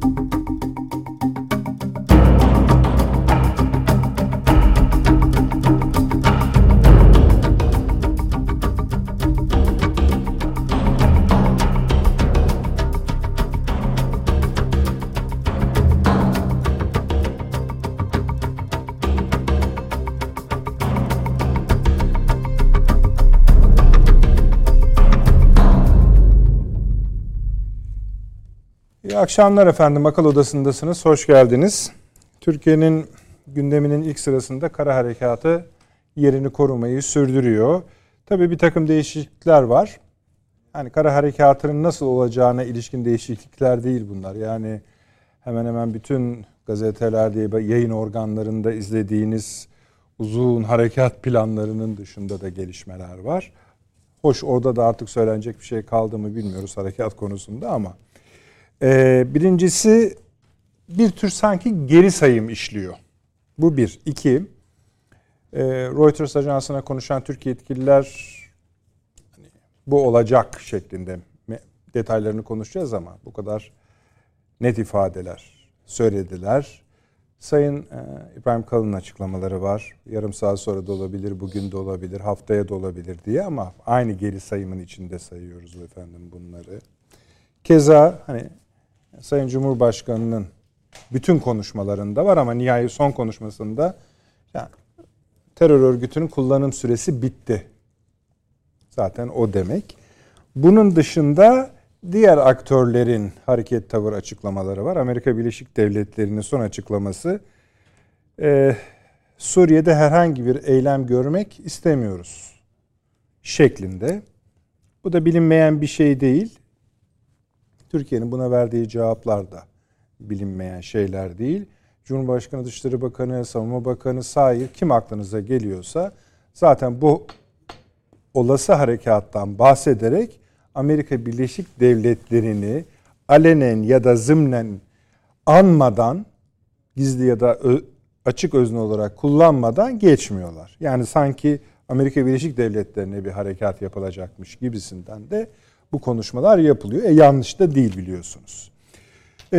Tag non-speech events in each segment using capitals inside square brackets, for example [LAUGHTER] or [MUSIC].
you Akşamlar efendim. Akıl Odası'ndasınız. Hoş geldiniz. Türkiye'nin gündeminin ilk sırasında kara harekatı yerini korumayı sürdürüyor. Tabii bir takım değişiklikler var. Yani kara harekatının nasıl olacağına ilişkin değişiklikler değil bunlar. Yani hemen hemen bütün gazetelerde, yayın organlarında izlediğiniz uzun harekat planlarının dışında da gelişmeler var. Hoş orada da artık söylenecek bir şey kaldı mı bilmiyoruz harekat konusunda ama ee, birincisi bir tür sanki geri sayım işliyor. Bu bir. İki, e, Reuters ajansına konuşan Türk yetkililer hani, bu olacak şeklinde detaylarını konuşacağız ama bu kadar net ifadeler söylediler. Sayın e, İbrahim Kalın'ın açıklamaları var. Yarım saat sonra da olabilir, bugün de olabilir, haftaya da olabilir diye ama aynı geri sayımın içinde sayıyoruz efendim bunları. Keza hani Sayın Cumhurbaşkanı'nın bütün konuşmalarında var ama nihai son konuşmasında yani terör örgütünün kullanım süresi bitti. Zaten o demek. Bunun dışında diğer aktörlerin hareket tavır açıklamaları var. Amerika Birleşik Devletleri'nin son açıklaması e, Suriye'de herhangi bir eylem görmek istemiyoruz şeklinde. Bu da bilinmeyen bir şey değil. Türkiye'nin buna verdiği cevaplar da bilinmeyen şeyler değil. Cumhurbaşkanı, Dışişleri Bakanı, Savunma Bakanı, Sair kim aklınıza geliyorsa zaten bu olası harekattan bahsederek Amerika Birleşik Devletleri'ni alenen ya da zımnen anmadan gizli ya da açık özne olarak kullanmadan geçmiyorlar. Yani sanki Amerika Birleşik Devletleri'ne bir harekat yapılacakmış gibisinden de bu konuşmalar yapılıyor. E yanlış da değil biliyorsunuz. E,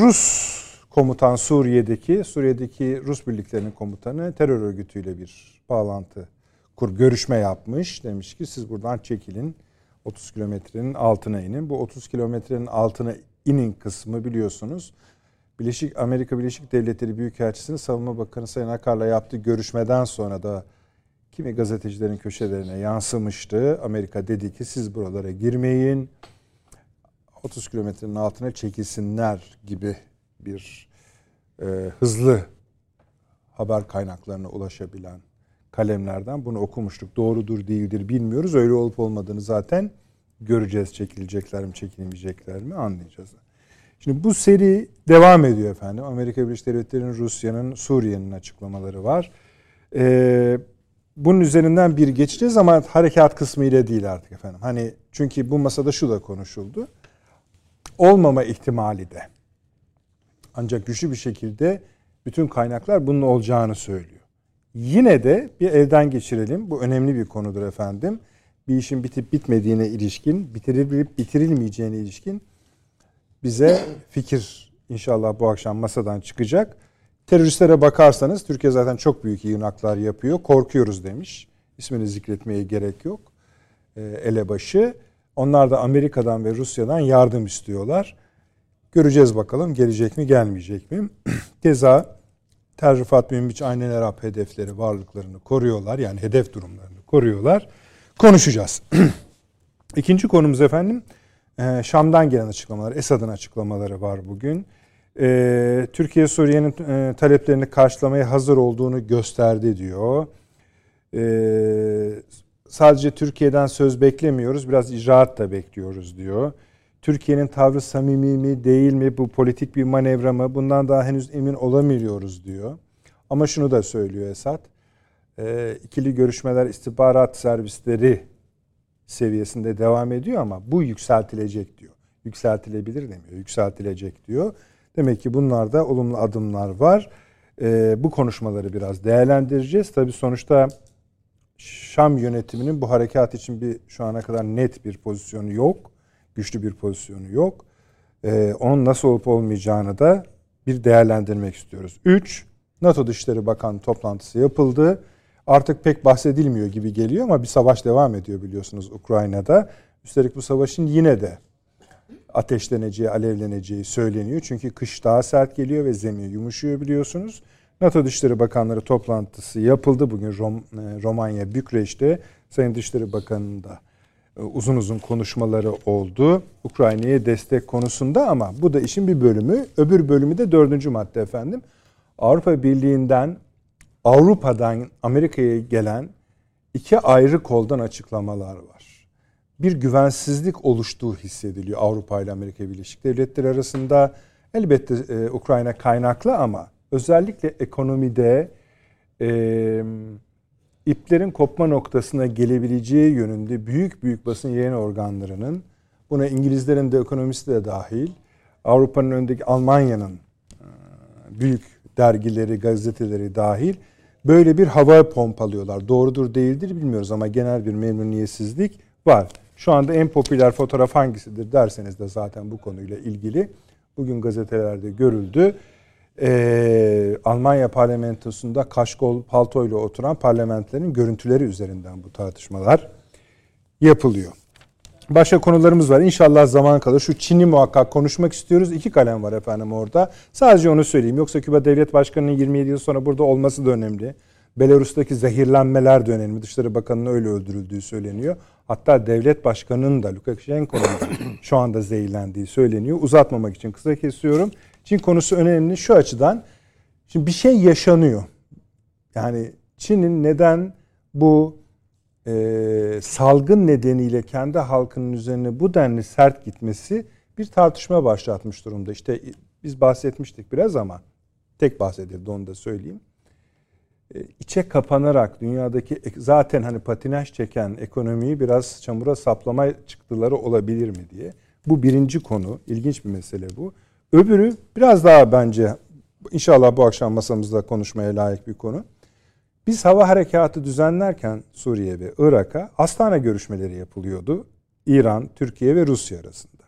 Rus komutan Suriye'deki, Suriye'deki Rus birliklerinin komutanı terör örgütüyle bir bağlantı kur görüşme yapmış. Demiş ki siz buradan çekilin. 30 kilometrenin altına inin. Bu 30 kilometrenin altına inin kısmı biliyorsunuz. Birleşik Amerika Birleşik Devletleri Büyükelçisi'nin Savunma Bakanı Sayın Akar'la yaptığı görüşmeden sonra da kimi gazetecilerin köşelerine yansımıştı. Amerika dedi ki siz buralara girmeyin. 30 kilometrenin altına çekilsinler gibi bir e, hızlı haber kaynaklarına ulaşabilen kalemlerden bunu okumuştuk. Doğrudur değildir bilmiyoruz. Öyle olup olmadığını zaten göreceğiz. Çekilecekler mi çekilmeyecekler mi anlayacağız. Şimdi bu seri devam ediyor efendim. Amerika Birleşik Devletleri'nin, Rusya'nın, Suriye'nin açıklamaları var. Ee, bunun üzerinden bir geçeceğiz ama harekat kısmı ile değil artık efendim. Hani çünkü bu masada şu da konuşuldu. Olmama ihtimali de. Ancak güçlü bir şekilde bütün kaynaklar bunun olacağını söylüyor. Yine de bir elden geçirelim. Bu önemli bir konudur efendim. Bir işin bitip bitmediğine ilişkin, bitirilip bitirilmeyeceğine ilişkin bize fikir inşallah bu akşam masadan çıkacak. Teröristlere bakarsanız Türkiye zaten çok büyük yığınaklar yapıyor. Korkuyoruz demiş. İsmini zikretmeye gerek yok. E, elebaşı. Onlar da Amerika'dan ve Rusya'dan yardım istiyorlar. Göreceğiz bakalım gelecek mi gelmeyecek mi. [CLEARS THROAT] Keza Tel Rıfat Münbiç Aynen Arap hedefleri varlıklarını koruyorlar. Yani hedef durumlarını koruyorlar. Konuşacağız. [CLEARS THROAT] İkinci konumuz efendim e, Şam'dan gelen açıklamalar, Esad'ın açıklamaları var bugün e, Türkiye Suriye'nin e, taleplerini karşılamaya hazır olduğunu gösterdi diyor. E, sadece Türkiye'den söz beklemiyoruz, biraz icraat da bekliyoruz diyor. Türkiye'nin tavrı samimi mi değil mi, bu politik bir manevra mı bundan daha henüz emin olamıyoruz diyor. Ama şunu da söylüyor Esad, e, ikili görüşmeler istihbarat servisleri seviyesinde devam ediyor ama bu yükseltilecek diyor. Yükseltilebilir demiyor, yükseltilecek diyor. Demek ki bunlarda olumlu adımlar var. E, bu konuşmaları biraz değerlendireceğiz. Tabi sonuçta Şam yönetiminin bu harekat için bir şu ana kadar net bir pozisyonu yok. Güçlü bir pozisyonu yok. Ee, onun nasıl olup olmayacağını da bir değerlendirmek istiyoruz. 3. NATO Dışişleri Bakan toplantısı yapıldı. Artık pek bahsedilmiyor gibi geliyor ama bir savaş devam ediyor biliyorsunuz Ukrayna'da. Üstelik bu savaşın yine de ateşleneceği, alevleneceği söyleniyor. Çünkü kış daha sert geliyor ve zemin yumuşuyor biliyorsunuz. NATO Dışişleri Bakanları toplantısı yapıldı bugün Rom, e, Romanya Bükreş'te. Sayın Dışişleri Bakanı'nın da e, uzun uzun konuşmaları oldu. Ukrayna'ya destek konusunda ama bu da işin bir bölümü. Öbür bölümü de dördüncü madde efendim. Avrupa Birliği'nden Avrupa'dan Amerika'ya gelen iki ayrı koldan açıklamalar var. Bir güvensizlik oluştuğu hissediliyor Avrupa ile Amerika Birleşik Devletleri arasında. Elbette e, Ukrayna kaynaklı ama özellikle ekonomide e, iplerin kopma noktasına gelebileceği yönünde büyük büyük basın yayın organlarının buna İngilizlerin de ekonomisti de dahil Avrupa'nın öndeki Almanya'nın e, büyük dergileri, gazeteleri dahil böyle bir hava pompalıyorlar. Doğrudur değildir bilmiyoruz ama genel bir memnuniyetsizlik var. Şu anda en popüler fotoğraf hangisidir derseniz de zaten bu konuyla ilgili bugün gazetelerde görüldü e, Almanya parlamentosunda kaşkol paltoyla oturan parlamenterin görüntüleri üzerinden bu tartışmalar yapılıyor. Başka konularımız var. İnşallah zaman kalır. Şu Çin'i muhakkak konuşmak istiyoruz. İki kalem var efendim orada. Sadece onu söyleyeyim. Yoksa Küba Devlet Başkanı'nın 27 yıl sonra burada olması da önemli. Belarus'taki zehirlenmeler de önemli. Dışişleri Bakanı'nın öyle öldürüldüğü söyleniyor. Hatta devlet başkanının da Lukashenko'nun [CLEARS THROAT] şu anda zehirlendiği söyleniyor. Uzatmamak için kısa kesiyorum. Çin konusu önemli şu açıdan. Şimdi bir şey yaşanıyor. Yani Çin'in neden bu e, salgın nedeniyle kendi halkının üzerine bu denli sert gitmesi bir tartışma başlatmış durumda. İşte biz bahsetmiştik biraz ama tek bahsedildi onu da söyleyeyim. E, içe kapanarak dünyadaki zaten hani patinaj çeken ekonomiyi biraz çamura saplama çıktıları olabilir mi diye. Bu birinci konu. ilginç bir mesele bu. Öbürü biraz daha bence inşallah bu akşam masamızda konuşmaya layık bir konu. Biz hava harekatı düzenlerken Suriye ve Irak'a Astana görüşmeleri yapılıyordu. İran, Türkiye ve Rusya arasında.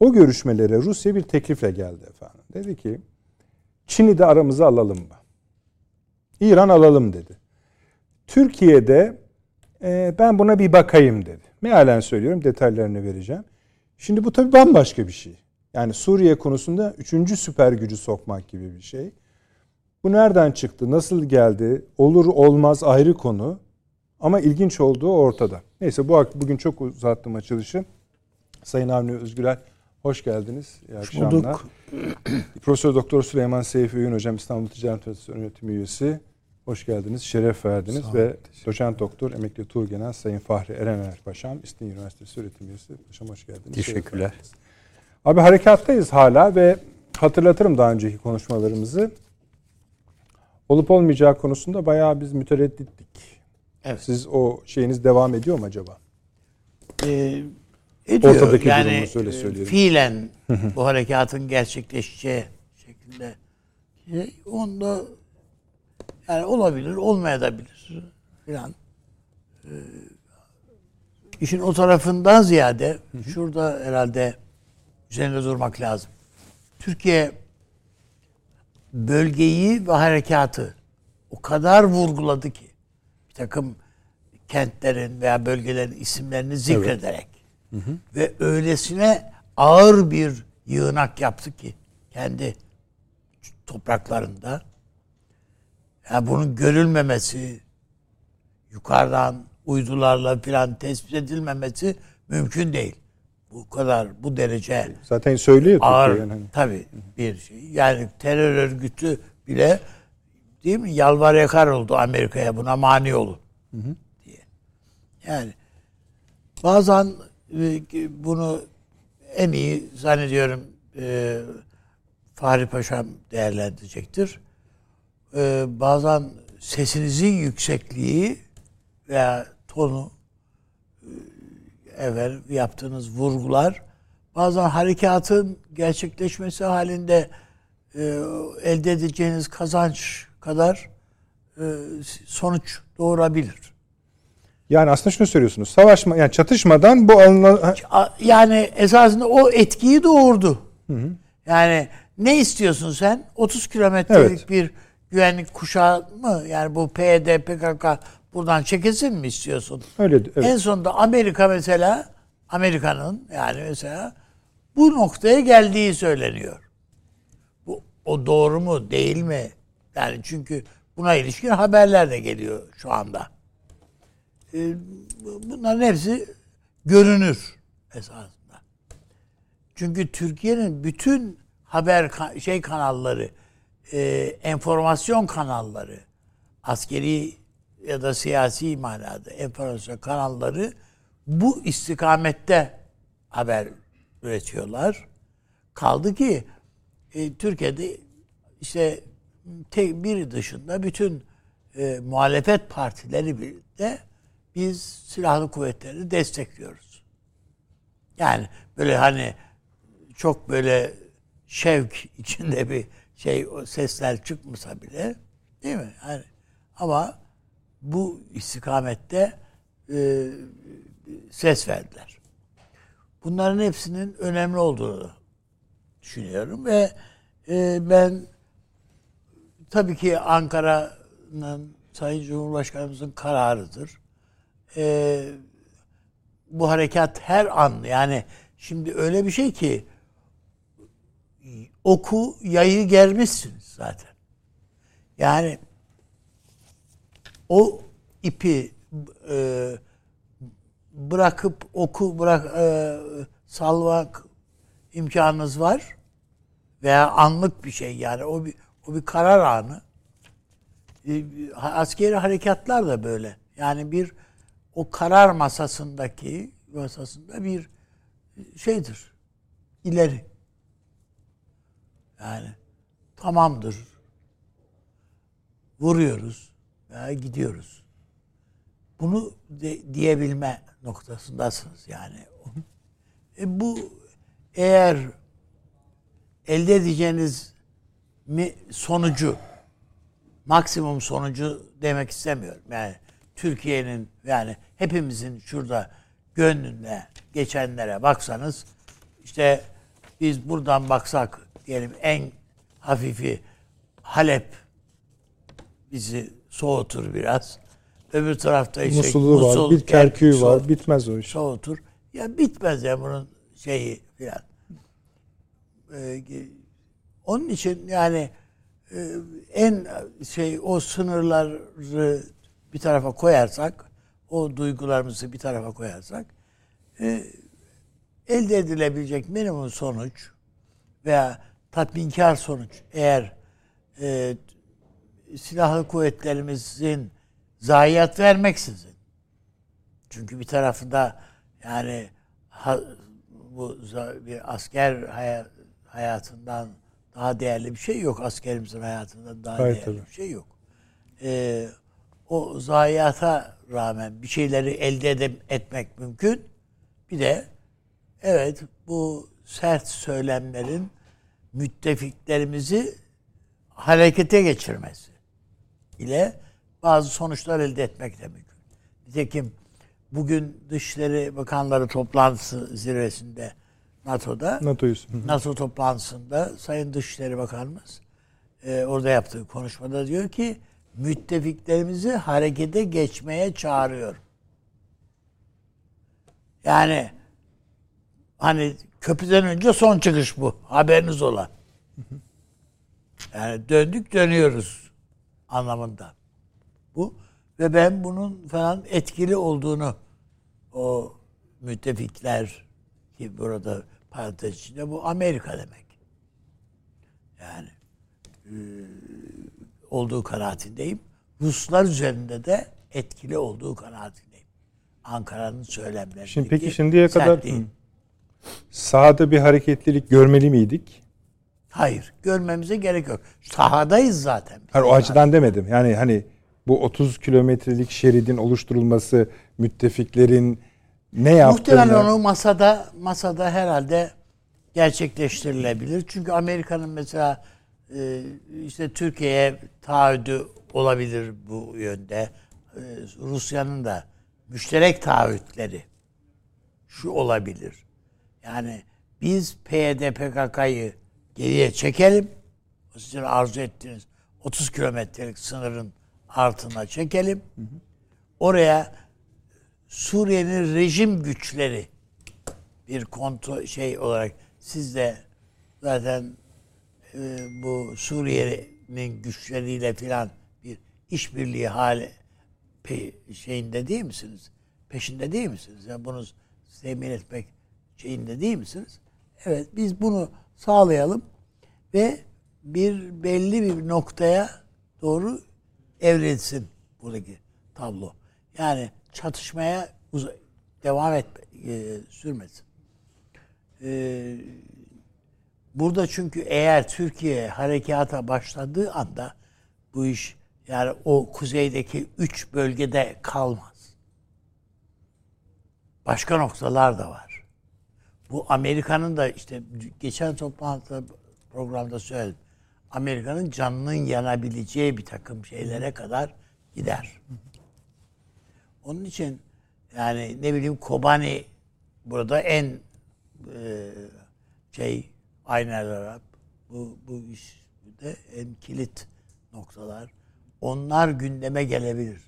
O görüşmelere Rusya bir teklifle geldi efendim. Dedi ki Çin'i de aramıza alalım mı? İran alalım dedi. Türkiye'de e, ben buna bir bakayım dedi. Mealen söylüyorum detaylarını vereceğim. Şimdi bu tabii bambaşka bir şey. Yani Suriye konusunda üçüncü süper gücü sokmak gibi bir şey. Bu nereden çıktı? Nasıl geldi? Olur olmaz ayrı konu. Ama ilginç olduğu ortada. Neyse bu bugün çok uzattım açılışı. Sayın Avni Özgürel hoş geldiniz. İyi akşamlar. Bulduk. [CLEARS THROAT] Profesör Doktor Süleyman Seyfi Öğün Hocam İstanbul Ticaret Üniversitesi Öğretim Üyesi. Hoş geldiniz, şeref verdiniz ve doçent doktor emekli Tuğgenel Sayın Fahri Erener Paşam İstinye Üniversitesi Öğretim Üyesi. Paşam hoş geldiniz. Teşekkürler. Abi harekattayız hala ve hatırlatırım daha önceki konuşmalarımızı. Olup olmayacağı konusunda bayağı biz mütereddittik. Evet. Siz o şeyiniz devam ediyor mu acaba? Ee, ediyor. Ortadaki yani, durumu söyle e, söyleyelim. Fiilen bu harekatın gerçekleşeceği şeklinde. Onda yani olabilir, olmayabilir filan. Ee, işin o tarafından ziyade şurada herhalde üzerinde durmak lazım. Türkiye bölgeyi ve harekatı o kadar vurguladı ki bir takım kentlerin veya bölgelerin isimlerini zikrederek. Hı hı. ve öylesine ağır bir yığınak yaptı ki kendi topraklarında yani bunun görülmemesi yukarıdan uydularla filan tespit edilmemesi mümkün değil bu kadar bu derece zaten söylüyor ağır yani. tabii bir şey. Yani terör örgütü bile değil mi yalvar yakar oldu Amerika'ya buna mani olun hı hı. diye. Yani bazen bunu en iyi zannediyorum e, Fahri Paşam değerlendirecektir. E, bazen sesinizin yüksekliği veya tonu evvel yaptığınız vurgular bazen harekatın gerçekleşmesi halinde e, elde edeceğiniz kazanç kadar e, sonuç doğurabilir. Yani aslında şunu söylüyorsunuz. Savaşma yani çatışmadan bu alınan yani esasında o etkiyi doğurdu. Yani ne istiyorsun sen? 30 kilometrelik Evet. bir güvenlik kuşağı mı? Yani bu PYD, PKK buradan çekilsin mi istiyorsun? öyle evet. En sonunda Amerika mesela Amerika'nın yani mesela bu noktaya geldiği söyleniyor. Bu o doğru mu değil mi? Yani çünkü buna ilişkin haberler de geliyor şu anda. Bu- bunların hepsi görünür esasında. Çünkü Türkiye'nin bütün haber şey kanalları, e, enformasyon kanalları, askeri ya da siyasi manada enformasyon kanalları bu istikamette haber üretiyorlar. Kaldı ki e, Türkiye'de işte tek biri dışında bütün e, muhalefet partileri birlikte biz silahlı kuvvetleri destekliyoruz. Yani böyle hani çok böyle şevk [LAUGHS] içinde bir şey o sesler çıkmasa bile değil mi? Yani ama bu istikamette e, ses verdiler. Bunların hepsinin önemli olduğunu düşünüyorum ve e, ben tabii ki Ankara'nın Sayın Cumhurbaşkanımızın kararıdır. E, bu harekat her an yani şimdi öyle bir şey ki oku yayı germişsiniz zaten. Yani o ipi e, bırakıp oku bırak e, salmak imkanınız var veya anlık bir şey yani o bir o bir karar anı. E, askeri harekatlar da böyle. Yani bir o karar masasındaki masasında bir şeydir. ileri. Yani tamamdır. Vuruyoruz veya gidiyoruz. Bunu de, diyebilme noktasındasınız yani. E bu eğer elde edeceğiniz mi sonucu maksimum sonucu demek istemiyorum. Yani Türkiye'nin yani hepimizin şurada gönlünde geçenlere baksanız işte biz buradan baksak diyelim en hafifi Halep bizi soğutur biraz. Öbür tarafta işte Musul'u var, Musul, bir Kerkük'ü Kerkük var. Bitmez o iş. soğutur. Ya bitmez ya bunun şeyi filan. Ee, onun için yani e, en şey o sınırları bir tarafa koyarsak, o duygularımızı bir tarafa koyarsak e, elde edilebilecek minimum sonuç veya tatminkar sonuç eğer e, silahlı kuvvetlerimizin zayiat vermeksizin çünkü bir tarafında yani ha- bu bir asker haya- hayatından daha değerli bir şey yok. Askerimizin hayatından daha Hayır, değerli tabii. bir şey yok. Ee, o zayiata rağmen bir şeyleri elde edem- etmek mümkün. Bir de evet bu sert söylemlerin müttefiklerimizi harekete geçirmesi ile bazı sonuçlar elde etmek de mümkün. Nitekim bugün Dışişleri Bakanları toplantısı zirvesinde NATO'da NATO'yuz. NATO toplantısında Sayın Dışişleri Bakanımız e, orada yaptığı konuşmada diyor ki müttefiklerimizi harekete geçmeye çağırıyor. Yani hani köprüden önce son çıkış bu. Haberiniz olan. [LAUGHS] Yani döndük dönüyoruz anlamında. Bu ve ben bunun falan etkili olduğunu o müttefikler ki burada parantez içinde bu Amerika demek. Yani e, olduğu kanaatindeyim. Ruslar üzerinde de etkili olduğu kanaatindeyim. Ankara'nın söylemleri. Şimdi peki şimdiye kadar sahada bir hareketlilik görmeli miydik? Hayır. Görmemize gerek yok. Sahadayız zaten. Hayır o açıdan demedim. Yani hani bu 30 kilometrelik şeridin oluşturulması müttefiklerin ne yaptığını... Muhtemelen onu masada masada herhalde gerçekleştirilebilir. Çünkü Amerika'nın mesela e, işte Türkiye'ye taahhüdü olabilir bu yönde. E, Rusya'nın da müşterek taahhütleri şu olabilir. Yani biz PYD PKK'yı geriye çekelim. Sizin arzu ettiğiniz 30 kilometrelik sınırın altına çekelim. Oraya Suriye'nin rejim güçleri bir kontrol şey olarak siz de zaten e, bu Suriye'nin güçleriyle filan bir işbirliği hali pe, şeyinde değil misiniz? Peşinde değil misiniz? Yani bunu temin etmek şeyinde değil misiniz? Evet biz bunu sağlayalım ve bir belli bir noktaya doğru evrilsin buradaki tablo. Yani çatışmaya devam et e, sürmesin. E, burada çünkü eğer Türkiye harekata başladığı anda bu iş yani o kuzeydeki üç bölgede kalmaz. Başka noktalar da var. Bu Amerika'nın da işte geçen toplantıda programda söyledim. Amerika'nın canının yanabileceği bir takım şeylere kadar gider. Onun için yani ne bileyim Kobani burada en e, şey Aynel Arap bu bu işte en kilit noktalar. Onlar gündeme gelebilir.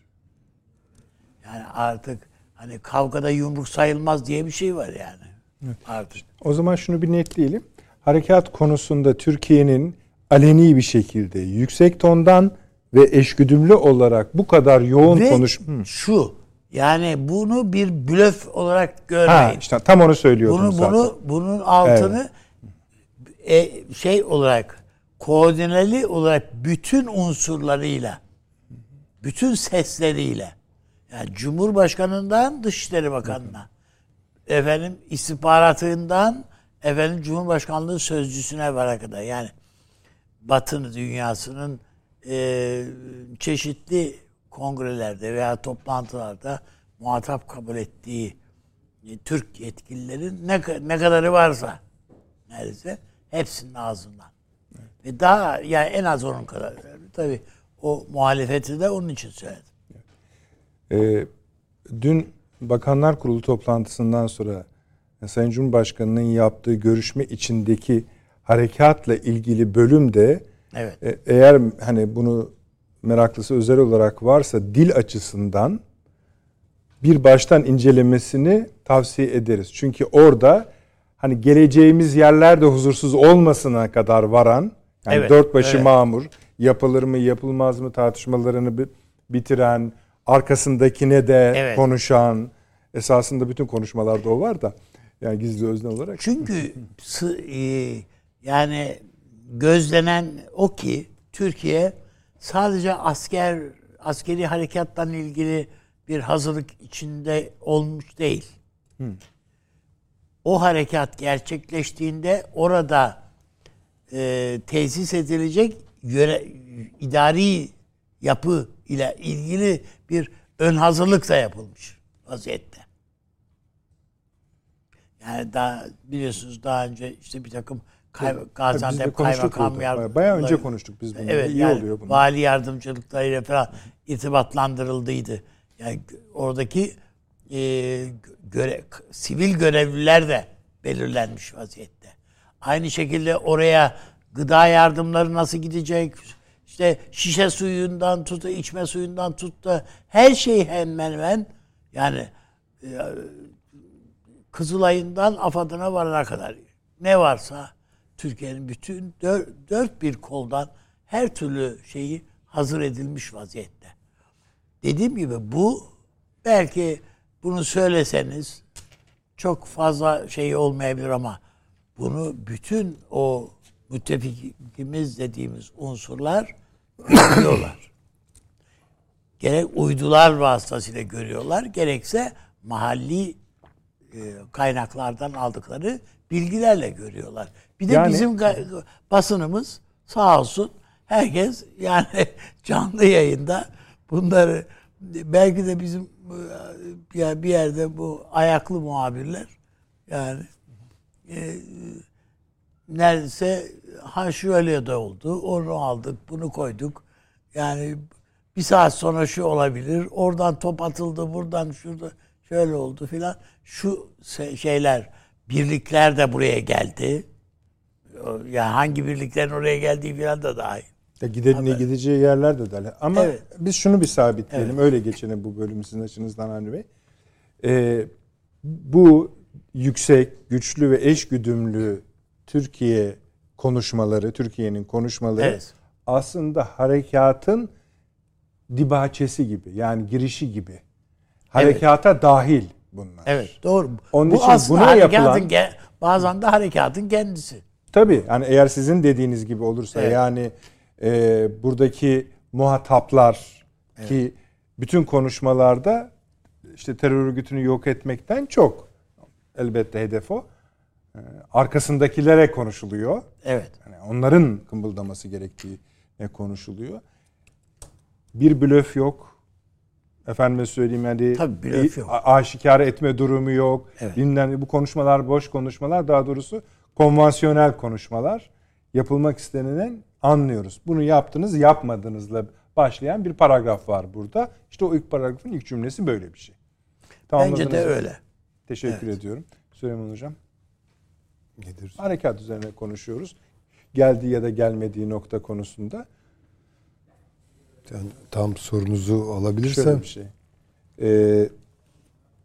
Yani artık hani kavgada yumruk sayılmaz diye bir şey var yani. Evet. Artık. O zaman şunu bir netleyelim. Harekat konusunda Türkiye'nin aleni bir şekilde yüksek tondan ve eşgüdümlü olarak bu kadar yoğun ve konuş... Şu yani bunu bir blöf olarak görmeyin. Ha, işte tam onu söylüyordum bunu, zaten. Bunu, bunun altını evet. E, şey olarak koordineli olarak bütün unsurlarıyla bütün sesleriyle yani Cumhurbaşkanından Dışişleri Bakanı'na efendim istihbaratından efendim Cumhurbaşkanlığı sözcüsüne var kadar yani Batı dünyasının e, çeşitli kongrelerde veya toplantılarda muhatap kabul ettiği e, Türk yetkililerin ne, ne kadarı varsa neredeyse hepsinin ağzından. Evet. Ve daha yani en az onun kadar. Tabii o muhalefeti de onun için söyledim. Ee, dün Bakanlar Kurulu toplantısından sonra Sayın Cumhurbaşkanı'nın yaptığı görüşme içindeki harekatla ilgili bölümde evet. E, eğer hani bunu meraklısı özel olarak varsa dil açısından bir baştan incelemesini tavsiye ederiz. Çünkü orada hani geleceğimiz yerlerde huzursuz olmasına kadar varan yani evet, dört başı evet. mamur yapılır mı yapılmaz mı tartışmalarını bitiren arkasındakine de evet. konuşan esasında bütün konuşmalarda o var da yani gizli özne olarak. Çünkü e, yani gözlenen o ki Türkiye sadece asker askeri harekattan ilgili bir hazırlık içinde olmuş değil. Hmm. O harekat gerçekleştiğinde orada e, tesis edilecek yöre, idari yapı ile ilgili bir ön hazırlık da yapılmış vaziyette. Yani daha biliyorsunuz daha önce işte bir takım Kay, Gaziantep Kaymakam Yardımcıları. Bayağı önce konuştuk biz bunu. Evet, İyi yani oluyor bunu. Vali yardımcılıklarıyla falan irtibatlandırıldıydı. Yani oradaki e, göre, sivil görevliler de belirlenmiş vaziyette. Aynı şekilde oraya gıda yardımları nasıl gidecek? İşte şişe suyundan tut, içme suyundan tut da her şey hemen hemen yani e, Kızılay'ından AFAD'ına varana kadar ne varsa Türkiye'nin bütün dört, dört bir koldan her türlü şeyi hazır edilmiş vaziyette. Dediğim gibi bu belki bunu söyleseniz çok fazla şey olmayabilir ama bunu bütün o müttefikimiz dediğimiz unsurlar görüyorlar. [COUGHS] Gerek uydular vasıtasıyla görüyorlar, gerekse mahalli e, kaynaklardan aldıkları bilgilerle görüyorlar. Bir de yani, bizim basınımız sağ olsun herkes yani [LAUGHS] canlı yayında bunları belki de bizim yani bir yerde bu ayaklı muhabirler yani e, neredeyse ha şöyle de oldu onu aldık bunu koyduk yani bir saat sonra şu olabilir. Oradan top atıldı, buradan şurada şöyle oldu filan. Şu şeyler, birlikler de buraya geldi. Ya hangi birliklerin oraya geldiği filan da dahil. Ya gideni gideceği yerler de dahil. Ama Evet. biz şunu bir sabitleyelim. Öyle geçelim bu bölüm sizin açınızdan Avni Bey. Ee, bu yüksek, güçlü ve eşgüdümlü Türkiye konuşmaları, Türkiye'nin konuşmaları Evet. aslında harekatın dibaçesi gibi. Yani girişi gibi. Harekata dahil bunlar. Evet, doğru. Onun Bu için aslında buna yapılan- ge- bazen de harekatın kendisi. Tabii yani eğer sizin dediğiniz gibi olursa Evet. yani e, buradaki muhataplar ki bütün konuşmalarda işte terör örgütünü yok etmekten çok elbette hedef o. E, arkasındakilere konuşuluyor. Evet. Yani onların kımbıldaması gerektiği e, konuşuluyor. Bir blöf yok. Efendime söyleyeyim yani Tabii blöf yok. a- aşikar etme durumu yok. Evet. Bilmem bu konuşmalar boş konuşmalar daha doğrusu konvansiyonel konuşmalar. Yapılmak istenilen anlıyoruz. Bunu yaptınız yapmadınızla başlayan bir paragraf var burada. İşte o ilk paragrafın ilk cümlesi böyle bir şey. Bence de öyle. Teşekkür ediyorum. Süleyman Hocam. Nedir? Harekat üzerine konuşuyoruz. Geldiği ya da gelmediği nokta konusunda. Yani tam sorunuzu Şöyle alabilirsem. bir şey. Ee,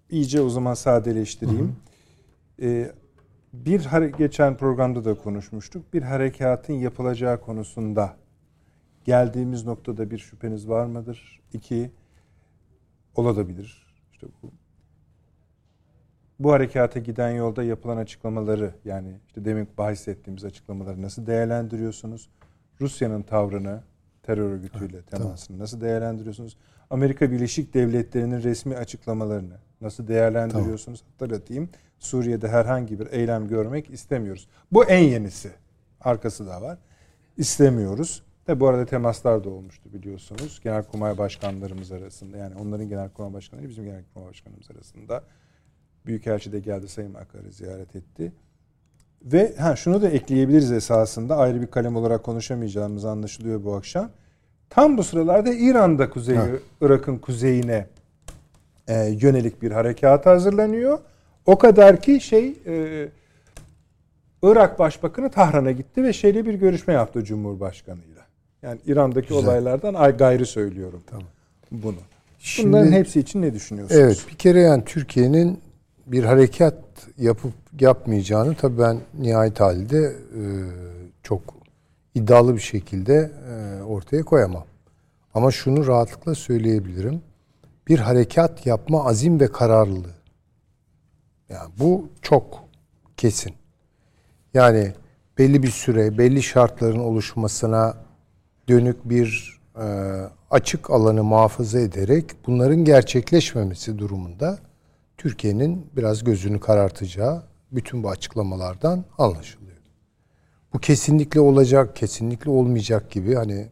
iyice o zaman sadeleştireyim. Ee, bir geçen programda da konuşmuştuk. Bir harekatın yapılacağı konusunda geldiğimiz noktada bir şüpheniz var mıdır? İki, olabilir. İşte bu bu harekata giden yolda yapılan açıklamaları yani işte demin bahsettiğimiz açıklamaları nasıl değerlendiriyorsunuz? Rusya'nın tavrını terör örgütüyle temasını nasıl değerlendiriyorsunuz? Amerika Birleşik Devletleri'nin resmi açıklamalarını nasıl değerlendiriyorsunuz? Hatırlatayım. Suriye'de herhangi bir eylem görmek istemiyoruz. Bu en yenisi. Arkası da var. İstemiyoruz. Tabi bu arada temaslar da olmuştu biliyorsunuz. Genelkurmay başkanlarımız arasında yani onların genelkurmay başkanları bizim genelkurmay başkanımız arasında. Büyükelçi de geldi Sayın Akar'ı ziyaret etti. Ve ha şunu da ekleyebiliriz esasında ayrı bir kalem olarak konuşamayacağımız anlaşılıyor bu akşam. Tam bu sıralarda İran'da kuzey Ha. Irak'ın kuzeyine e, yönelik bir harekat hazırlanıyor. O kadar ki şey e, Irak Başbakanı Tahran'a gitti ve şeyle bir görüşme yaptı Cumhurbaşkanı'yla. Yani İran'daki Güzel. olaylardan ay gayrı söylüyorum Tamam. bunu. Şimdi- Bunların hepsi için ne düşünüyorsunuz? Evet bir kere yani Türkiye'nin bir harekat yapıp yapmayacağını tabii ben nihayet halde e, çok iddialı bir şekilde e, ortaya koyamam. Ama şunu rahatlıkla söyleyebilirim. Bir harekat yapma azim ve kararlılığı. Yani bu çok kesin. Yani belli bir süre, belli şartların oluşmasına dönük bir e, açık alanı muhafaza ederek bunların gerçekleşmemesi durumunda Türkiye'nin biraz gözünü karartacağı bütün bu açıklamalardan anlaşılıyor. Bu kesinlikle olacak, kesinlikle olmayacak gibi hani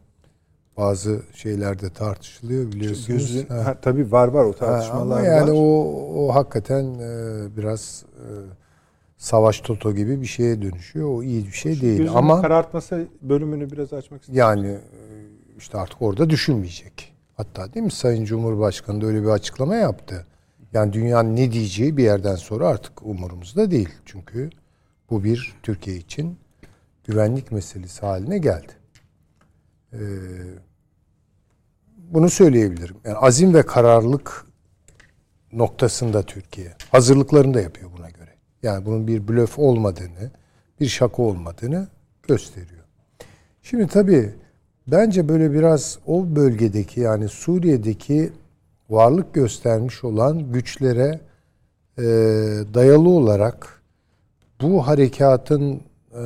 bazı şeylerde tartışılıyor biliyorsunuz. Gözün, Ha. ha, tabii var var o Ha, tartışmalar ama yani var. o o hakikaten e, biraz e, savaş toto gibi bir şeye dönüşüyor. O iyi bir şey değil. Gözünün Ama karartması bölümünü biraz açmak istedim. yani e, işte artık orada düşünmeyecek. Hatta değil mi Sayın Cumhurbaşkanı da öyle bir açıklama yaptı. Yani dünyanın ne diyeceği bir yerden sonra artık umurumuzda değil. Çünkü bu bir Türkiye için güvenlik meselesi haline geldi. Ee, bunu söyleyebilirim. Yani azim ve kararlılık noktasında Türkiye. Hazırlıklarını da yapıyor buna göre. Yani bunun bir blöf olmadığını, bir şaka olmadığını gösteriyor. Şimdi tabii bence böyle biraz o bölgedeki yani Suriye'deki varlık göstermiş olan güçlere e, dayalı olarak bu harekatın e,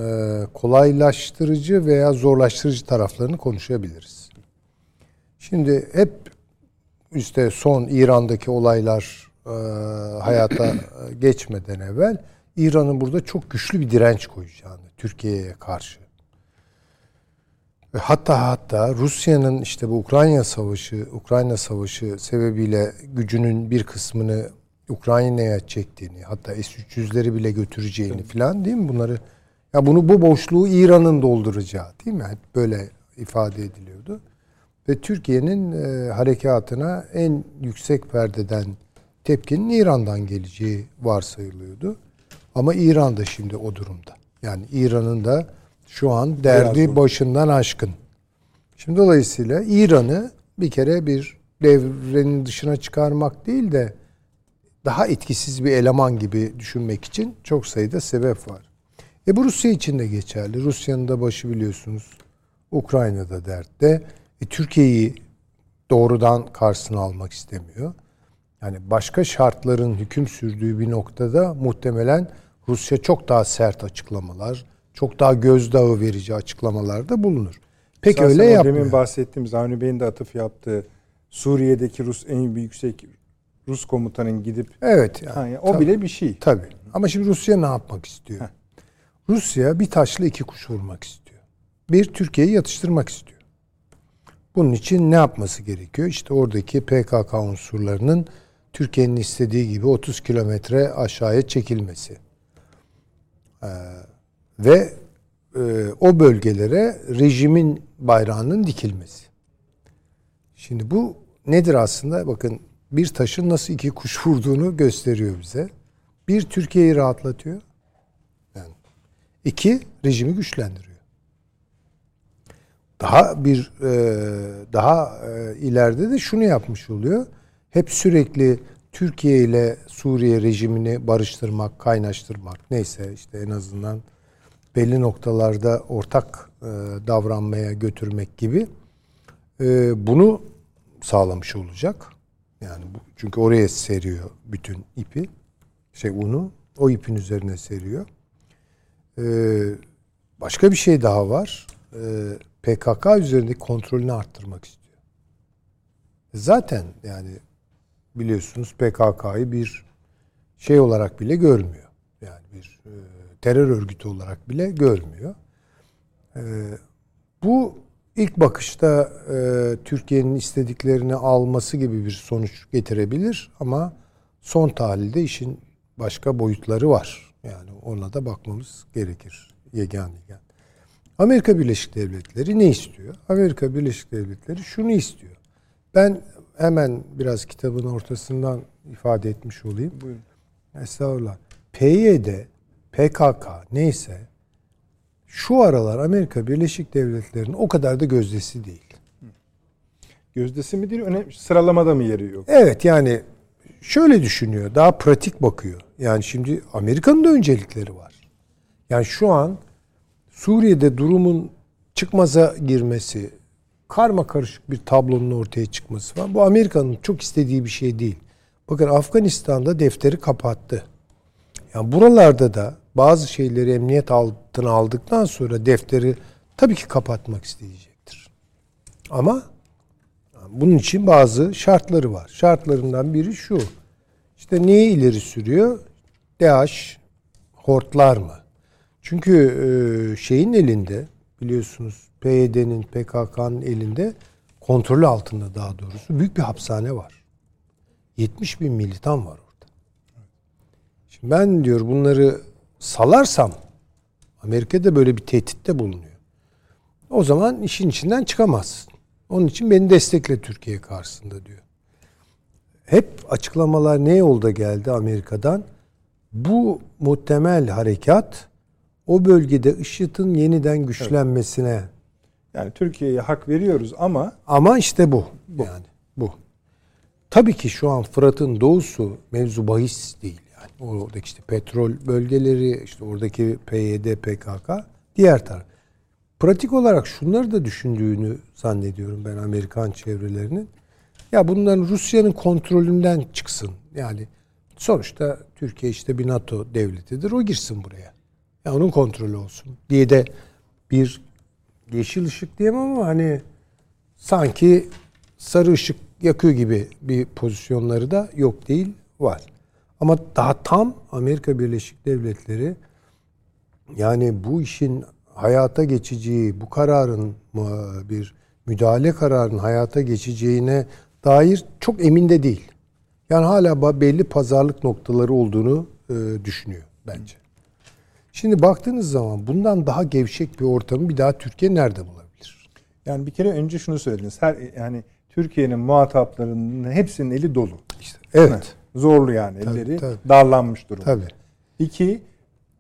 kolaylaştırıcı veya zorlaştırıcı taraflarını konuşabiliriz. Şimdi hep işte son İran'daki olaylar e, hayata e, geçmeden evvel İran'ın burada çok güçlü bir direnç koyacağını Türkiye'ye karşı. Ve hatta hatta Rusya'nın işte bu Ukrayna savaşı, Ukrayna savaşı sebebiyle gücünün bir kısmını Ukrayna'ya çektiğini, hatta S-300'leri bile götüreceğini falan değil mi? Bunları ya bunu bu boşluğu İran'ın dolduracağı değil mi? Hep böyle ifade ediliyordu. Ve Türkiye'nin e, harekatına en yüksek perdeden tepkinin İran'dan geleceği varsayılıyordu. Ama İran da şimdi o durumda. Yani İran'ın da şu an derdi başından aşkın. Şimdi dolayısıyla İran'ı bir kere bir devrenin dışına çıkarmak değil de daha etkisiz bir eleman gibi düşünmek için çok sayıda sebep var. E bu Rusya için de geçerli. Rusya'nın da başı biliyorsunuz Ukrayna'da dertte. E, Türkiye'yi doğrudan karşısına almak istemiyor. Yani başka şartların hüküm sürdüğü bir noktada muhtemelen Rusya çok daha sert açıklamalar, çok daha gözdağı verici açıklamalarda bulunur. Pek Esasen öyle yapmıyor. Demin bahsettiğimiz Avni Bey'in de atıf yaptığı Suriye'deki Rus en yüksek Rus komutanın gidip Evet. Yani, yani o tabii, bile bir şey. Tabii. Ama şimdi Rusya ne yapmak istiyor? Heh. Rusya bir taşla iki kuş vurmak istiyor. Bir, Türkiye'yi yatıştırmak istiyor. Bunun için ne yapması gerekiyor? İşte oradaki PKK unsurlarının Türkiye'nin istediği gibi 30 kilometre aşağıya çekilmesi. Ee, ve e, o bölgelere rejimin bayrağının dikilmesi. Şimdi bu nedir aslında? Bakın bir taşın nasıl iki kuş vurduğunu gösteriyor bize. Bir, Türkiye'yi rahatlatıyor. Yani iki, rejimi güçlendiriyor. Daha bir e, daha e, ileride de şunu yapmış oluyor. Hep sürekli Türkiye ile Suriye rejimini barıştırmak, kaynaştırmak neyse işte en azından belli noktalarda ortak e, davranmaya götürmek gibi e, bunu sağlamış olacak. Yani bu, çünkü oraya seriyor bütün ipi, şey unu o ipin üzerine seriyor. Ee, başka bir şey daha var. Ee, PKK üzerindeki kontrolünü arttırmak istiyor. Zaten yani biliyorsunuz PKK'yı bir şey olarak bile görmüyor. Yani bir e, terör örgütü olarak bile görmüyor. E, bu ilk bakışta e, Türkiye'nin istediklerini alması gibi bir sonuç getirebilir ama son tahlilde işin başka boyutları var. Yani ona da bakmamız gerekir. Yegan yegan. Amerika Birleşik Devletleri ne istiyor? Amerika Birleşik Devletleri şunu istiyor. Ben hemen biraz kitabın ortasından ifade etmiş olayım. Buyurun. Estağfurullah. PYD, PKK neyse şu aralar Amerika Birleşik Devletleri'nin o kadar da gözdesi değil. Gözdesi mi değil, önemli sıralamada mı yeri yok? Evet yani şöyle düşünüyor. Daha pratik bakıyor. Yani şimdi Amerika'nın da öncelikleri var. Yani şu an Suriye'de durumun çıkmaza girmesi, karma karışık bir tablonun ortaya çıkması falan. Bu Amerika'nın çok istediği bir şey değil. Bakın Afganistan'da defteri kapattı. Yani buralarda da bazı şeyleri emniyet altına aldıktan sonra defteri tabii ki kapatmak isteyecektir. Ama bunun için bazı şartları var. Şartlarından biri şu. İşte neyi ileri sürüyor? DAEŞ hortlar mı? Çünkü e, şeyin elinde biliyorsunuz PYD'nin, PKK'nın elinde kontrolü altında daha doğrusu büyük bir hapishane var. 70 bin militan var orada. Şimdi ben diyor bunları salarsam Amerika'da böyle bir tehditte bulunuyor. O zaman işin içinden çıkamazsın. Onun için beni destekle Türkiye karşısında diyor. Hep açıklamalar ne yolda geldi Amerika'dan? Bu muhtemel harekat o bölgede IŞİD'in yeniden güçlenmesine. Yani Türkiye'ye hak veriyoruz ama Ama işte bu. Yani bu. Tabii ki şu an Fırat'ın doğusu mevzu bahis değil yani. Oradaki işte petrol bölgeleri, işte oradaki PYD, PKK, diğer taraf. Pratik olarak şunları da düşündüğünü zannediyorum ben Amerikan çevrelerinin. Ya bunların Rusya'nın kontrolünden çıksın. Yani sonuçta Türkiye işte bir NATO devletidir. O girsin buraya. Ya onun kontrolü olsun diye de bir yeşil ışık diyemem ama hani sanki sarı ışık yakıyor gibi bir pozisyonları da yok değil var. Ama daha tam Amerika Birleşik Devletleri yani bu işin hayata geçeceği, bu kararın bir müdahale kararının hayata geçeceğine dair çok emin de değil. Yani hala belli pazarlık noktaları olduğunu e, düşünüyor bence. Şimdi baktığınız zaman bundan daha gevşek bir ortamı bir daha Türkiye nerede bulabilir? Yani bir kere önce şunu söylediniz. Her yani Türkiye'nin muhataplarının hepsinin eli dolu. İşte evet. Zorlu yani Tabii, elleri tabii. darlanmış durumda. Tabii. İki,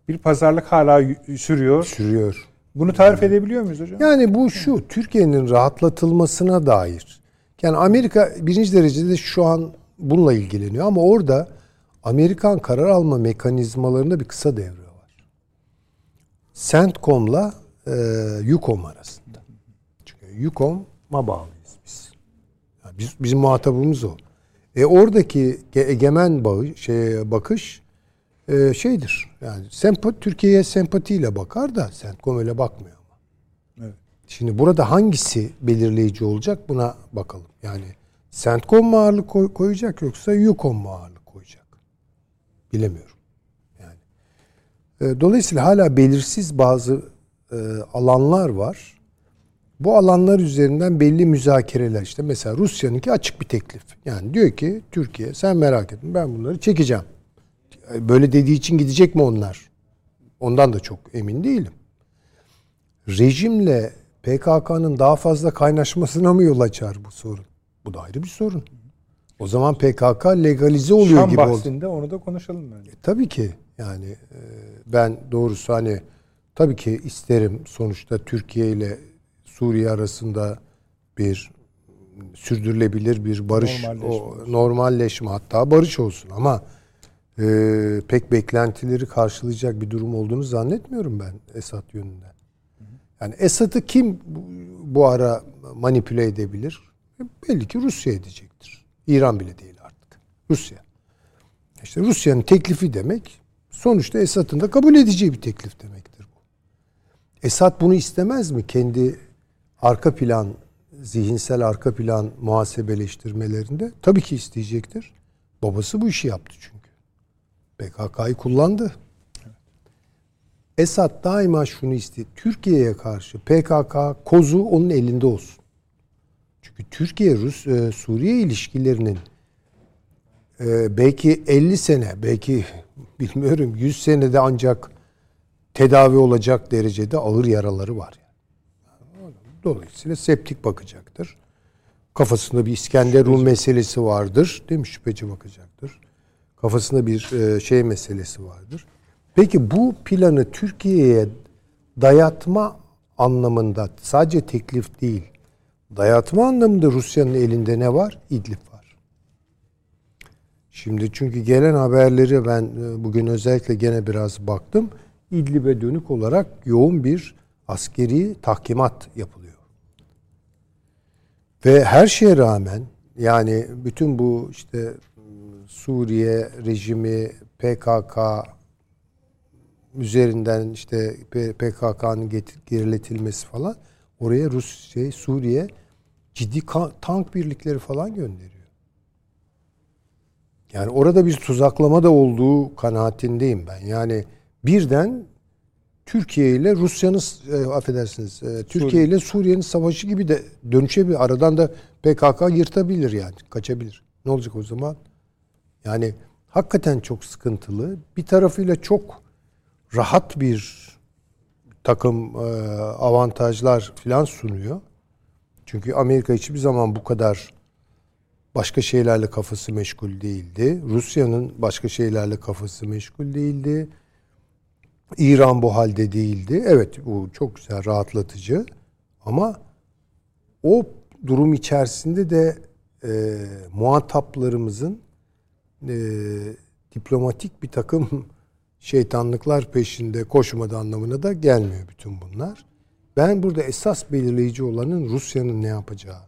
bir pazarlık hala sürüyor. Sürüyor. Bunu tarif edebiliyor muyuz hocam? Yani bu şu Türkiye'nin rahatlatılmasına dair. Yani Amerika birinci derecede şu an bununla ilgileniyor ama orada Amerikan karar alma mekanizmalarında bir kısa devre var. CENTCOM'la e, YUKOM arasında. Çünkü YUKOM'a bağlıyız biz. Yani biz bizim muhatabımız o. E oradaki ge- egemen bağı, şey, bakış e, şeydir. Yani sempa, Türkiye'ye sempatiyle bakar da CENTCOM öyle bakmıyor ama. Evet. Şimdi burada hangisi belirleyici olacak buna bakalım. Yani CENTCOM mu ağırlık koy- koyacak yoksa YUKOM mu ağırlık koyacak? Bilemiyorum. E, dolayısıyla hala belirsiz bazı e, alanlar var. Bu alanlar üzerinden belli müzakereler işte mesela Rusya'nınki açık bir teklif. Yani diyor ki Türkiye sen merak etme ben bunları çekeceğim. Böyle dediği için gidecek mi onlar? Ondan da çok emin değilim. Rejimle PKK'nın daha fazla kaynaşmasına mı yol açar bu sorun? Bu da ayrı bir sorun. O zaman PKK legalize oluyor Şam gibi oldu. bahsinde onu da konuşalım bence. Tabii ki yani e, ben doğrusu hani tabii ki isterim sonuçta Türkiye ile Suriye arasında bir sürdürülebilir bir barış Normalleşme o, normalleşme hatta barış olsun ama e, pek beklentileri karşılayacak bir durum olduğunu zannetmiyorum ben Esad yönünden. Yani Esad'ı kim bu, bu ara manipüle edebilir? E, Belli ki Rusya edecektir. İran bile değil artık. Rusya. İşte Rusya'nın teklifi demek sonuçta Esad'ın da kabul edeceği bir teklif demektir bu. Esad bunu istemez mi? Kendi arka plan, zihinsel arka plan muhasebeleştirmelerinde tabii ki isteyecektir. Babası bu işi yaptı çünkü. PKK'yı kullandı. Esad daima şunu istedi. Türkiye'ye karşı PKK kozu onun elinde olsun. Çünkü Türkiye Rus e, Suriye ilişkilerinin e, belki 50 sene, belki bilmiyorum 100 senede ancak tedavi olacak derecede ağır yaraları var. Yani. Dolayısıyla septik bakacaktır. Kafasında bir İskender Rum meselesi vardır. Değil mi? Şüpheci bakacaktır. Kafasında bir e, şey meselesi vardır. Peki bu planı Türkiye'ye dayatma anlamında sadece teklif değil, dayatma anlamında Rusya'nın elinde ne var? İdlib var. Şimdi çünkü gelen haberleri ben e, bugün özellikle gene biraz baktım. İdlib'e dönük olarak yoğun bir askeri tahkimat yapılıyor. Ve her şeye rağmen yani bütün bu işte Suriye rejimi, PKK üzerinden işte PKK'nın geriletilmesi falan oraya Rusya, şey, Suriye ciddi tank birlikleri falan gönderiyor. Yani orada bir tuzaklama da olduğu kanaatindeyim ben. Yani birden Türkiye ile Rusya'nın e, affedersiniz e, Türkiye ile Suriye'nin savaşı gibi de dönüşebilir. Aradan da PKK yırtabilir yani. Kaçabilir. Ne olacak o zaman? Yani hakikaten çok sıkıntılı. Bir tarafıyla çok rahat bir takım e, avantajlar filan sunuyor. Çünkü Amerika hiçbir zaman bu kadar başka şeylerle kafası meşgul değildi. Rusya'nın başka şeylerle kafası meşgul değildi. İran bu halde değildi. Evet bu çok güzel, rahatlatıcı. Ama o durum içerisinde de e, muhataplarımızın e, diplomatik bir takım [LAUGHS] şeytanlıklar peşinde koşmadı anlamına da gelmiyor bütün bunlar. Ben burada esas belirleyici olanın Rusya'nın ne yapacağı,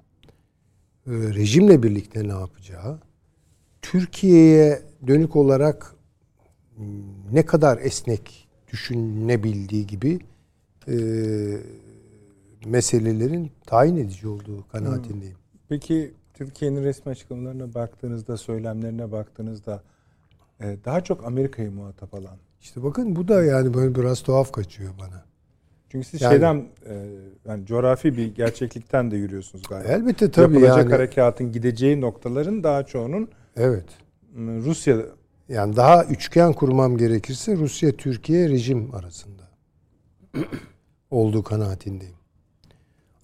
rejimle birlikte ne yapacağı, Türkiye'ye dönük olarak ne kadar esnek düşünebildiği gibi e, meselelerin tayin edici olduğu kanaatindeyim. Peki Türkiye'nin resmi açıklamalarına baktığınızda, söylemlerine baktığınızda e, daha çok Amerika'yı muhatap alan. İşte bakın bu da yani böyle biraz tuhaf kaçıyor bana. Çünkü siz Yani- şeyden e, yani coğrafi bir gerçeklikten de yürüyorsunuz galiba. Elbette tabii Yapılacak yani. harekatın gideceği noktaların daha çoğunun Evet. Rusya Yani daha üçgen kurmam gerekirse Rusya, Türkiye rejim arasında [CLEARS THROAT] olduğu kanaatindeyim.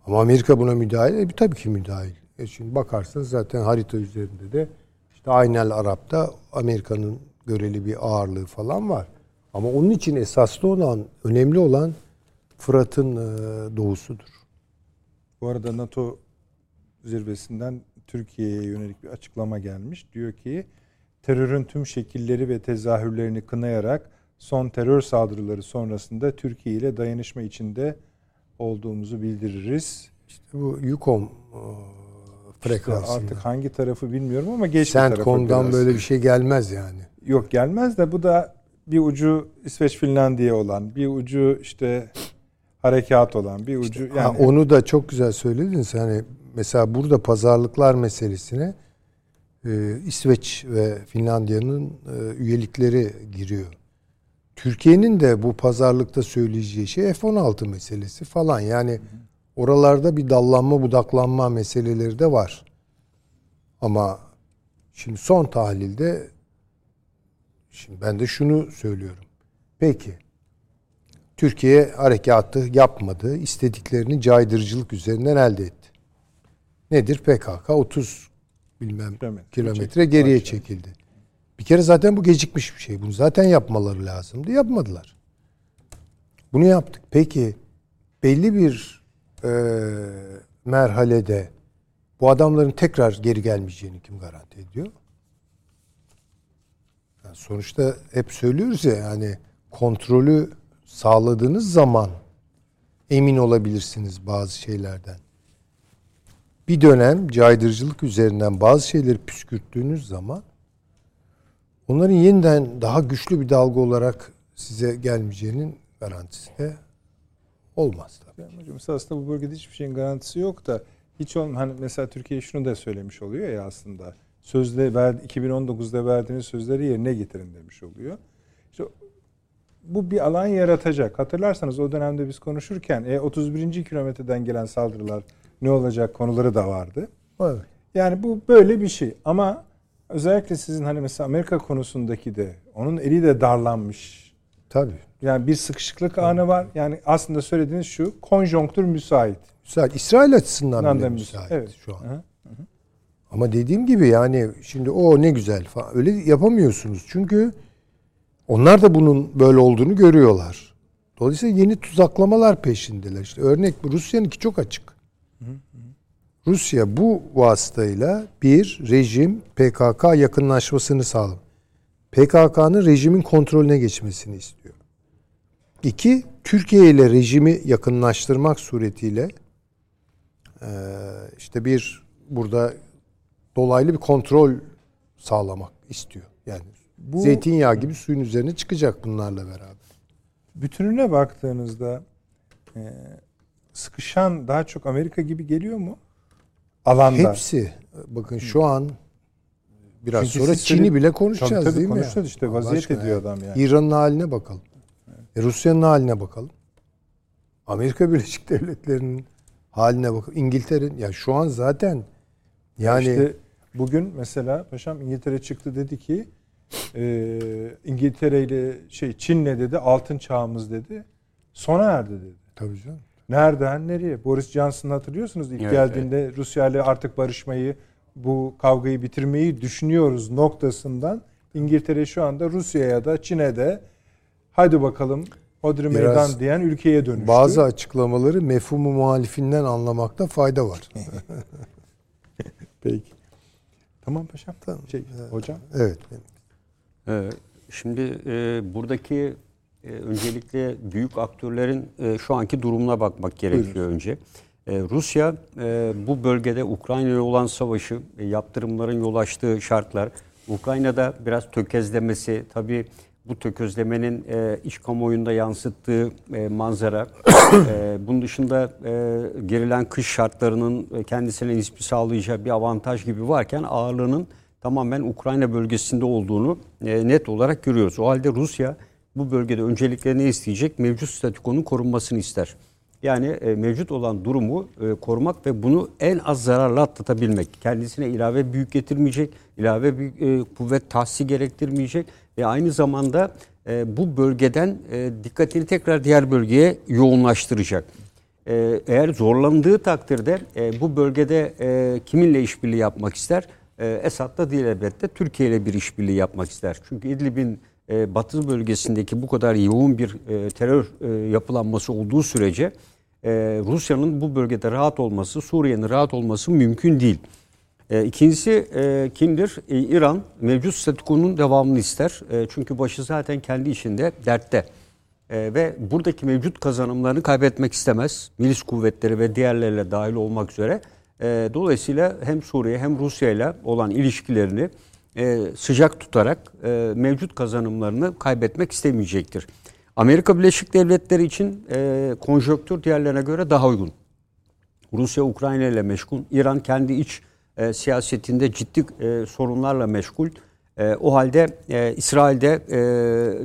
Ama Amerika buna müdahil. E, tabii ki müdahil. E şimdi bakarsanız zaten harita üzerinde de işte Aynel Arap'ta Amerika'nın göreli bir ağırlığı falan var. Ama onun için esaslı olan, önemli olan Fırat'ın e, doğusudur. Bu arada NATO zirvesinden Türkiye'ye yönelik bir açıklama gelmiş. Diyor ki terörün tüm şekilleri ve tezahürlerini kınayarak son terör saldırıları sonrasında Türkiye ile dayanışma içinde olduğumuzu bildiririz. İşte bu YUKOM frekansında. İşte artık hangi tarafı bilmiyorum ama geçti tarafı CENTCOM'dan böyle bir şey gelmez yani. Yok gelmez de bu da bir ucu İsveç Finlandiya olan, bir ucu işte harekat olan, bir ucu işte, yani ha, onu da çok güzel söylediniz. Hani mesela burada pazarlıklar meselesine e, İsveç ve Finlandiya'nın e, üyelikleri giriyor. Türkiye'nin de bu pazarlıkta söyleyeceği şey F-16 meselesi falan. Yani oralarda bir dallanma budaklanma meseleleri de var. Ama şimdi son tahlilde şimdi ben de şunu söylüyorum. Peki Türkiye harekatı yapmadı. istediklerini caydırıcılık üzerinden elde etti. Nedir? PKK 30 bilmem kilometre, kilometre geriye çekildi. Bir kere zaten bu gecikmiş bir şey. Bunu zaten yapmaları lazımdı. Yapmadılar. Bunu yaptık. Peki belli bir e, merhalede bu adamların tekrar geri gelmeyeceğini kim garanti ediyor? Yani sonuçta hep söylüyoruz ya yani kontrolü sağladığınız zaman emin olabilirsiniz bazı şeylerden. Bir dönem caydırıcılık üzerinden bazı şeyleri püskürttüğünüz zaman onların yeniden daha güçlü bir dalga olarak size gelmeyeceğinin garantisi de olmaz tabii. Yani hocam aslında bu bölgede hiçbir şeyin garantisi yok da hiç olm hani mesela Türkiye şunu da söylemiş oluyor ya aslında sözde ver, 2019'da verdiğiniz sözleri yerine getirin demiş oluyor. İşte bu bir alan yaratacak. Hatırlarsanız o dönemde biz konuşurken e, 31. kilometreden gelen saldırılar ne olacak konuları da vardı. Evet. Yani bu böyle bir şey ama özellikle sizin hani mesela Amerika konusundaki de onun eli de darlanmış. Tabii. Yani bir sıkışıklık Tabii. anı var. Yani aslında söylediğiniz şu konjonktür müsait. Müsait. İsrail açısından bile müsait evet. şu an. Hı hı. Ama dediğim gibi yani şimdi o ne güzel falan öyle yapamıyorsunuz. Çünkü onlar da bunun böyle olduğunu görüyorlar. Dolayısıyla yeni tuzaklamalar peşindeler. İşte örnek Rusya'nınki çok açık. Rusya bu vasıtayla bir rejim PKK yakınlaşmasını sağlam. PKK'nın rejimin kontrolüne geçmesini istiyor. İki, Türkiye ile rejimi yakınlaştırmak suretiyle işte bir burada dolaylı bir kontrol sağlamak istiyor. Yani bu zeytinyağı gibi suyun üzerine çıkacak bunlarla beraber. Bütününe baktığınızda sıkışan daha çok Amerika gibi geliyor mu? alanda. Hepsi. Bakın şu an biraz Çünkü sonra Çin'i bile konuşacağız tabii, tabii, değil mi? Konuşacağız işte vaziyet ediyor adam yani. İran'ın haline bakalım. E, Rusya'nın haline bakalım. Amerika [LAUGHS] Birleşik Devletleri'nin haline bakalım. İngiltere'nin ya şu an zaten yani işte bugün mesela paşam İngiltere çıktı dedi ki e, İngiltere ile şey Çin'le dedi altın çağımız dedi. Sona erdi dedi. Tabii canım. Nereden nereye? Boris Johnson'ı hatırlıyorsunuz ilk evet, geldiğinde evet. Rusya ile artık barışmayı, bu kavgayı bitirmeyi düşünüyoruz noktasından İngiltere şu anda Rusya'ya da Çin'e de hadi bakalım Hodri meydan diyen ülkeye dönüştü. Bazı açıklamaları mefhumu muhalifinden anlamakta fayda var. [LAUGHS] Peki. Tamam paşam. Tamam. Şey, hocam. Evet. Ee, şimdi e, buradaki e, öncelikle büyük aktörlerin e, şu anki durumuna bakmak gerekiyor Buyurun. önce. Rusya bu bölgede Ukrayna'ya olan savaşı, yaptırımların yol açtığı şartlar, Ukrayna'da biraz tökezlemesi, tabii bu tökezlemenin e, iç kamuoyunda yansıttığı e, manzara, [COUGHS] e, bunun dışında e, gerilen kış şartlarının e, kendisine nispi sağlayacağı bir avantaj gibi varken ağırlığının tamamen Ukrayna bölgesinde olduğunu e, net olarak görüyoruz. O halde Rusya bu bölgede öncelikle ne isteyecek? Mevcut statükonun korunmasını ister. Yani e, mevcut olan durumu e, korumak ve bunu en az zararla atlatabilmek. Kendisine ilave büyük getirmeyecek, ilave bir e, kuvvet tahsi gerektirmeyecek ve aynı zamanda e, bu bölgeden e, dikkatini tekrar diğer bölgeye yoğunlaştıracak. e, eğer zorlandığı takdirde e, bu bölgede e, kiminle işbirliği yapmak ister? E, Esad'la değil elbette Türkiye ile bir işbirliği yapmak ister. Çünkü İdlib'in e, batı bölgesindeki bu kadar yoğun bir e, terör e, yapılanması olduğu sürece Rusya'nın bu bölgede rahat olması, Suriye'nin rahat olması mümkün değil. E, ikincisi e, kimdir? İran mevcut statükonun devamını ister. Çünkü başı zaten kendi işinde dertte. Ve buradaki mevcut kazanımlarını kaybetmek istemez. Milis kuvvetleri ve diğerleriyle dahil olmak üzere. E, dolayısıyla hem Suriye hem Rusya ile olan ilişkilerini e, sıcak tutarak e, mevcut kazanımlarını kaybetmek istemeyecektir. Amerika Birleşik Devletleri için e, diğerlerine göre daha uygun. Rusya Ukrayna ile meşgul, İran kendi iç e, siyasetinde ciddi sorunlarla meşgul. O halde İsrail'de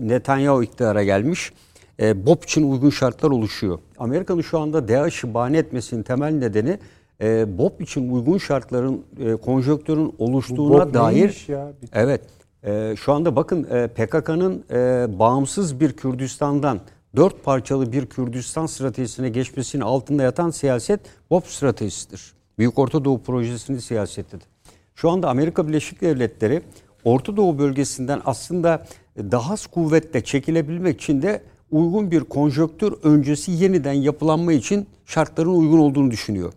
Netanyahu iktidara gelmiş. E, BOP için uygun şartlar oluşuyor. Amerika'nın şu anda DAEŞ'i bahane etmesinin temel nedeni e, BOP için uygun şartların, e, konjonktürün oluştuğuna dair... ya? Bir- Evet. E, şu anda bakın e, PKK'nın e, bağımsız bir Kürdistan'dan dört parçalı bir Kürdistan stratejisine geçmesinin altında yatan siyaset BOP stratejisidir. Büyük Orta Doğu Projesi'nin siyasetidir. Şu anda Amerika Birleşik Devletleri Orta Doğu bölgesinden aslında daha az kuvvetle çekilebilmek için de uygun bir konjonktür öncesi yeniden yapılanma için şartların uygun olduğunu düşünüyor.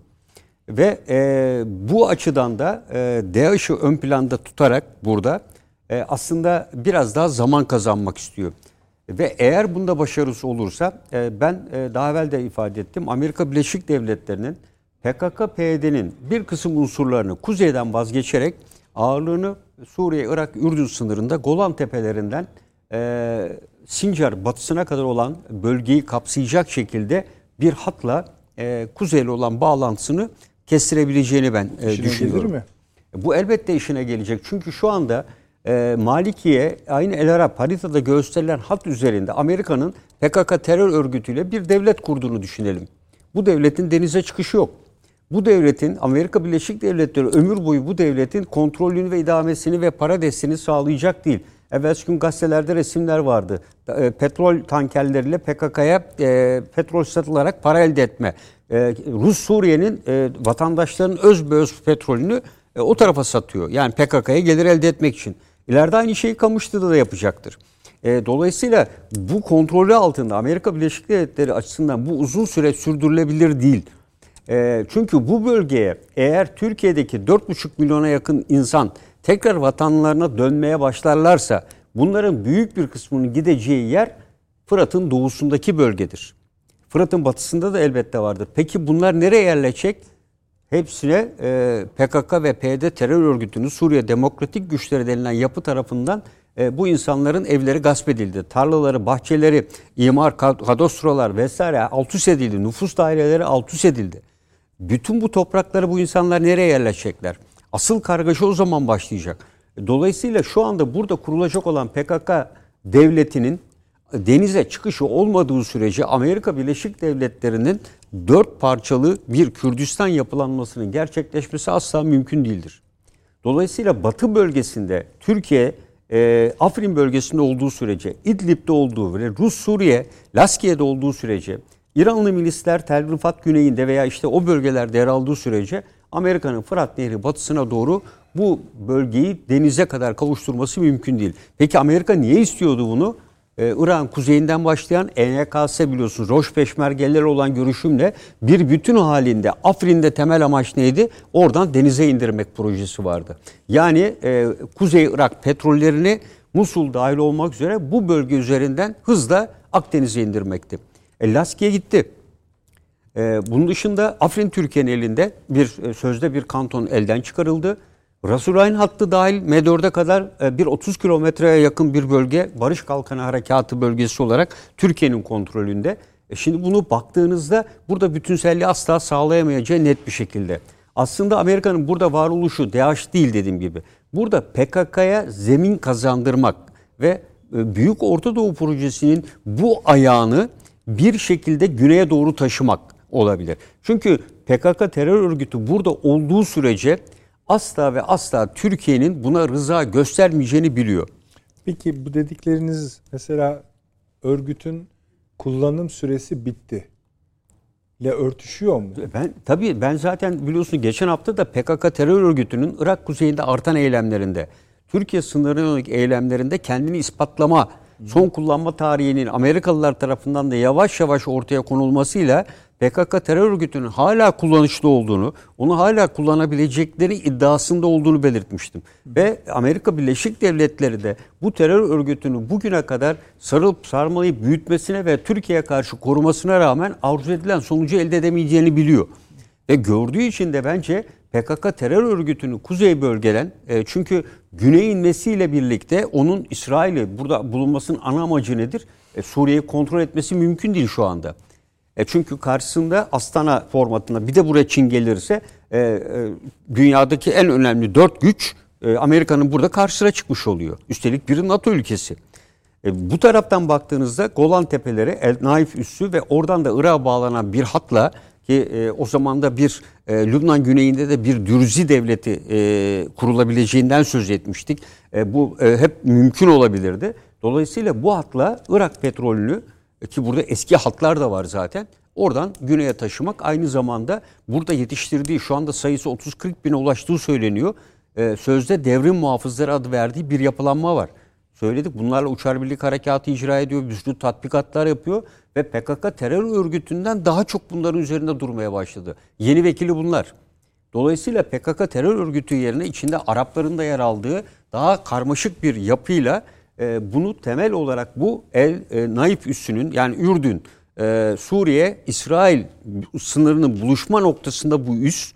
Ve e, bu açıdan da e, DAEŞ'ı ön planda tutarak burada e, aslında biraz daha zaman kazanmak istiyor. Ve eğer bunda başarısı olursa e, ben e, daha evvel de ifade ettim Amerika Birleşik Devletleri'nin PKK-PYD'nin bir kısım unsurlarını kuzeyden vazgeçerek ağırlığını Suriye, Irak, Ürdün sınırında Golan Tepelerinden e, Sincar batısına kadar olan bölgeyi kapsayacak şekilde bir hatla e, kuzeyle olan bağlantısını kestirebileceğini ben e, İşine düşünüyorum. gelir mi? Bu elbette işine gelecek. Çünkü şu anda e, Malikiye aynı El Arap haritada gösterilen hat üzerinde Amerika'nın PKK terör örgütüyle bir devlet kurduğunu düşünelim. Bu devletin denize çıkışı yok. Bu devletin Amerika Birleşik Devletleri ömür boyu bu devletin kontrolünü ve idamesini ve para desteğini sağlayacak değil. Evvelsi gün gazetelerde resimler vardı. E, petrol tankerleriyle PKK'ya e, petrol satılarak para elde etme. E, Rus Suriye'nin e, vatandaşların öz öz petrolünü e, o tarafa satıyor. Yani PKK'ya gelir elde etmek için. İleride aynı şeyi Kamışlı'da da yapacaktır. E, dolayısıyla bu kontrolü altında Amerika Birleşik Devletleri açısından bu uzun süre sürdürülebilir değil. E, çünkü bu bölgeye eğer Türkiye'deki 4,5 milyona yakın insan tekrar vatanlarına dönmeye başlarlarsa bunların büyük bir kısmının gideceği yer Fırat'ın doğusundaki bölgedir. Fırat'ın batısında da elbette vardır. Peki bunlar nereye yerleşecek? Hepsine e, PKK ve PYD terör örgütünün Suriye Demokratik Güçleri denilen yapı tarafından e, bu insanların evleri gasp edildi. Tarlaları, bahçeleri, imar, kad- kadastrolar vesaire alt üst edildi. Nüfus daireleri alt üst edildi. Bütün bu toprakları bu insanlar nereye yerleşecekler? Asıl kargaşa o zaman başlayacak. Dolayısıyla şu anda burada kurulacak olan PKK devletinin denize çıkışı olmadığı sürece Amerika Birleşik Devletleri'nin dört parçalı bir Kürdistan yapılanmasının gerçekleşmesi asla mümkün değildir. Dolayısıyla Batı bölgesinde Türkiye e, Afrin bölgesinde olduğu sürece, İdlib'de olduğu ve Rus Suriye, Laskiye'de olduğu sürece, İranlı milisler Tel Rifat güneyinde veya işte o bölgelerde yer aldığı sürece Amerika'nın Fırat Nehri batısına doğru bu bölgeyi denize kadar kavuşturması mümkün değil. Peki Amerika niye istiyordu bunu? Ee, İran kuzeyinden başlayan ENKS biliyorsunuz Roş Peşmergeleri olan görüşümle bir bütün halinde Afrin'de temel amaç neydi? Oradan denize indirmek projesi vardı. Yani e, Kuzey Irak petrollerini Musul dahil olmak üzere bu bölge üzerinden hızla Akdeniz'e indirmekti. E, Laskiye gitti. Ee, bunun dışında Afrin Türkiye'nin elinde bir e, sözde bir kanton elden çıkarıldı. Rasulayn hattı dahil M4'e kadar e, bir 30 kilometreye yakın bir bölge Barış Kalkanı Harekatı bölgesi olarak Türkiye'nin kontrolünde. E şimdi bunu baktığınızda burada bütünselliği asla sağlayamayacağı net bir şekilde. Aslında Amerika'nın burada varoluşu DAEŞ değil dediğim gibi. Burada PKK'ya zemin kazandırmak ve e, Büyük Orta Doğu Projesi'nin bu ayağını bir şekilde güneye doğru taşımak olabilir. Çünkü PKK terör örgütü burada olduğu sürece asla ve asla Türkiye'nin buna rıza göstermeyeceğini biliyor. Peki bu dedikleriniz mesela örgütün kullanım süresi bitti. ile örtüşüyor mu? Ben tabii ben zaten biliyorsun geçen hafta da PKK terör örgütünün Irak kuzeyinde artan eylemlerinde, Türkiye sınırına yönelik eylemlerinde kendini ispatlama, son kullanma tarihinin Amerikalılar tarafından da yavaş yavaş ortaya konulmasıyla PKK terör örgütünün hala kullanışlı olduğunu, onu hala kullanabilecekleri iddiasında olduğunu belirtmiştim. Ve Amerika Birleşik Devletleri de bu terör örgütünü bugüne kadar sarılıp sarmalayıp büyütmesine ve Türkiye'ye karşı korumasına rağmen arzu edilen sonucu elde edemeyeceğini biliyor. Ve gördüğü için de bence PKK terör örgütünü kuzey bölgeden e, çünkü güney inmesiyle birlikte onun İsrail'i burada bulunmasının ana amacı nedir? E, Suriye'yi kontrol etmesi mümkün değil şu anda. E çünkü karşısında Astana formatında bir de buraya Çin gelirse e, e, dünyadaki en önemli dört güç e, Amerika'nın burada karşısına çıkmış oluyor. Üstelik bir NATO ülkesi. E, bu taraftan baktığınızda Golan Tepeleri, El Naif üssü ve oradan da Irak'a bağlanan bir hatla ki e, o zaman da bir e, Lübnan güneyinde de bir Dürzi devleti e, kurulabileceğinden söz etmiştik. E, bu e, hep mümkün olabilirdi. Dolayısıyla bu hatla Irak petrolünü e, ki burada eski hatlar da var zaten. Oradan güneye taşımak aynı zamanda burada yetiştirdiği şu anda sayısı 30-40 bine ulaştığı söyleniyor. Ee, sözde devrim muhafızları adı verdiği bir yapılanma var. Söyledik bunlarla uçar birlik harekatı icra ediyor, bir sürü tatbikatlar yapıyor ve PKK terör örgütünden daha çok bunların üzerinde durmaya başladı. Yeni vekili bunlar. Dolayısıyla PKK terör örgütü yerine içinde Arapların da yer aldığı daha karmaşık bir yapıyla e, bunu temel olarak bu El e, Naif üssünün yani Ürdün, e, Suriye, İsrail sınırının buluşma noktasında bu üs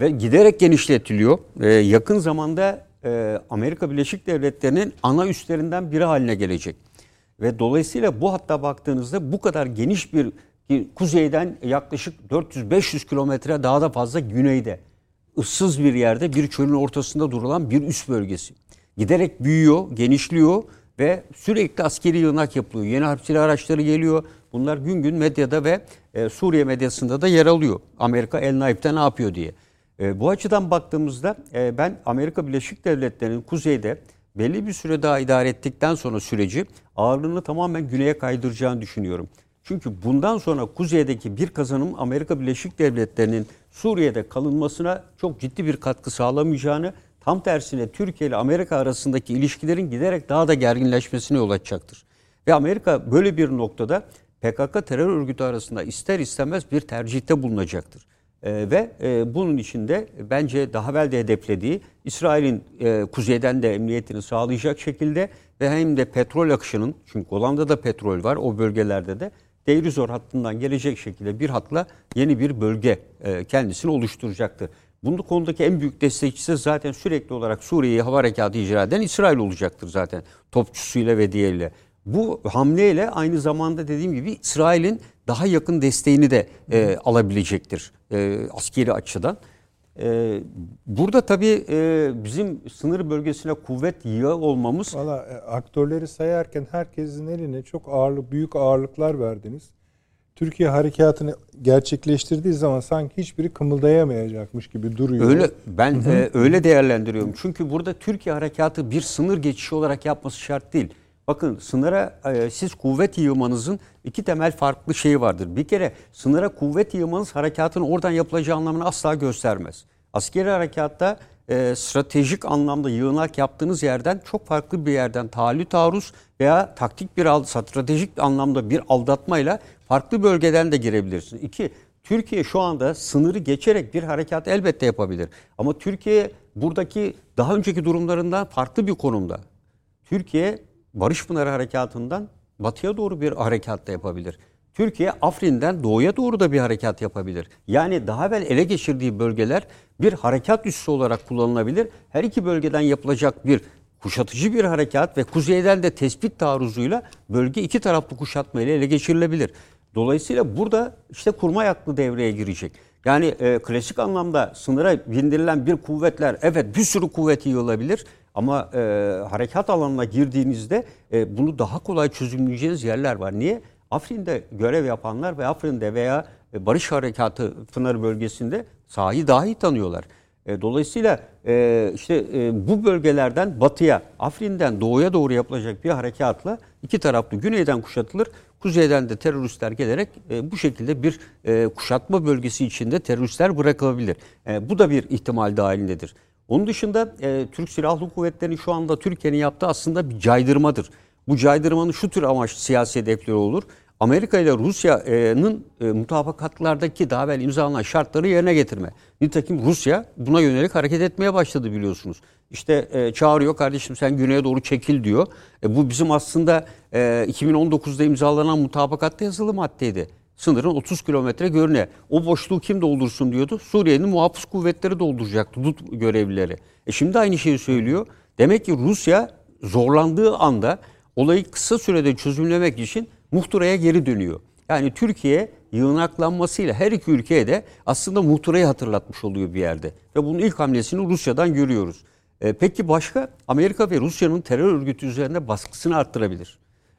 ve giderek genişletiliyor. E, yakın zamanda e, Amerika Birleşik Devletleri'nin ana üslerinden biri haline gelecek. Ve dolayısıyla bu hatta baktığınızda bu kadar geniş bir kuzeyden yaklaşık 400-500 kilometre daha da fazla güneyde ıssız bir yerde bir çölün ortasında durulan bir üst bölgesi. Giderek büyüyor, genişliyor ve sürekli askeri yığınak yapılıyor. Yeni harp silah araçları geliyor. Bunlar gün gün medyada ve e, Suriye medyasında da yer alıyor. Amerika El Naif'te ne yapıyor diye. E, bu açıdan baktığımızda e, ben Amerika Birleşik Devletleri'nin kuzeyde belli bir süre daha idare ettikten sonra süreci ağırlığını tamamen güneye kaydıracağını düşünüyorum. Çünkü bundan sonra kuzeydeki bir kazanım Amerika Birleşik Devletleri'nin Suriye'de kalınmasına çok ciddi bir katkı sağlamayacağını Tam tersine Türkiye ile Amerika arasındaki ilişkilerin giderek daha da gerginleşmesine yol açacaktır. Ve Amerika böyle bir noktada PKK terör örgütü arasında ister istemez bir tercihte bulunacaktır. E, ve e, bunun içinde bence daha evvel de hedeflediği İsrail'in e, kuzeyden de emniyetini sağlayacak şekilde ve hem de petrol akışının çünkü Golan'da da petrol var o bölgelerde de Deirizor hattından gelecek şekilde bir hatla yeni bir bölge e, kendisini oluşturacaktır. Bunun konudaki en büyük destekçisi zaten sürekli olarak Suriye'yi hava harekatı icra eden İsrail olacaktır zaten topçusuyla ve diğeriyle. Bu hamleyle aynı zamanda dediğim gibi İsrail'in daha yakın desteğini de e, alabilecektir e, askeri açıdan. E, burada tabii e, bizim sınır bölgesine kuvvet yığ olmamız... Valla e, aktörleri sayarken herkesin eline çok ağırlık, büyük ağırlıklar verdiniz. Türkiye harekatını gerçekleştirdiği zaman sanki hiçbiri kımıldayamayacakmış gibi duruyor. Öyle ben e, öyle değerlendiriyorum. Çünkü burada Türkiye harekatı bir sınır geçişi olarak yapması şart değil. Bakın sınıra e, siz kuvvet yığmanızın iki temel farklı şeyi vardır. Bir kere sınıra kuvvet yığmanız harekatın oradan yapılacağı anlamını asla göstermez. Askeri harekatta e, stratejik anlamda yığınak yaptığınız yerden çok farklı bir yerden taallü taarruz veya taktik bir stratejik anlamda bir aldatmayla farklı bölgeden de girebilirsiniz. İki, Türkiye şu anda sınırı geçerek bir harekat elbette yapabilir. Ama Türkiye buradaki daha önceki durumlarından farklı bir konumda. Türkiye Barış Pınarı Harekatı'ndan batıya doğru bir harekat da yapabilir. Türkiye Afrin'den doğuya doğru da bir harekat yapabilir. Yani daha evvel ele geçirdiği bölgeler bir harekat üssü olarak kullanılabilir. Her iki bölgeden yapılacak bir kuşatıcı bir harekat ve kuzeyden de tespit taarruzuyla bölge iki taraflı kuşatma ile ele geçirilebilir. Dolayısıyla burada işte kurmay aklı devreye girecek. Yani e, klasik anlamda sınıra bindirilen bir kuvvetler evet bir sürü kuvvet yığılabilir ama e, harekat alanına girdiğinizde e, bunu daha kolay çözümleyeceğiniz yerler var. Niye? Afrin'de görev yapanlar ve Afrin'de veya e, Barış Harekatı Pınar bölgesinde sahayı daha iyi tanıyorlar. E, dolayısıyla e, işte bu bölgelerden batıya, Afrin'den doğuya doğru yapılacak bir harekatla iki taraflı güneyden kuşatılır. Kuzeyden de teröristler gelerek bu şekilde bir kuşatma bölgesi içinde teröristler bırakılabilir. Bu da bir ihtimal dahilindedir. Onun dışında e, Türk Silahlı Kuvvetleri'nin şu anda Türkiye'nin yaptığı aslında bir caydırmadır. Bu caydırmanın şu tür amaç siyasi hedefleri olur. Amerika ile Rusya'nın e, mutabakatlardaki daha evvel imzalanan şartları yerine getirme. Nitekim Rusya buna yönelik hareket etmeye başladı biliyorsunuz. İşte e, çağırıyor kardeşim sen güneye doğru çekil diyor. E, bu bizim aslında e, 2019'da imzalanan mutabakatta yazılı maddeydi. Sınırın 30 kilometre görüne. O boşluğu kim doldursun diyordu. Suriye'nin muhafız kuvvetleri dolduracaktı DUT görevlileri. E şimdi aynı şeyi söylüyor. Demek ki Rusya zorlandığı anda olayı kısa sürede çözümlemek için muhtıraya geri dönüyor. Yani Türkiye yığınaklanmasıyla her iki ülkeye de aslında muhtırayı hatırlatmış oluyor bir yerde. Ve bunun ilk hamlesini Rusya'dan görüyoruz. E, peki başka? Amerika ve Rusya'nın terör örgütü üzerinde baskısını arttırabilir.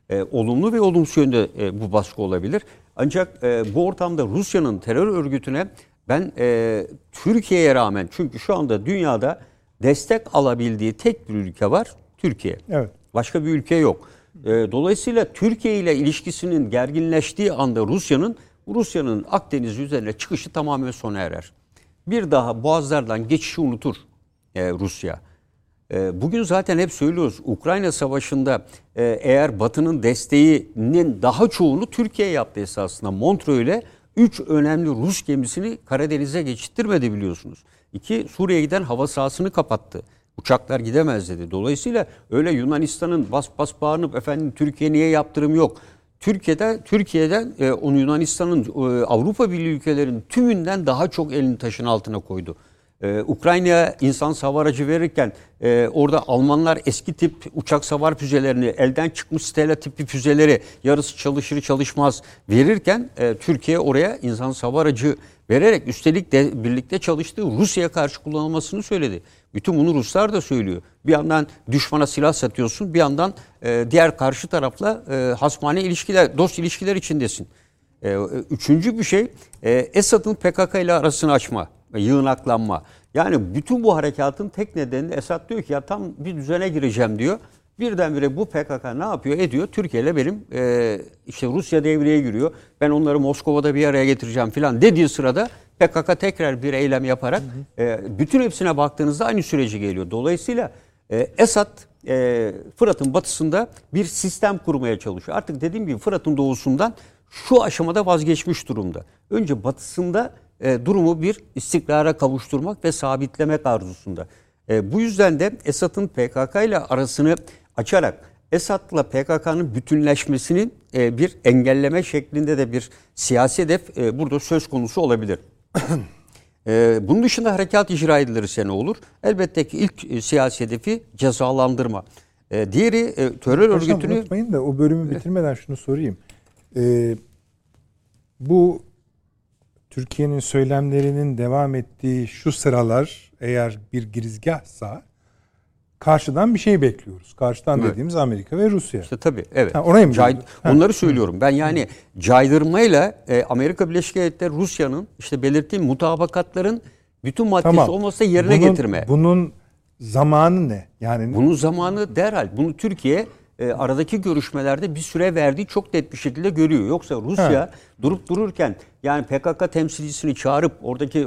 E, olumlu ve olumsuz yönde e, bu baskı olabilir. Ancak e, bu ortamda Rusya'nın terör örgütüne ben e, Türkiye'ye rağmen çünkü şu anda dünyada destek alabildiği tek bir ülke var Türkiye. Evet. Başka bir ülke yok. E, dolayısıyla Türkiye ile ilişkisinin gerginleştiği anda Rusya'nın Rusya'nın Akdeniz üzerine çıkışı tamamen sona erer. Bir daha boğazlardan geçişi unutur e, Rusya. E, bugün zaten hep söylüyoruz Ukrayna Savaşı'nda e, eğer Batı'nın desteğinin daha çoğunu Türkiye yaptı esasında. Montreux ile 3 önemli Rus gemisini Karadeniz'e geçittirmedi biliyorsunuz. İki Suriye'ye giden hava sahasını kapattı. Uçaklar gidemez dedi. Dolayısıyla öyle Yunanistan'ın bas bas bağırıp efendim Türkiye niye yaptırım yok. Türkiye'de Türkiye'den e, Yunanistan'ın e, Avrupa Birliği ülkelerinin tümünden daha çok elini taşın altına koydu. Ee, Ukrayna'ya insan savar verirken e, orada Almanlar eski tip uçak savar füzelerini elden çıkmış Stella tipi füzeleri yarısı çalışır çalışmaz verirken e, Türkiye oraya insan savar vererek üstelik de birlikte çalıştığı Rusya'ya karşı kullanılmasını söyledi. Bütün bunu Ruslar da söylüyor. Bir yandan düşmana silah satıyorsun, bir yandan e, diğer karşı tarafla e, hasmane ilişkiler, dost ilişkiler içindesin. E, üçüncü bir şey e, Esad'ın PKK ile arasını açma yığınaklanma. Yani bütün bu harekatın tek nedeni Esad diyor ki ya tam bir düzene gireceğim diyor. Birdenbire bu PKK ne yapıyor ediyor? Türkiye ile benim e, işte Rusya devreye giriyor. Ben onları Moskova'da bir araya getireceğim filan dediği sırada PKK tekrar bir eylem yaparak e, bütün hepsine baktığınızda aynı süreci geliyor. Dolayısıyla e, Esad e, Fırat'ın batısında bir sistem kurmaya çalışıyor. Artık dediğim gibi Fırat'ın doğusundan şu aşamada vazgeçmiş durumda. Önce batısında e, durumu bir istikrara kavuşturmak ve sabitlemek arzusunda. E, bu yüzden de Esad'ın PKK ile arasını açarak Esad'la PKK'nın bütünleşmesinin e, bir engelleme şeklinde de bir siyasi hedef e, burada söz konusu olabilir. e, bunun dışında harekat icra edilirse ne olur? Elbette ki ilk e, siyasi hedefi cezalandırma. E, diğeri e, terör Hocam, örgütünü... Unutmayın da o bölümü bitirmeden şunu sorayım. E, bu Türkiye'nin söylemlerinin devam ettiği şu sıralar eğer bir girizgahsa karşıdan bir şey bekliyoruz. Karşıdan Evet. dediğimiz Amerika ve Rusya. İşte tabii evet. Ha, oraya mı Cay- onları söylüyorum. Ben yani caydırmayla e, Amerika Birleşik Devletleri Rusya'nın işte belirttiğim mutabakatların bütün maddesi Tamam. olmasa yerine Bunun- getirme. Bunun zamanı ne? Yani Bunun zamanı derhal. Bunu Türkiye e, aradaki görüşmelerde bir süre verdiği çok net bir şekilde görüyor. Yoksa Rusya Ha. durup dururken yani PKK temsilcisini çağırıp oradaki e,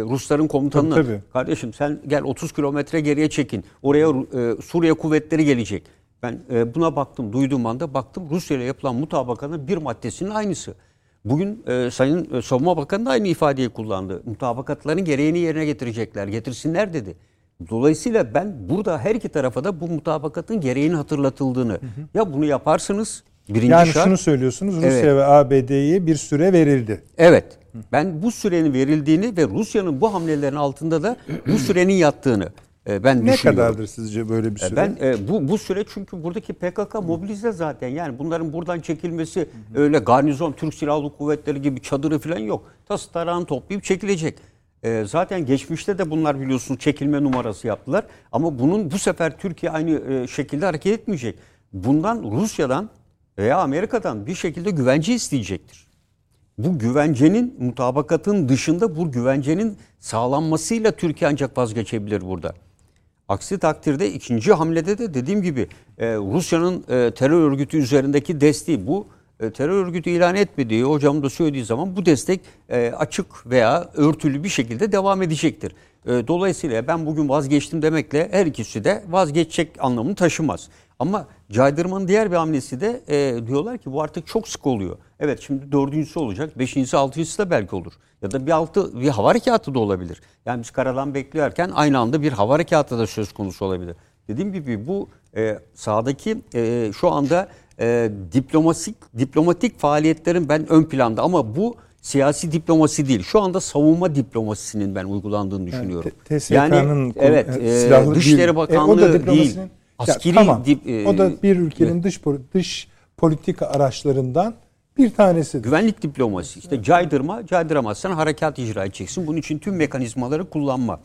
Rusların komutanına Tabii, tabii. kardeşim sen gel 30 kilometre geriye çekin. Oraya e, Suriye kuvvetleri gelecek. Ben e, buna baktım, duyduğum anda baktım Rusya ile yapılan mutabakanın bir maddesinin aynısı. Bugün e, Sayın e, Savunma Bakanı da aynı ifadeyi kullandı. Mutabakatların gereğini yerine getirecekler, getirsinler dedi. Dolayısıyla ben burada her iki tarafa da bu mutabakatın gereğini hatırlatıldığını. Ya bunu yaparsınız birinci yani şart. şunu söylüyorsunuz Rusya Evet. ve ABD'ye bir süre verildi. Evet. Ben bu sürenin verildiğini ve Rusya'nın bu hamlelerin altında da bu sürenin yattığını e, ben Ne düşünüyorum. kadardır sizce böyle bir E, süre? Ben e, bu bu süre çünkü buradaki PKK mobilize zaten. Yani bunların buradan çekilmesi öyle garnizon Türk Silahlı Kuvvetleri gibi çadırı falan yok. Tas tarağını toplayıp çekilecek. E, zaten geçmişte de bunlar biliyorsunuz çekilme numarası yaptılar. Ama bunun bu sefer Türkiye aynı e, şekilde hareket etmeyecek. Bundan Rusya'dan veya Amerika'dan bir şekilde güvence isteyecektir. Bu güvencenin mutabakatın dışında bu güvencenin sağlanmasıyla Türkiye ancak vazgeçebilir burada. Aksi takdirde ikinci hamlede de dediğim gibi e, Rusya'nın e, terör örgütü üzerindeki desteği bu e, terör örgütü ilan etmediği hocam da söylediği zaman bu destek e, açık veya örtülü bir şekilde devam edecektir. E, dolayısıyla ben bugün vazgeçtim demekle her ikisi de vazgeçecek anlamını taşımaz. Ama caydırmanın diğer bir hamlesi de diyorlar ki bu artık çok sık oluyor. Evet şimdi dördüncüsü olacak, beşincisi, altıncısı da belki olur. Ya da bir altı bir hava harekatı da olabilir. Yani biz karadan beklerken aynı anda bir hava harekatı da söz konusu olabilir. Dediğim gibi bu e, sahadaki e, şu anda e, diplomatik diplomatik faaliyetlerin ben ön planda ama bu siyasi diplomasi değil. Şu anda savunma diplomasisinin ben uygulandığını düşünüyorum. T- TSK'nın konu- evet, e, e, silahlı Dışişleri değil. E, o da Bakanlığı değil. diplomasinin- Ya, Askeri tamam. dip- e, o da bir ülkenin dış dış politika araçlarından bir tanesidir. Güvenlik diplomasi. İşte caydırma, caydıramazsan harekat icra edeceksin. Bunun için tüm mekanizmaları kullanma.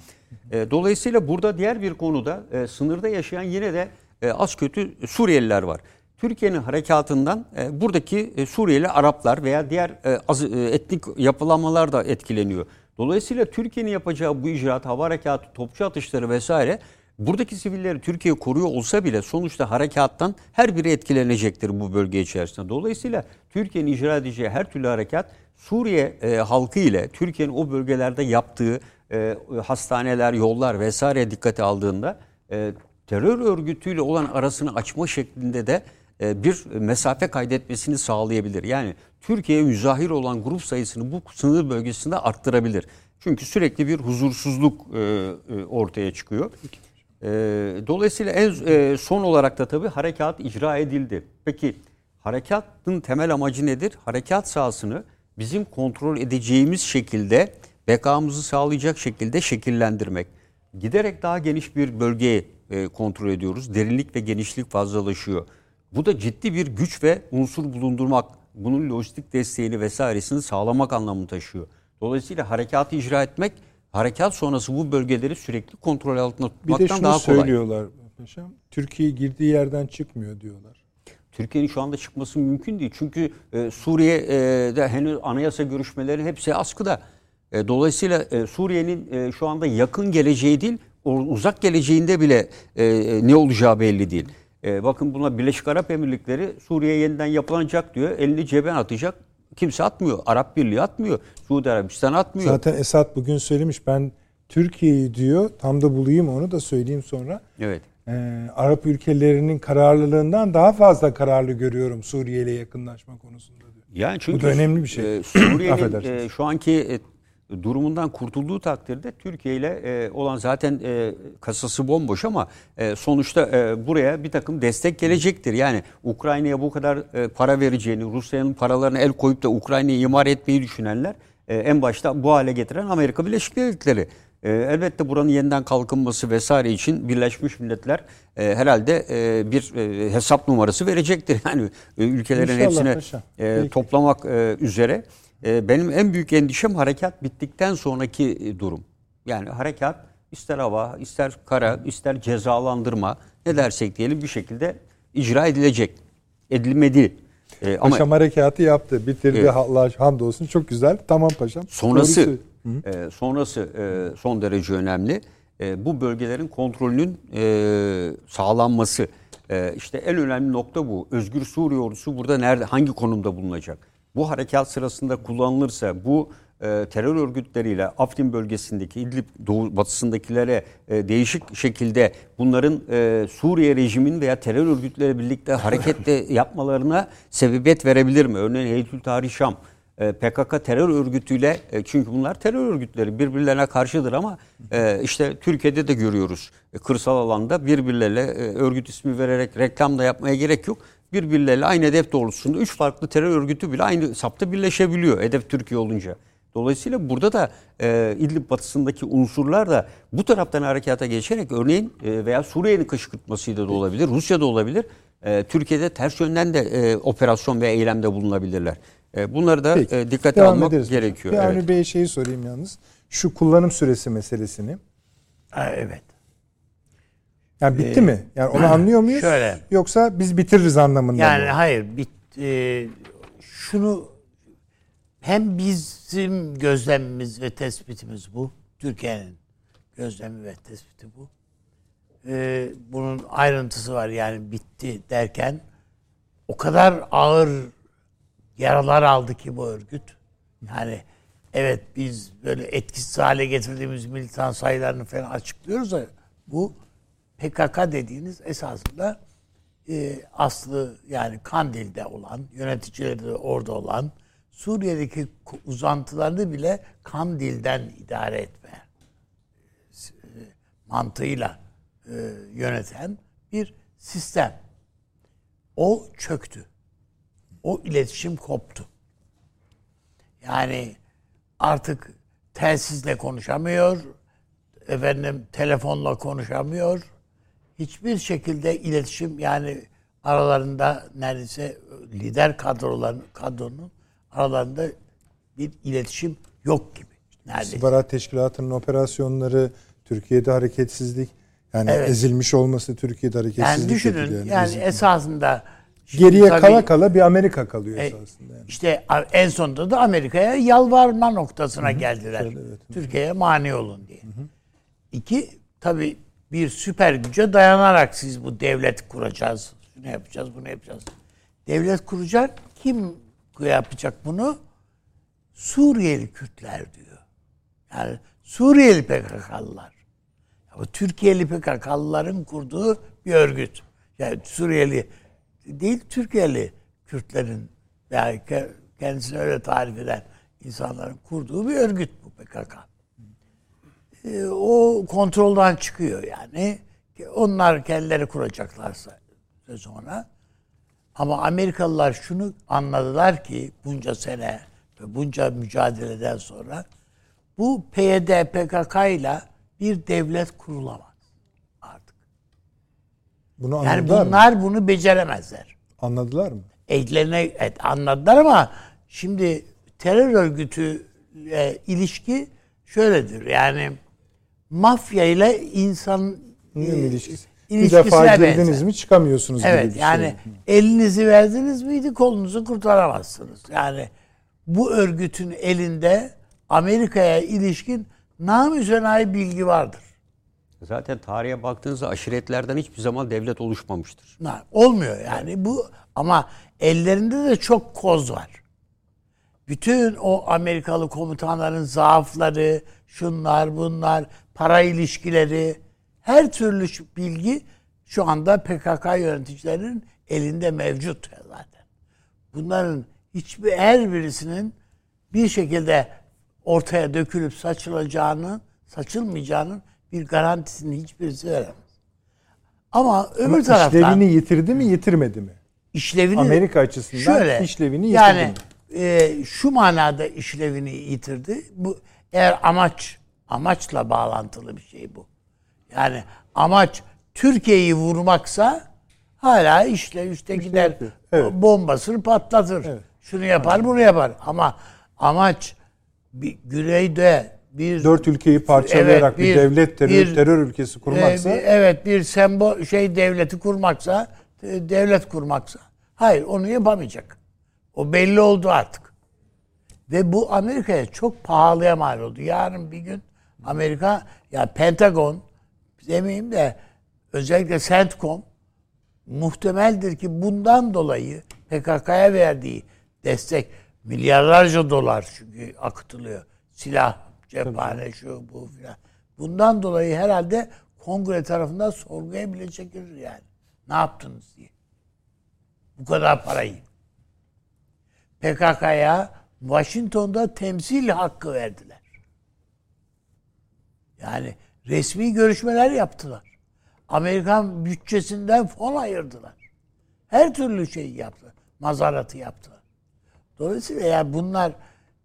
E, dolayısıyla burada diğer bir konuda e, sınırda yaşayan yine de e, az kötü Suriyeliler var. Türkiye'nin harekatından e, buradaki e, Suriyeli Araplar veya diğer e, az, e, etnik yapılanmalar da etkileniyor. Dolayısıyla Türkiye'nin yapacağı bu icraat, hava harekatı, topçu atışları vesaire buradaki sivilleri Türkiye koruyor olsa bile sonuçta harekattan her biri etkilenecektir bu bölge içerisinde. Dolayısıyla Türkiye'nin icra edeceği her türlü harekat Suriye e, halkı ile Türkiye'nin o bölgelerde yaptığı e, hastaneler, yollar vesaire dikkate aldığında e, terör örgütüyle olan arasını açma şeklinde de bir mesafe kaydetmesini sağlayabilir. Yani Türkiye'ye müzahir olan grup sayısını bu sınır bölgesinde arttırabilir. Çünkü sürekli bir huzursuzluk e, e, ortaya çıkıyor. E, dolayısıyla en e, son olarak da tabii harekat icra edildi. Peki harekatın temel amacı nedir? Harekat sahasını bizim kontrol edeceğimiz şekilde bekamızı sağlayacak şekilde şekillendirmek. Giderek daha geniş bir bölgeyi e, kontrol ediyoruz. Derinlik ve genişlik fazlalaşıyor. Bu da ciddi bir güç ve unsur bulundurmak, bunun lojistik desteğini vesairesini sağlamak anlamını taşıyor. Dolayısıyla harekatı icra etmek, harekat sonrası bu bölgeleri sürekli kontrol altında Bir de tutmaktan şunu daha kolay. söylüyorlar paşam. Türkiye girdiği yerden çıkmıyor diyorlar. Türkiye'nin şu anda çıkması mümkün değil. Çünkü e, Suriye'de henüz anayasa görüşmeleri hepsi askıda. E, dolayısıyla e, Suriye'nin e, şu anda yakın geleceği değil, uzak geleceğinde bile e, e, ne olacağı belli değil. E, bakın buna Birleşik Arap Emirlikleri Suriye yeniden yapılanacak diyor. Elini ceben atacak. Kimse atmıyor. Arap Birliği atmıyor. Suudi Arabistan atmıyor. Zaten Esad bugün söylemiş ben Türkiye'yi diyor tam da bulayım onu da söyleyeyim sonra. Evet. Ee, Arap ülkelerinin kararlılığından daha fazla kararlı görüyorum Suriye ile yakınlaşma konusunda diyor. Yani çünkü da önemli bir şey. e, Suriye'nin [CLEARS THROAT] e, şu anki e, durumundan kurtulduğu takdirde Türkiye ile e, olan zaten e, kasası bomboş ama e, sonuçta e, buraya bir takım destek gelecektir. Yani Ukrayna'ya bu kadar e, para vereceğini, Rusya'nın paralarına el koyup da Ukrayna'yı imar etmeyi düşünenler e, en başta bu hale getiren Amerika Birleşik Devletleri. E, elbette buranın yeniden kalkınması vesaire için Birleşmiş Milletler e, herhalde e, bir e, hesap numarası verecektir. [LAUGHS] Yani e, ülkelerin İnşallah hepsine paşa. e, Peki. toplamak e, üzere. E, benim en büyük endişem harekat bittikten sonraki e, durum. Yani harekat ister hava, ister kara, ister cezalandırma ne dersek diyelim bir şekilde icra edilecek. Edilmedi. E, ama Paşam harekatı yaptı, bitirdi. Evet. Allah hamdolsun çok güzel. Tamam paşam. sonrası e, sonrası e, son derece önemli. E, bu bölgelerin kontrolünün e, sağlanması. E, işte en önemli nokta bu. Özgür Suriye ordusu burada nerede, hangi konumda bulunacak? Bu harekat sırasında kullanılırsa bu e, terör örgütleriyle Afrin bölgesindeki İdlib doğu batısındakilere e, değişik şekilde bunların e, Suriye rejimin veya terör örgütleriyle birlikte harekette [LAUGHS] yapmalarına sebebiyet verebilir mi? Örneğin Heytül Tahrir Şam e, PKK terör örgütüyle e, çünkü bunlar terör örgütleri birbirlerine karşıdır ama e, işte Türkiye'de de görüyoruz kırsal alanda birbirleriyle e, örgüt ismi vererek reklam da yapmaya gerek yok. Birbirleriyle aynı hedef doğrultusunda üç farklı terör örgütü bile aynı sapta birleşebiliyor hedef Türkiye olunca. Dolayısıyla burada da e, İdlib batısındaki unsurlar da bu taraftan harekata geçerek örneğin e, veya Suriye'nin kışkırtmasıyla da olabilir, Rusya'da olabilir. E, Türkiye'de ters yönden de e, operasyon ve eylemde bulunabilirler. E, bunları da Peki. e, dikkate Devam almak ederiz gerekiyor. Bir Evet. Avni Bey'e şeyi sorayım yalnız. Şu kullanım süresi meselesini. Ha, evet. Yani bitti mi? Yani onu anlıyor muyuz? Ee, şöyle. Yoksa biz bitiririz anlamında Yani mı? hayır bit, e, şunu hem bizim gözlemimiz ve tespitimiz bu. Türkiye'nin gözlemi ve tespiti bu. e, bunun ayrıntısı var yani bitti derken o kadar ağır yaralar aldı ki bu örgüt. Yani evet biz böyle etkisiz hale getirdiğimiz militan sayılarını falan açıklıyoruz da bu PKK dediğiniz esasında e, aslı yani Kandil'de olan, yöneticileri de orada olan, Suriye'deki uzantılarını bile Kandil'den idare etme e, mantığıyla e, yöneten bir sistem. O çöktü. O iletişim koptu. Yani artık telsizle konuşamıyor, efendim telefonla konuşamıyor. Hiçbir şekilde iletişim yani aralarında neredeyse lider kadroların kadronun aralarında bir iletişim yok gibi. Neredeyse. İstihbarat Teşkilatı'nın operasyonları, Türkiye'de hareketsizlik, yani Evet. ezilmiş olması Türkiye'de Yani hareketsizlik düşünün getiriyor yani, ezilmiş. esasında Geriye tabii- kala kala bir Amerika kalıyor E, esasında. Yani. İşte en sonunda da Amerika'ya yalvarma noktasına geldiler. Evet. Türkiye'ye mani olun diye. İki, tabii bir süper güce dayanarak siz bu devlet kuracağız. Şunu yapacağız, bunu yapacağız. Devlet kuracak. Kim yapacak bunu? Suriyeli Kürtler diyor. Yani Suriyeli PKK'lılar. Bu Türkiye'li PKK'lıların kurduğu bir örgüt. Yani Suriyeli değil Türkiye'li Kürtlerin yani ke- kendisini öyle tarif eden insanların kurduğu bir örgüt bu PKK. Ee, o kontrolden çıkıyor yani. Onlar kendileri kuracaklarsa sonra. Ama Amerikalılar şunu anladılar ki bunca sene ve bunca mücadeleden sonra bu PYD PKK ile bir devlet kurulamaz artık. Bunu Yani anladılar mı? bunlar bunu beceremezler. Anladılar mı? Ellerine evet, anladılar ama şimdi terör örgütü e, ilişki şöyledir. Yani mafya ile insan Ne e, ilişkisi? Bir defa benzer. girdiniz mi çıkamıyorsunuz gibi Evet bir yani şey. elinizi verdiniz miydi kolunuzu kurtaramazsınız. Yani bu örgütün elinde Amerika'ya ilişkin namüzenayi bilgi vardır. Zaten tarihe baktığınızda aşiretlerden hiçbir zaman devlet oluşmamıştır. Na- Olmuyor yani bu ama ellerinde de çok koz var. Bütün o Amerikalı komutanların zaafları, şunlar bunlar, para ilişkileri, her türlü bilgi şu anda PKK yöneticilerinin elinde mevcut zaten. Bunların hiçbir her birisinin bir şekilde ortaya dökülüp saçılacağını, saçılmayacağının bir garantisini hiçbirisi veremez. Ama öbür Ama taraftan işlevini yitirdi mi yitirmedi mi? işlevini Amerika açısından şöyle, işlevini yitirdi yani mi? e, şu manada işlevini yitirdi. Bu eğer amaç amaçla bağlantılı bir şey bu. Yani amaç Türkiye'yi vurmaksa hala işte gider Evet. bombasını patlatır. Şunu yapar, bunu yapar. Ama amaç bir güneyde bir Dört ülkeyi parçalayarak Evet, bir, bir- devlet terör, bir- terör ülkesi kurmaksa ee, bir- evet bir sembol şey devleti kurmaksa e, devlet kurmaksa hayır onu yapamayacak. O belli oldu artık. Ve bu Amerika'ya çok pahalıya mal oldu. Yarın bir gün Amerika ya Pentagon demeyeyim de özellikle CENTCOM muhtemeldir ki bundan dolayı PKK'ya verdiği destek milyarlarca dolar çünkü akıtılıyor. Silah, cephane, şu bu filan. Bundan dolayı herhalde kongre tarafından sorguya bile çekilir yani. Ne yaptınız diye. Bu kadar parayı. PKK'ya Washington'da temsil hakkı verdiler. Yani resmi görüşmeler yaptılar. Amerikan bütçesinden fon ayırdılar. Her türlü şeyi yaptılar. Mazaratı yaptılar. Dolayısıyla yani bunlar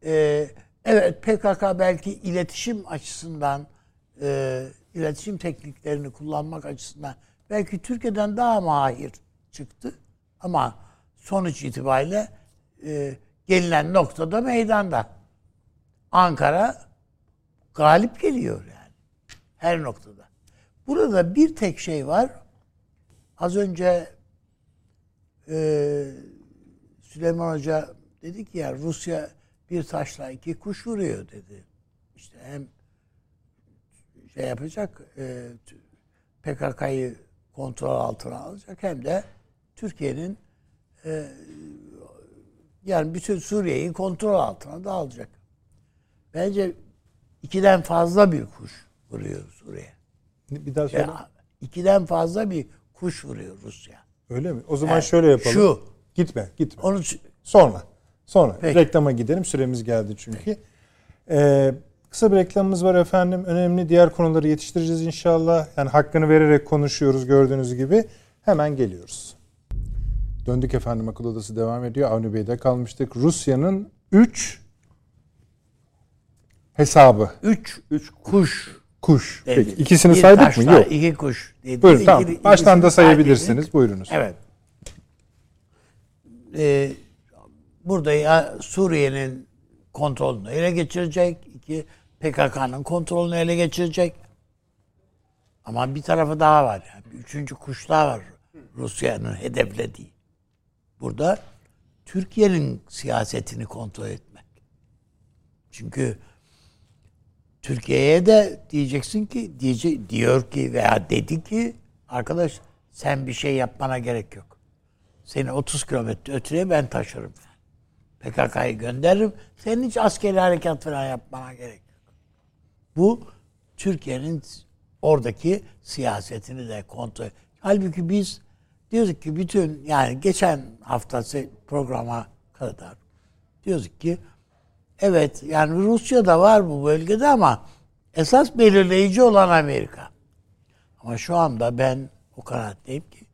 e, evet PKK belki iletişim açısından e, iletişim tekniklerini kullanmak açısından belki Türkiye'den daha mahir çıktı. Ama sonuç itibariyle e, gelinen noktada meydanda. Ankara galip geliyor yani. Her noktada. Burada bir tek şey var. Az önce e, Süleyman Hoca dedi ki ya Rusya bir taşla iki kuş vuruyor dedi. İşte hem şey yapacak e, PKK'yı kontrol altına alacak hem de Türkiye'nin e, yani bütün Suriye'yi kontrol altına da alacak. Bence ikiden fazla bir kuş vuruyor Suriye. Bir daha söyle. Ya, ikiden fazla bir kuş vuruyor Rusya. Öyle mi? O zaman Yani şöyle yapalım. Şu, Gitme, gitme. onu Sonra. Sonra. Peki. Reklama gidelim. Süremiz geldi çünkü. Ee, kısa bir reklamımız var efendim. Önemli diğer konuları yetiştireceğiz inşallah. Yani hakkını vererek konuşuyoruz gördüğünüz gibi. Hemen geliyoruz. Döndük efendim akıl odası devam ediyor. Avni Bey'de kalmıştık. Rusya'nın 3 hesabı. üç, üç kuş. Kuş. dedi. Peki ikisini Bir saydık mı? taşla Yok. iki kuş. Dedi. Buyurun İki- tamam. Baştan da sayabilirsiniz. Buyurunuz. Evet. Ee, burada ya Suriye'nin kontrolünü ele geçirecek, iki PKK'nın kontrolünü ele geçirecek. Ama bir tarafı daha var yani. Bir Üçüncü kuş daha var Rusya'nın hedeflediği. Burada Türkiye'nin siyasetini kontrol etmek. Çünkü Türkiye'ye de diyeceksin ki diyece, diyor ki veya dedi ki arkadaş sen bir şey yapmana gerek yok. Seni 30 kilometre öteye ben taşırım. PKK'yı gönderirim. Senin hiç askeri harekat falan yapmana gerek yok. Bu Türkiye'nin oradaki siyasetini de kontrol. Halbuki biz diyorduk ki bütün yani geçen hafta programa kadar diyorduk ki evet yani Rusya da var bu bölgede ama esas belirleyici olan Amerika. Ama şu anda ben o kanaatteyim ki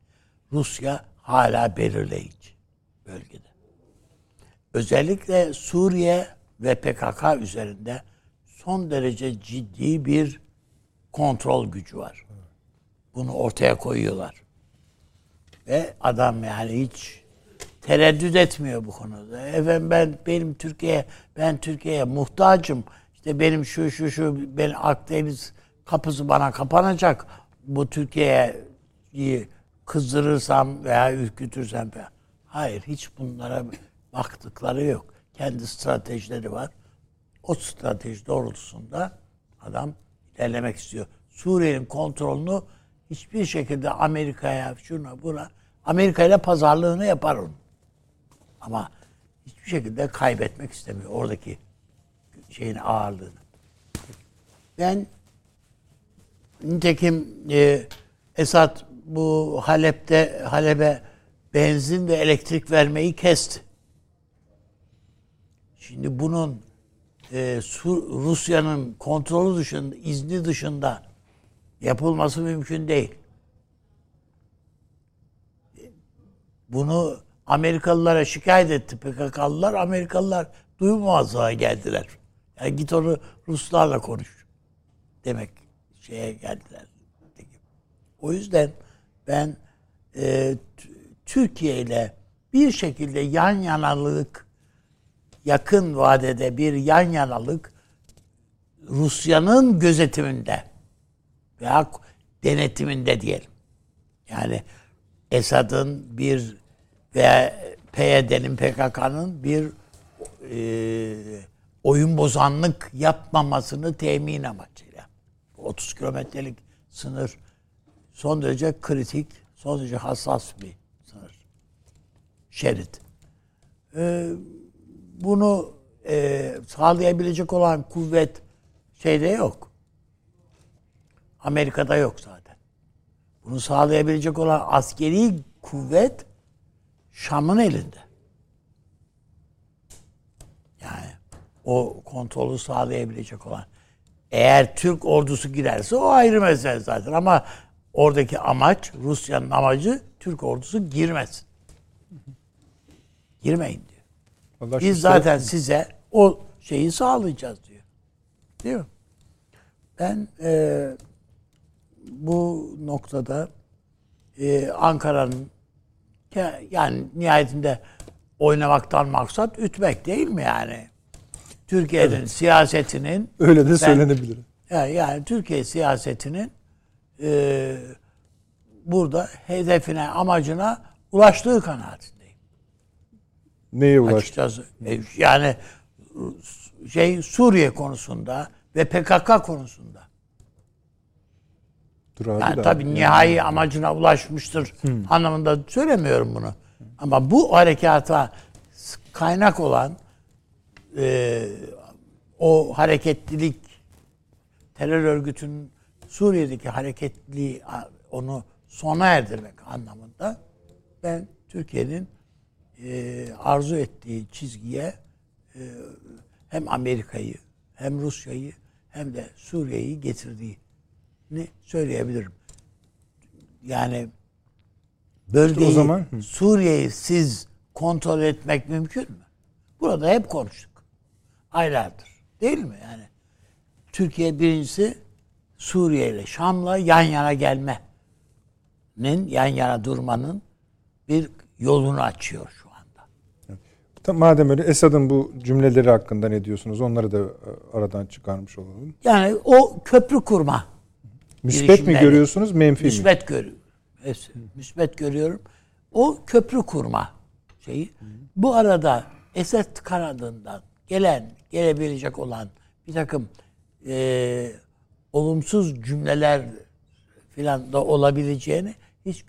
Rusya hala belirleyici bölgede. Özellikle Suriye ve PKK üzerinde son derece ciddi bir kontrol gücü var. Bunu ortaya koyuyorlar. Ve adam yani hiç tereddüt etmiyor bu konuda. Efendim ben benim Türkiye ben Türkiye'ye muhtacım. İşte benim şu şu şu ben Akdeniz kapısı bana kapanacak. Bu Türkiye'yi kızdırırsam veya ürkütürsem falan. Hayır hiç bunlara baktıkları yok. Kendi stratejileri var. O strateji doğrultusunda adam ilerlemek istiyor. Suriye'nin kontrolünü hiçbir şekilde Amerika'ya şuna buna Amerika ile pazarlığını yapar onun. Ama hiçbir şekilde kaybetmek istemiyor oradaki şeyin ağırlığını. Ben nitekim e, Esad bu Halep'te Halep'e benzin ve elektrik vermeyi kesti. Şimdi bunun e, Rusya'nın kontrolü dışında, izni dışında yapılması mümkün değil. Bunu Amerikalılara şikayet etti PKK'lılar. Amerikalılar duymamazlığa geldiler. Yani git onu Ruslarla konuş. Demek şeye geldiler. O yüzden ben e, Türkiye ile bir şekilde yan yanalık yakın vadede bir yan yanalık Rusya'nın gözetiminde veya denetiminde diyelim. Yani Esad'ın bir veya PYD'nin PKK'nın bir e, oyun bozanlık yapmamasını temin amacıyla. 30 kilometrelik sınır son derece kritik, son derece hassas bir sınır. Şerit. Ee, bunu e, sağlayabilecek olan kuvvet şeyde yok. Amerika'da yok zaten. Bunu sağlayabilecek olan askeri kuvvet Şam'ın elinde. Yani o kontrolü sağlayabilecek olan. Eğer Türk ordusu girerse o ayrı mesele zaten ama oradaki amaç Rusya'nın amacı Türk ordusu girmesin. Girmeyin diyor. Vallahi şu Biz zaten size o şeyi sağlayacağız diyor. Değil mi? Ben e, bu noktada e, Ankara'nın yani nihayetinde oynamaktan maksat ütmek değil mi yani? Türkiye'nin siyasetinin Öyle de Ben- söylenebilir. yani, yani Türkiye siyasetinin e, burada hedefine, amacına ulaştığı kanaatindeyim. Neye ulaştı? Açıkçası. E, Yani şey Suriye konusunda ve PKK konusunda. Dur abi Yani tabii nihai amacına ulaşmıştır anlamında söylemiyorum bunu. Ama bu harekata kaynak olan e, o hareketlilik terör örgütünün Suriye'deki hareketliliği a- onu sona erdirmek anlamında ben Türkiye'nin e, arzu ettiği çizgiye e, hem Amerika'yı hem Rusya'yı hem de Suriye'yi getirdiğini söyleyebilirim. Yani bölgeyi O zaman-. Suriye'yi siz kontrol etmek mümkün mü? Burada hep konuştuk. Aylardır. Değil mi yani? Türkiye birincisi Suriye ile Şam'la yan yana gelmenin, yan yana durmanın bir yolunu açıyor şu anda. Madem öyle Esad'ın bu cümleleri hakkında ne diyorsunuz? Onları da e, aradan çıkarmış olalım. Yani o köprü kurma. Müspet mi görüyorsunuz, menfi mi? Müsbet görüyorum. Es- Müsbet görüyorum. O köprü kurma şeyi. Bu arada Esed kanadından gelen, gelebilecek olan bir takım e, olumsuz cümleler filan da olabileceğini hiç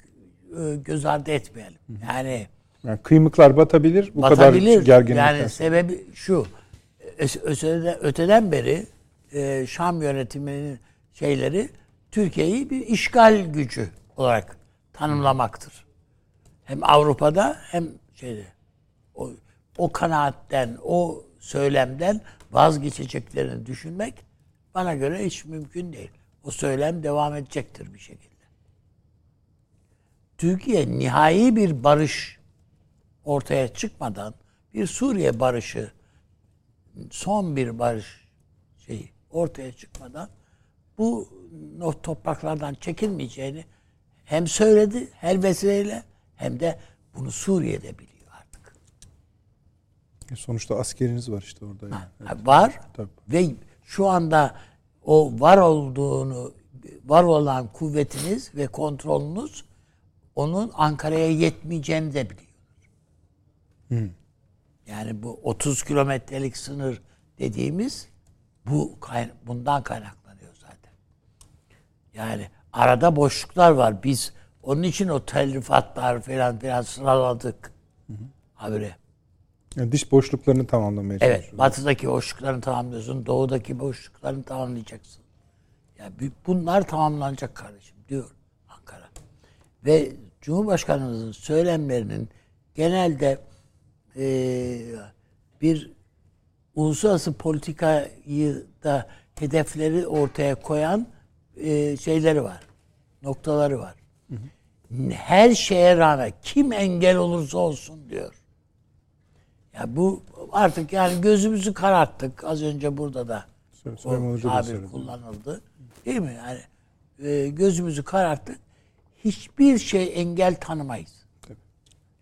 e, göz ardı etmeyelim. Yani Yani kıymıklar batabilir. Bu batabilir. kadar gerginlikten. Yani sebebi şu. Öteden, öteden beri e, Şam yönetiminin şeyleri Türkiye'yi bir işgal gücü olarak tanımlamaktır. Hem Avrupa'da hem şeyde o, o kanaatten, o söylemden vazgeçeceklerini düşünmek bana göre hiç mümkün değil. O söylem devam edecektir bir şekilde. Türkiye nihai bir barış ortaya çıkmadan bir Suriye barışı son bir barış şeyi ortaya çıkmadan bu o topraklardan çekilmeyeceğini hem söyledi her vesileyle hem de bunu Suriye'de biliyor artık. Sonuçta askeriniz var işte orada. yani. Ha, Var Tabii. ve şu anda o var olduğunu var olan kuvvetiniz ve kontrolünüz onun Ankara'ya yetmeyeceğini de biliyor. Yani bu 30 kilometrelik sınır dediğimiz bu bundan zaten. Yani arada boşluklar var. Biz onun için o telrifatlar falan filan sıraladık. Habire. Yani diş boşluklarını tamamlamaya Evet, çalışıyoruz. batıdaki boşluklarını tamamlıyorsun, doğudaki boşluklarını tamamlayacaksın. Yani bu- bunlar tamamlanacak kardeşim diyor Ankara. Ve Cumhurbaşkanımızın söylemlerinin genelde eee, bir uluslararası politikayı da hedefleri ortaya koyan eee, şeyleri var. Noktaları var. Her şeye rağmen kim engel olursa olsun diyor. Ya bu artık yani gözümüzü kararttık. Az önce burada da o tabir kullanıldı. Değil mi? Yani e, gözümüzü kararttık. Hiçbir şey engel tanımayız.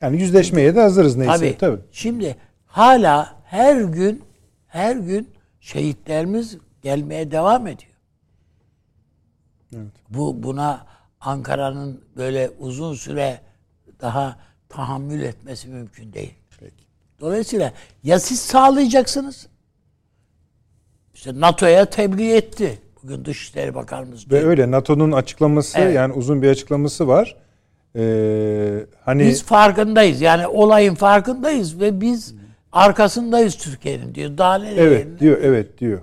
Yani yüzleşmeye de hazırız neyse. Tabii. Tabii. Şimdi hala her gün her gün şehitlerimiz gelmeye devam ediyor. Evet. Bu buna Ankara'nın böyle uzun süre daha tahammül etmesi mümkün değil. Peki. Dolayısıyla ya siz sağlayacaksınız. İşte NATO'ya tebliğ etti. Bugün Dışişleri Bakanımız Ve öyle NATO'nun açıklaması Evet. yani uzun bir açıklaması var. Ee, hani Biz farkındayız. Yani olayın farkındayız ve biz arkasındayız Türkiye'nin diyor. Daha ne evet diyor, evet diyor.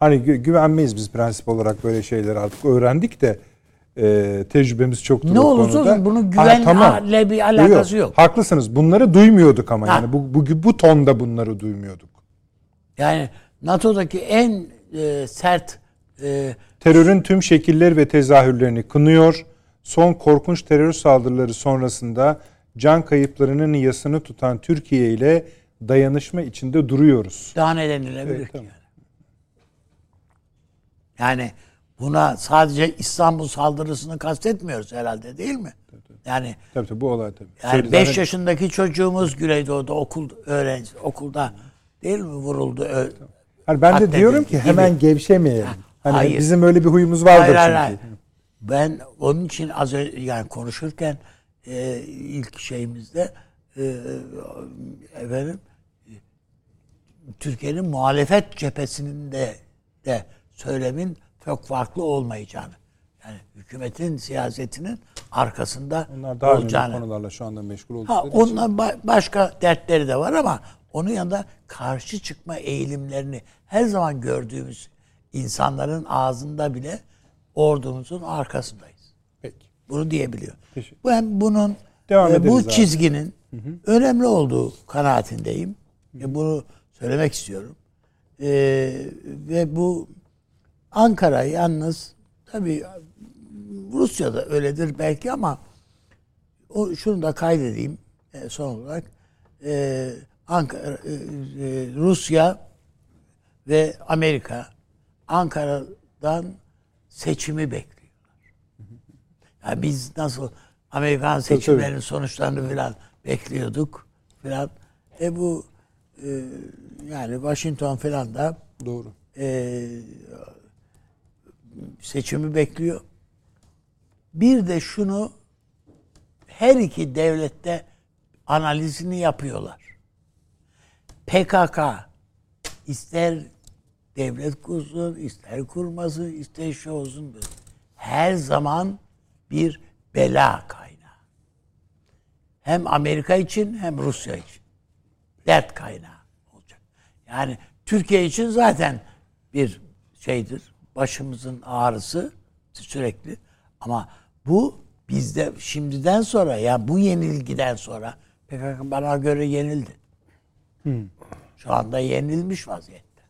Hani gü- güvenmeyiz biz prensip olarak böyle şeyleri artık öğrendik de e, tecrübemiz çoktur Ne olursa olsun bunun Ha, güvenle bir alakası yok. Haklısınız. Bunları duymuyorduk ama Ha. yani bu, bu bu tonda bunları duymuyorduk. Yani NATO'daki en e, sert e, Terörün tüm şekilleri ve tezahürlerini kınıyor. Son korkunç terör saldırıları sonrasında can kayıplarının yasını tutan Türkiye ile dayanışma içinde duruyoruz. daha ne denilebilir Evet, ki tamam. Yani buna sadece İstanbul saldırısını kastetmiyoruz herhalde değil mi? Yani Tabii tabii bu olay tabii. yani Söyle- 5 zaten- yaşındaki çocuğumuz Güneydoğu'da okul öğrenci okulda değil mi vuruldu? Ö- Hani ben de diyorum ki gibi. hemen gevşemeyelim. Hani hayır. bizim öyle bir huyumuz vardır Hayır, çünkü. hayır. Ben onun için az önce yani konuşurken e, ilk şeyimizde e, efendim Türkiye'nin muhalefet cephesinin de de söylemin çok farklı olmayacağını. Yani hükümetin siyasetinin arkasında Onlar daha olacağını. konularla şu anda meşgul Ha, oldukları için. ondan ba- başka dertleri de var ama onun yanında karşı çıkma eğilimlerini her zaman gördüğümüz insanların ağzında bile ordumuzun arkasındayız. Peki. Bunu diyebiliyor. Teşekkür- Ben bunun Devam e, bu abi. çizginin önemli olduğu kanaatindeyim. E, bunu söylemek istiyorum. E, ve bu Ankara yalnız tabii Rusya'da öyledir belki ama o şunu da kaydedeyim e, son olarak. E, Ankara, e, e, Rusya ve Amerika Ankara'dan seçimi bekliyorlar. Yani biz nasıl Amerikan seçimlerinin sonuçlarını falan bekliyorduk falan. E bu e, yani Washington falan da Doğru. e, seçimi bekliyor. Bir de şunu her iki devlette analizini yapıyorlar. PKK ister devlet kursun, ister kurmasın, ister şey olsun. Her zaman bir bela kaynağı. Hem Amerika için hem Rusya için. Dert kaynağı olacak. Yani Türkiye için zaten bir şeydir. Başımızın ağrısı sürekli. Ama bu bizde şimdiden sonra ya bu yenilgiden sonra PKK bana göre yenildi. Şu anda yenilmiş vaziyette.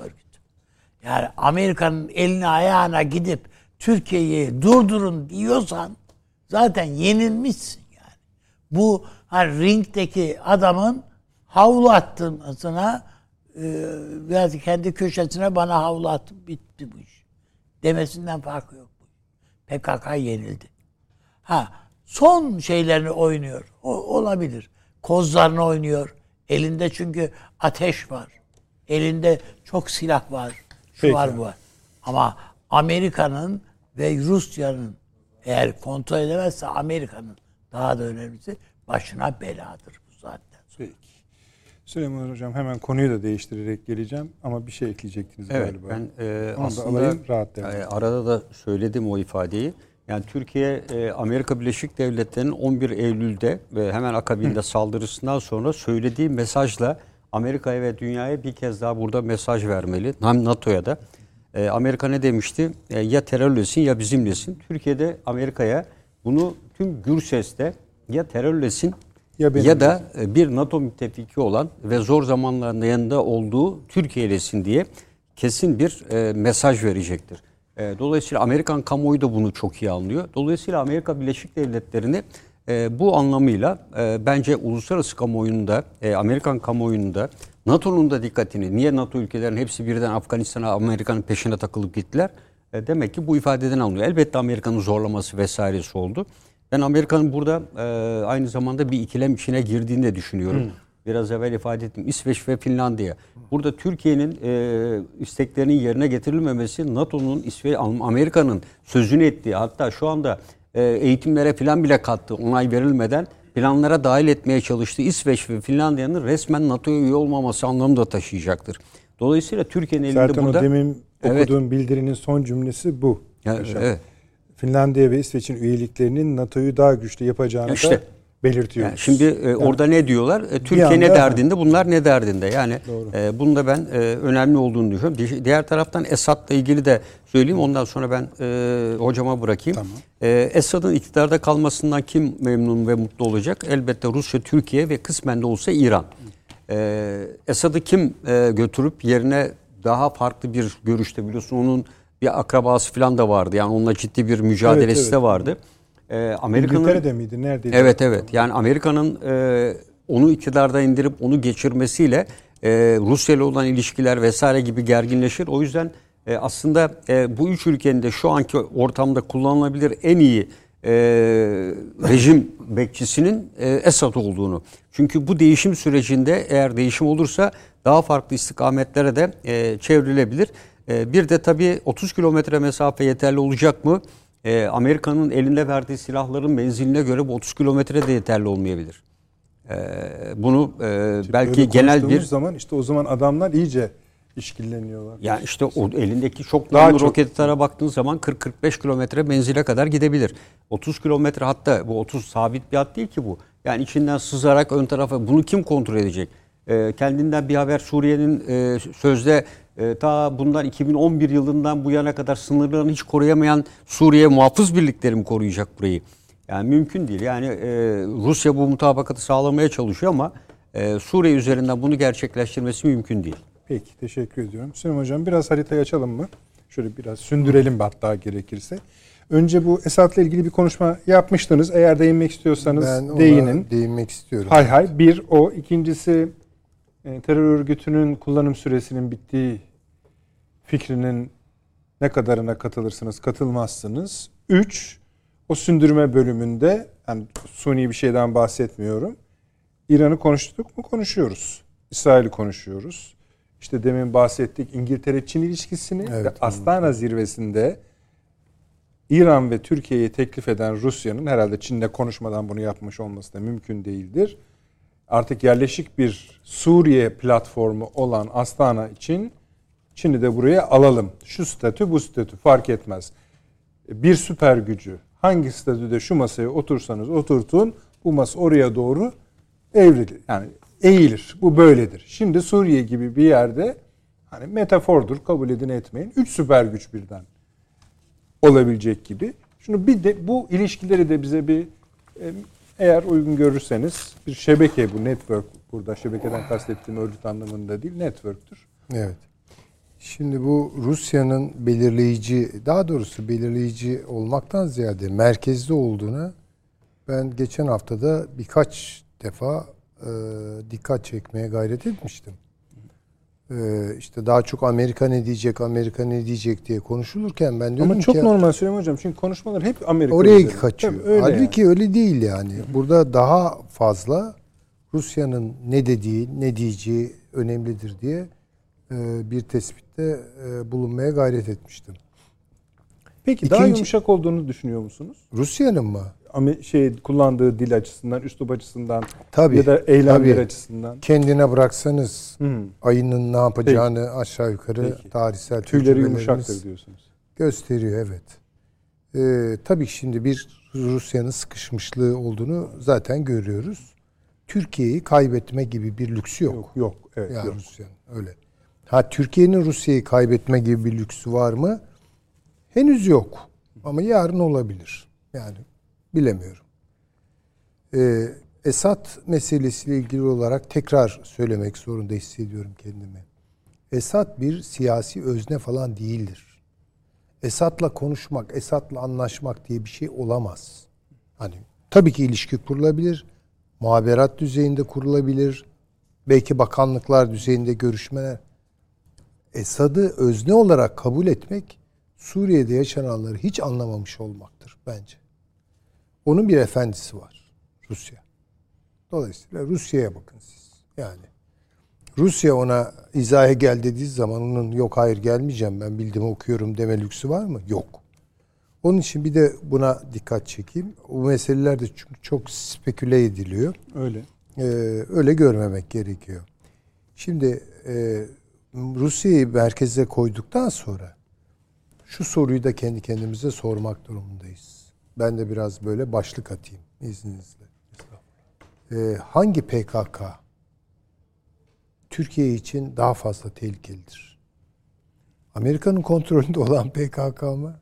örgüt. Yani Amerika'nın eline ayağına gidip Türkiye'yi durdurun diyorsan zaten yenilmişsin yani. Bu hani ringdeki adamın havlu attırmasına e, biraz kendi köşesine bana havlu attı bitti bu iş. Demesinden farkı yok. bu. PKK yenildi. Ha son şeylerini oynuyor. O, olabilir. Kozlarını oynuyor. Elinde çünkü ateş var. Elinde çok silah var. Şu Peki. var bu var. Ama Amerika'nın ve Rusya'nın eğer kontrol edemezse Amerika'nın daha da önemlisi başına beladır bu zaten. Peki. Süleyman Hocam hemen konuyu da değiştirerek geleceğim ama bir şey ekleyecektiniz Evet galiba. ben e, Onu da aslında alayım, rahat devam e, arada da söyledim o ifadeyi. Yani Türkiye e, Amerika Birleşik Devletleri'nin 11 Eylül'de ve hemen akabinde saldırısından sonra söylediği mesajla Amerika'ya ve dünyaya bir kez daha burada mesaj vermeli. Hem NATO'ya da. E, Amerika ne demişti? E, ya terörlesin ya bizimlesin. Türkiye'de Amerika'ya bunu tüm gür sesle ya terörlesin Ya ya, da e, bir NATO müttefiki olan ve zor zamanlarında yanında olduğu Türkiye'lesin diye kesin bir e, mesaj verecektir. E, dolayısıyla Amerikan kamuoyu da bunu çok iyi anlıyor. Dolayısıyla Amerika Birleşik Devletleri'ni e, bu anlamıyla e, bence uluslararası kamuoyunda, e, Amerikan kamuoyunda, NATO'nun da dikkatini, niye NATO ülkelerinin hepsi birden Afganistan'a Amerika'nın peşine takılıp gittiler? E, demek ki bu ifadeden alınıyor. Elbette Amerika'nın zorlaması vesairesi oldu. Ben Amerika'nın burada e, aynı zamanda bir ikilem içine girdiğini de düşünüyorum. Biraz evvel ifade ettim. İsveç ve Finlandiya. Burada Türkiye'nin e, isteklerinin yerine getirilmemesi NATO'nun, İsveç, Amerika'nın sözünü ettiği hatta şu anda e, eğitimlere falan bile kattı onay verilmeden planlara dahil etmeye çalıştığı İsveç ve Finlandiya'nın resmen NATO'ya üye olmaması anlamı da taşıyacaktır. Dolayısıyla Türkiye'nin elinde Zaten burada... o demin Evet. okuduğum bildirinin son cümlesi bu. Paşam. evet. Finlandiya ve İsveç'in üyeliklerinin NATO'yu daha güçlü yapacağını İşte. da belirtiyor. Yani şimdi e, orada ne diyorlar? E, Türkiye ne derdinde? Bunlar ne derdinde? Yani Doğru. e, bunun da ben e, önemli olduğunu düşünüyorum. Di- Diğer taraftan Esad'la ilgili de söyleyeyim. Ondan sonra ben e, hocama bırakayım. Tamam. E, Esad'ın iktidarda kalmasından kim memnun ve mutlu olacak? Elbette Rusya, Türkiye ve kısmen de olsa İran. E, Esad'ı kim e, götürüp yerine daha farklı bir görüşte biliyorsun onun bir akrabası falan da vardı. Yani onunla ciddi bir mücadelesi Evet, evet. de vardı. E, Amerika'nın İngiltere'de miydi? Neredeydi? Evet evet. Yani Amerika'nın e, onu iktidarda indirip onu geçirmesiyle e, Rusya ile olan ilişkiler vesaire gibi gerginleşir. O yüzden e, aslında e, bu üç ülkenin de şu anki ortamda kullanılabilir en iyi e, rejim bekçisinin e, Esad olduğunu. Çünkü bu değişim sürecinde eğer değişim olursa daha farklı istikametlere de e, çevrilebilir. E, bir de tabii 30 kilometre mesafe yeterli olacak mı? E, Amerika'nın elinde verdiği silahların menziline göre bu 30 kilometre de yeterli olmayabilir. E, bunu e, belki genel bir zaman işte o zaman adamlar iyice işkilleniyorlar. Yani işte o elindeki çok Daha çok. roketlere baktığın zaman 40-45 kilometre menzile kadar gidebilir. 30 kilometre hatta bu 30 sabit bir hat değil ki bu. Yani içinden sızarak ön tarafa bunu kim kontrol edecek? Ee, kendinden bir haber Suriye'nin e, sözde e, ta bundan 2011 yılından bu yana kadar sınırlarını hiç koruyamayan Suriye muhafız birlikleri mi koruyacak burayı? Yani mümkün değil. Yani e, Rusya bu mutabakatı sağlamaya çalışıyor ama e, Suriye üzerinden bunu gerçekleştirmesi mümkün değil. Peki teşekkür ediyorum. Süleyman Hocam biraz haritayı açalım mı? Şöyle biraz sündürelim hatta gerekirse. Önce bu Esad'la ilgili bir konuşma yapmıştınız. Eğer değinmek istiyorsanız Ben ona değinin. değinmek istiyorum. Hay hay. Bir o. ikincisi e, terör örgütünün kullanım süresinin bittiği fikrinin ne kadarına katılırsınız, katılmazsınız. Üç, o sündürme bölümünde, yani suni bir şeyden bahsetmiyorum. İran'ı konuştuk mu? Konuşuyoruz. İsrail'i konuşuyoruz. İşte demin bahsettik İngiltere-Çin ilişkisini Evet, ve Astana zirvesinde İran ve Türkiye'yi teklif eden Rusya'nın herhalde Çin'le konuşmadan bunu yapmış olması da mümkün değildir. Artık yerleşik bir Suriye platformu olan Astana için Çin'i de buraya alalım. Şu statü bu statü fark etmez. Bir süper gücü hangi statüde şu masaya otursanız oturtun bu masa oraya doğru evrilir. Yani eğilir. Bu böyledir. Şimdi Suriye gibi bir yerde hani metafordur kabul edin etmeyin. Üç süper güç birden olabilecek gibi. Şunu bir de bu ilişkileri de bize bir e, eğer uygun görürseniz bir şebeke bu network burada şebekeden kastettiğim örgüt anlamında değil network'tür. Evet. Şimdi bu Rusya'nın belirleyici, daha doğrusu belirleyici olmaktan ziyade merkezde olduğuna ben geçen haftada birkaç defa e, dikkat çekmeye gayret etmiştim. E, işte daha çok Amerika ne diyecek, Amerika ne diyecek diye konuşulurken ben diyordum Ama çok ki normal Süleyman Hocam çünkü konuşmalar hep Amerika oraya üzerine. kaçıyor. Tabii öyle Halbuki öyle değil yani. Burada daha fazla Rusya'nın ne dediği, ne diyeceği önemlidir diye bir tespitte e, bulunmaya gayret etmiştim. Peki daha İkinci- yumuşak olduğunu düşünüyor musunuz? Rusya'nın mı? Ama şey kullandığı dil açısından, üslup açısından Tabii. ya da eylemler tabii. açısından. Kendine bıraksanız Hı. ayının ne yapacağını aşağı yukarı Peki. tarihsel Tüyleri yumuşaktır diyorsunuz. gösteriyor evet. Ee, tabii ki şimdi bir Rusya'nın sıkışmışlığı olduğunu zaten görüyoruz. Türkiye'yi kaybetme gibi bir lüksü yok. Yok, yok. Evet, yani yok. Rusya'nın öyle. Ha Türkiye'nin Rusya'yı kaybetme gibi bir lüksü var mı? Henüz yok. Ama yarın olabilir. Yani bilemiyorum. Ee, Esad meselesiyle ilgili olarak tekrar söylemek zorunda hissediyorum kendimi. Esad bir siyasi özne falan değildir. Esad'la konuşmak, Esad'la anlaşmak diye bir şey olamaz. Hani tabii ki ilişki kurulabilir, muhaberat düzeyinde kurulabilir, belki bakanlıklar düzeyinde görüşmeler. Esad'ı özne olarak kabul etmek Suriye'de yaşananları hiç anlamamış olmaktır bence. Onun bir efendisi var Rusya. Dolayısıyla Rusya'ya bakın siz. Yani Rusya ona izaya gel dediği zaman onun yok hayır gelmeyeceğim ben bildiğimi okuyorum deme lüksü var mı? Yok. Onun için bir de buna dikkat çekeyim. Bu meseleler de çünkü çok speküle ediliyor. Öyle. Ee, öyle görmemek gerekiyor. Şimdi e, Rusya'yı merkeze koyduktan sonra şu soruyu da kendi kendimize sormak durumundayız. Ben de biraz böyle başlık atayım izninizle. Ee, hangi PKK Türkiye için daha fazla tehlikelidir? Amerika'nın kontrolünde olan PKK mı?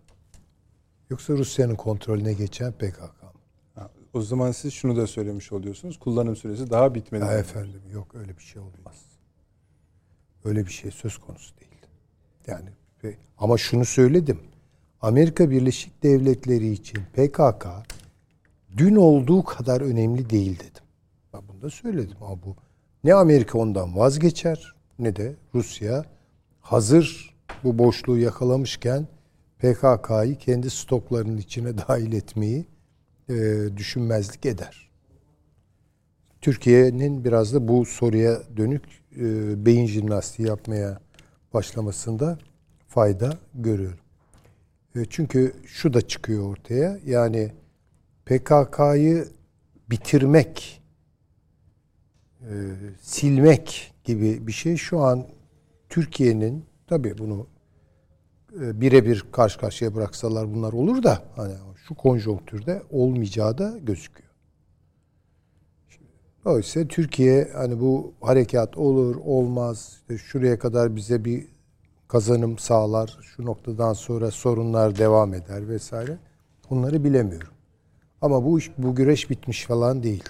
Yoksa Rusya'nın kontrolüne geçen PKK mı? Ha, O zaman siz şunu da söylemiş oluyorsunuz. Kullanım süresi daha bitmedi. Ya efendim yok öyle bir şey olmaz. Öyle bir şey söz konusu değil. Yani ama şunu söyledim. Amerika Birleşik Devletleri için PKK dün olduğu kadar önemli değil dedim. Ben bunu da söyledim ama bu ne Amerika ondan vazgeçer ne de Rusya hazır bu boşluğu yakalamışken PKK'yı kendi stoklarının içine [LAUGHS] dahil etmeyi e, düşünmezlik eder. Türkiye'nin biraz da bu soruya dönük e, beyin jimnastiği yapmaya başlamasında fayda görüyorum. E, çünkü şu da çıkıyor ortaya. Yani PKK'yı bitirmek, e, silmek gibi bir şey şu an Türkiye'nin tabii bunu e, birebir karşı karşıya bıraksalar bunlar olur da hani şu konjonktürde olmayacağı da gözüküyor. Oysa Türkiye hani bu harekat olur olmaz işte şuraya kadar bize bir kazanım sağlar şu noktadan sonra sorunlar devam eder vesaire bunları bilemiyorum. Ama bu iş bu güreş bitmiş falan değil.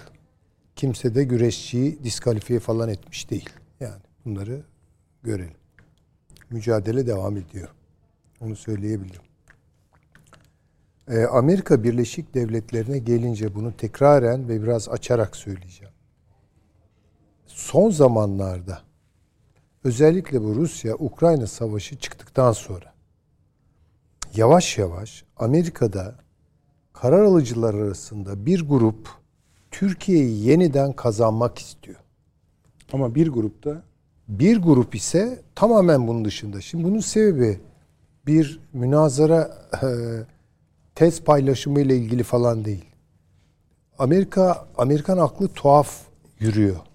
Kimse de güreşçiyi diskalifiye falan etmiş değil. Yani bunları görelim. Mücadele devam ediyor. Onu söyleyebilirim. Ee, Amerika Birleşik Devletleri'ne gelince bunu tekraren ve biraz açarak söyleyeceğim. Son zamanlarda özellikle bu Rusya-Ukrayna savaşı çıktıktan sonra yavaş yavaş Amerika'da karar alıcılar arasında bir grup Türkiye'yi yeniden kazanmak istiyor. Ama bir grupta Bir grup ise tamamen bunun dışında. Şimdi bunun sebebi bir münazara e, tez paylaşımı ile ilgili falan değil. Amerika Amerikan aklı tuhaf yürüyor.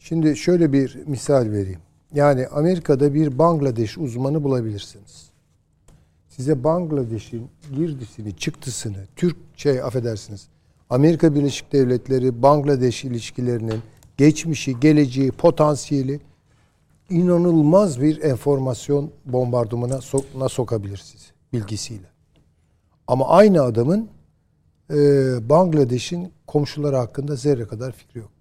Şimdi şöyle bir misal vereyim. Yani Amerika'da bir Bangladeş uzmanı bulabilirsiniz. Size Bangladeş'in girdisini, çıktısını, Türk şey affedersiniz. Amerika Birleşik Devletleri Bangladeş ilişkilerinin geçmişi, geleceği, potansiyeli inanılmaz bir enformasyon bombardımına sokuna sokabilir sizi bilgisiyle. Ama aynı adamın e, Bangladeş'in komşuları hakkında zerre kadar fikri yoktur.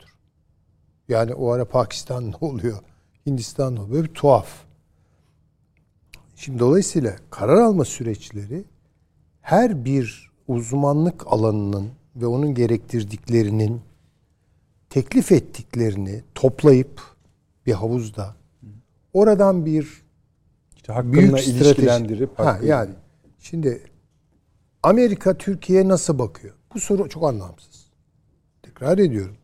Yani o ara Pakistan ne oluyor? Hindistan ne oluyor? Böyle bir tuhaf. Şimdi dolayısıyla karar alma süreçleri her bir uzmanlık alanının ve onun gerektirdiklerinin teklif ettiklerini toplayıp bir havuzda oradan bir işte hakkında büyük ilişkilendirip Ha, hakkı- yani şimdi Amerika Türkiye'ye nasıl bakıyor? Bu soru çok anlamsız. Tekrar ediyorum.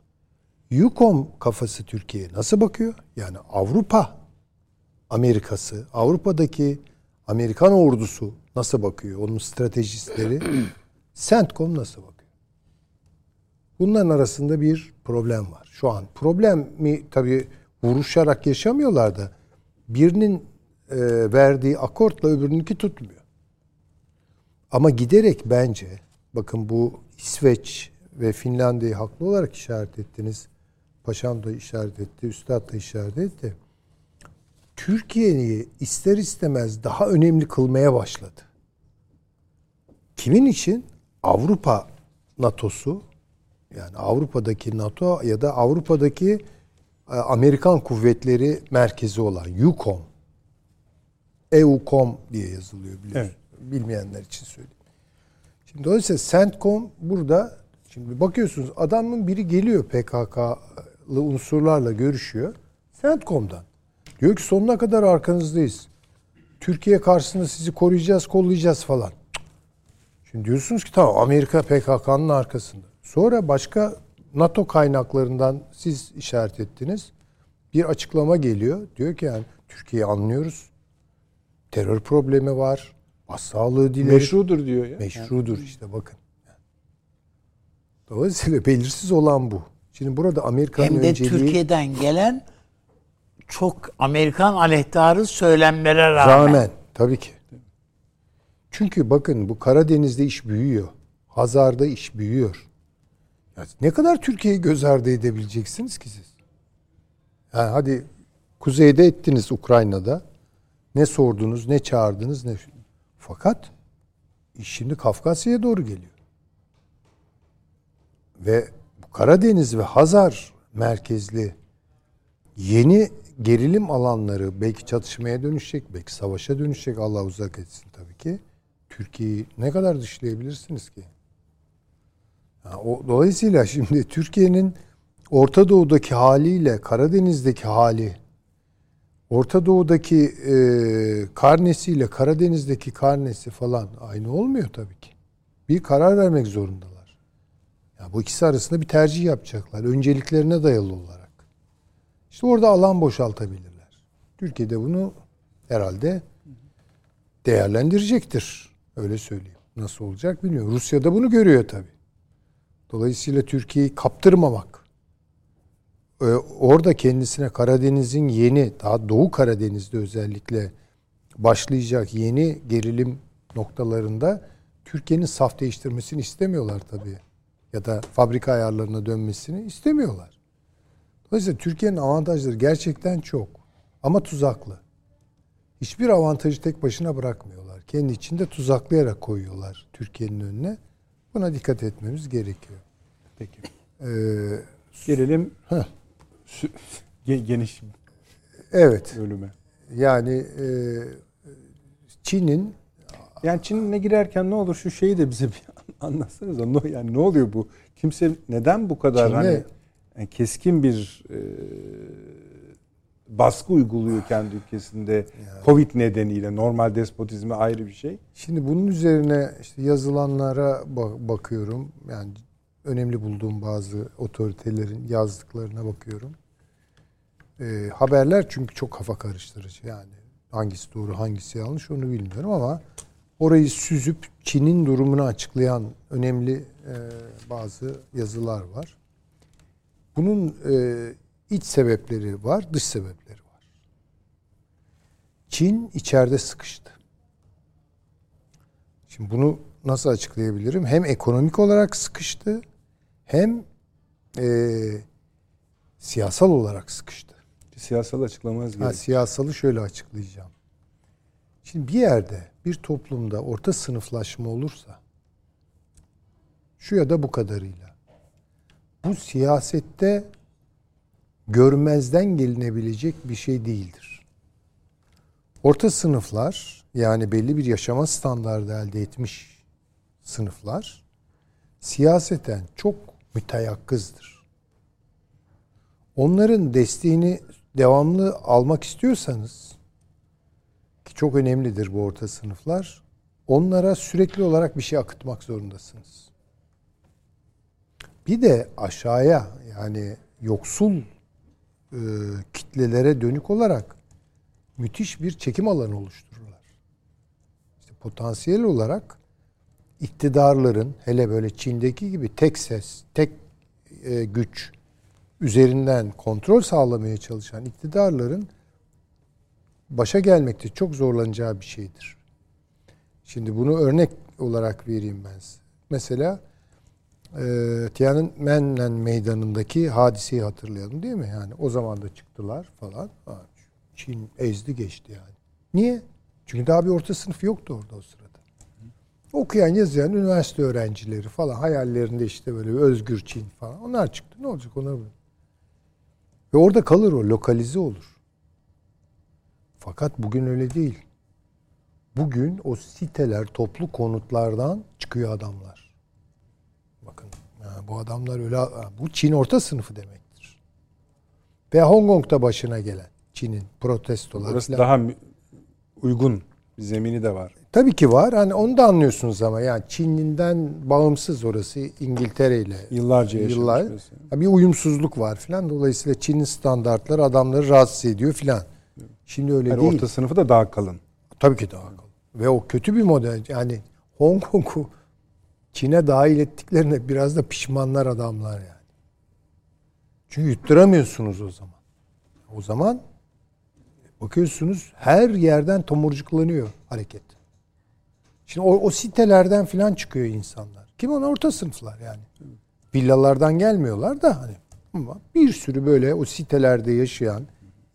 Yukom kafası Türkiye'ye nasıl bakıyor? Yani Avrupa Amerikası, Avrupa'daki Amerikan ordusu nasıl bakıyor? Onun stratejistleri [CLEARS THROAT] CENTCOM nasıl bakıyor? Bunların arasında bir problem var şu an. Problemi tabii vuruşarak yaşamıyorlar da birinin e, verdiği akortla öbürününki tutmuyor. Ama giderek bence bakın bu İsveç ve Finlandiya'yı haklı olarak işaret ettiniz. Paşam da işaret etti, Üstad da işaret etti. Türkiye'yi ister istemez daha önemli kılmaya başladı. Kimin için? Avrupa NATO'su yani Avrupa'daki NATO ya da Avrupa'daki e, Amerikan kuvvetleri merkezi olan EUCOM EUCOM diye yazılıyor biliyorsun. Bilmeyenler için söyleyeyim. Şimdi dolayısıyla CENTCOM burada şimdi bakıyorsunuz adamın biri geliyor PKK'lı unsurlarla görüşüyor. CENTCOM'dan. Diyor ki sonuna kadar arkanızdayız. Türkiye karşısında sizi koruyacağız, kollayacağız falan. Şimdi diyorsunuz ki tamam Amerika PKK'nın arkasında. Sonra başka NATO kaynaklarından siz işaret ettiniz. Bir açıklama geliyor. Diyor ki yani Türkiye'yi anlıyoruz. Terör problemi var. Başsağlığı dileriz. meşrudur diyor ya. Meşrudur işte bakın. Dolayısıyla belirsiz olan bu. Şimdi burada Amerika'nın Hem de önceliği Türkiye'den gelen çok Amerikan aleyhtarı söylemlere rağmen. rağmen tabii ki. Çünkü bakın bu Karadeniz'de iş büyüyor. Hazar'da iş büyüyor. Ya ne kadar Türkiye'yi göz ardı edebileceksiniz ki siz? Yani hadi kuzeyde ettiniz Ukrayna'da. Ne sordunuz, ne çağırdınız, ne... Fakat iş şimdi Kafkasya'ya doğru geliyor. Ve Karadeniz ve Hazar merkezli yeni gerilim alanları belki çatışmaya dönüşecek, belki savaşa dönüşecek. Allah uzak etsin tabii ki. Türkiye'yi ne kadar dışlayabilirsiniz ki? Ha, o, dolayısıyla şimdi Türkiye'nin Orta Doğu'daki haliyle Karadeniz'deki hali, Orta Doğu'daki e, karnesiyle Karadeniz'deki karnesi falan aynı olmuyor tabii ki. Bir karar vermek zorundalar. Ya bu ikisi arasında bir tercih yapacaklar. Önceliklerine dayalı olarak. İşte orada alan boşaltabilirler. Türkiye'de bunu herhalde değerlendirecektir. Öyle söyleyeyim. Nasıl olacak bilmiyorum. Rusya da bunu görüyor tabii. Dolayısıyla Türkiye'yi kaptırmamak e, orada kendisine Karadeniz'in yeni, daha Doğu Karadeniz'de özellikle başlayacak yeni gerilim noktalarında Türkiye'nin saf değiştirmesini istemiyorlar tabii. Ya da fabrika ayarlarına dönmesini istemiyorlar. Dolayısıyla Türkiye'nin avantajları gerçekten çok. Ama tuzaklı. Hiçbir avantajı tek başına bırakmıyorlar. Kendi içinde tuzaklayarak koyuyorlar Türkiye'nin önüne. Buna dikkat etmemiz gerekiyor. Peki. Ee, Gelelim Heh. geniş evet. bölüme. Yani e, Çin'in Yani Çin'e girerken ne olur şu şeyi de bize bir anlatsanız. Ne, yani ne oluyor bu? Kimse neden bu kadar Çin'e- hani yani keskin bir e, baskı uyguluyor kendi ülkesinde Covid nedeniyle normal despotizme ayrı bir şey. Şimdi bunun üzerine işte yazılanlara ba- bakıyorum. Yani önemli bulduğum bazı otoritelerin yazdıklarına bakıyorum. Ee, haberler çünkü çok kafa karıştırıcı. Yani hangisi doğru hangisi yanlış onu bilmiyorum ama orayı süzüp Çin'in durumunu açıklayan önemli e, bazı yazılar var. Bunun e, iç sebepleri var, dış sebepleri var. Çin içeride sıkıştı. Şimdi bunu nasıl açıklayabilirim? Hem ekonomik olarak sıkıştı hem e, siyasal olarak sıkıştı. Siyasal açıklamanız Ha, gerekiyor. siyasalı şöyle açıklayacağım. Şimdi bir yerde, bir toplumda orta sınıflaşma olursa şu ya da bu kadarıyla bu siyasette görmezden gelinebilecek bir şey değildir. Orta sınıflar yani belli bir yaşama standardı elde etmiş sınıflar siyaseten çok müteyakkızdır. Onların desteğini devamlı almak istiyorsanız çok önemlidir bu orta sınıflar. Onlara sürekli olarak bir şey akıtmak zorundasınız. Bir de aşağıya yani yoksul e, kitlelere dönük olarak müthiş bir çekim alanı oluştururlar. İşte potansiyel olarak iktidarların hele böyle Çin'deki gibi tek ses, tek e, güç üzerinden kontrol sağlamaya çalışan iktidarların başa gelmekte çok zorlanacağı bir şeydir. Şimdi bunu örnek olarak vereyim ben size. Mesela e, Tiananmen meydanındaki hadiseyi hatırlayalım değil mi? Yani o zaman da çıktılar falan. Çin ezdi geçti yani. Niye? Çünkü daha bir orta sınıf yoktu orada o sırada. Okuyan yazıyan üniversite öğrencileri falan hayallerinde işte böyle bir özgür Çin falan. Onlar çıktı. Ne olacak onlar böyle? Ve orada kalır o, lokalize olur. Fakat bugün öyle değil. Bugün o siteler, toplu konutlardan çıkıyor adamlar. Bakın yani bu adamlar öyle, bu Çin orta sınıfı demektir. Ve Hong Kong'da başına gelen Çin'in protestoları Burası falan. daha uygun bir zemini de var. Tabii ki var. Hani onu da anlıyorsunuz ama yani Çin'inden bağımsız orası İngiltere ile Yıllarca yıllar. Bir uyumsuzluk var filan. Dolayısıyla Çin'in standartları adamları rahatsız ediyor filan. Şimdi öyle Yani değil. orta sınıfı da daha kalın. Tabii ki daha kalın. Ve o kötü bir model. Yani Hong Kong'u Çin'e dahil ettiklerine biraz da pişmanlar adamlar yani. Çünkü yutturamıyorsunuz o zaman. O zaman bakıyorsunuz her yerden tomurcuklanıyor hareket. Şimdi o, o sitelerden filan çıkıyor insanlar. Kim onlar? Orta sınıflar yani. Villalardan gelmiyorlar da hani ama bir sürü böyle o sitelerde yaşayan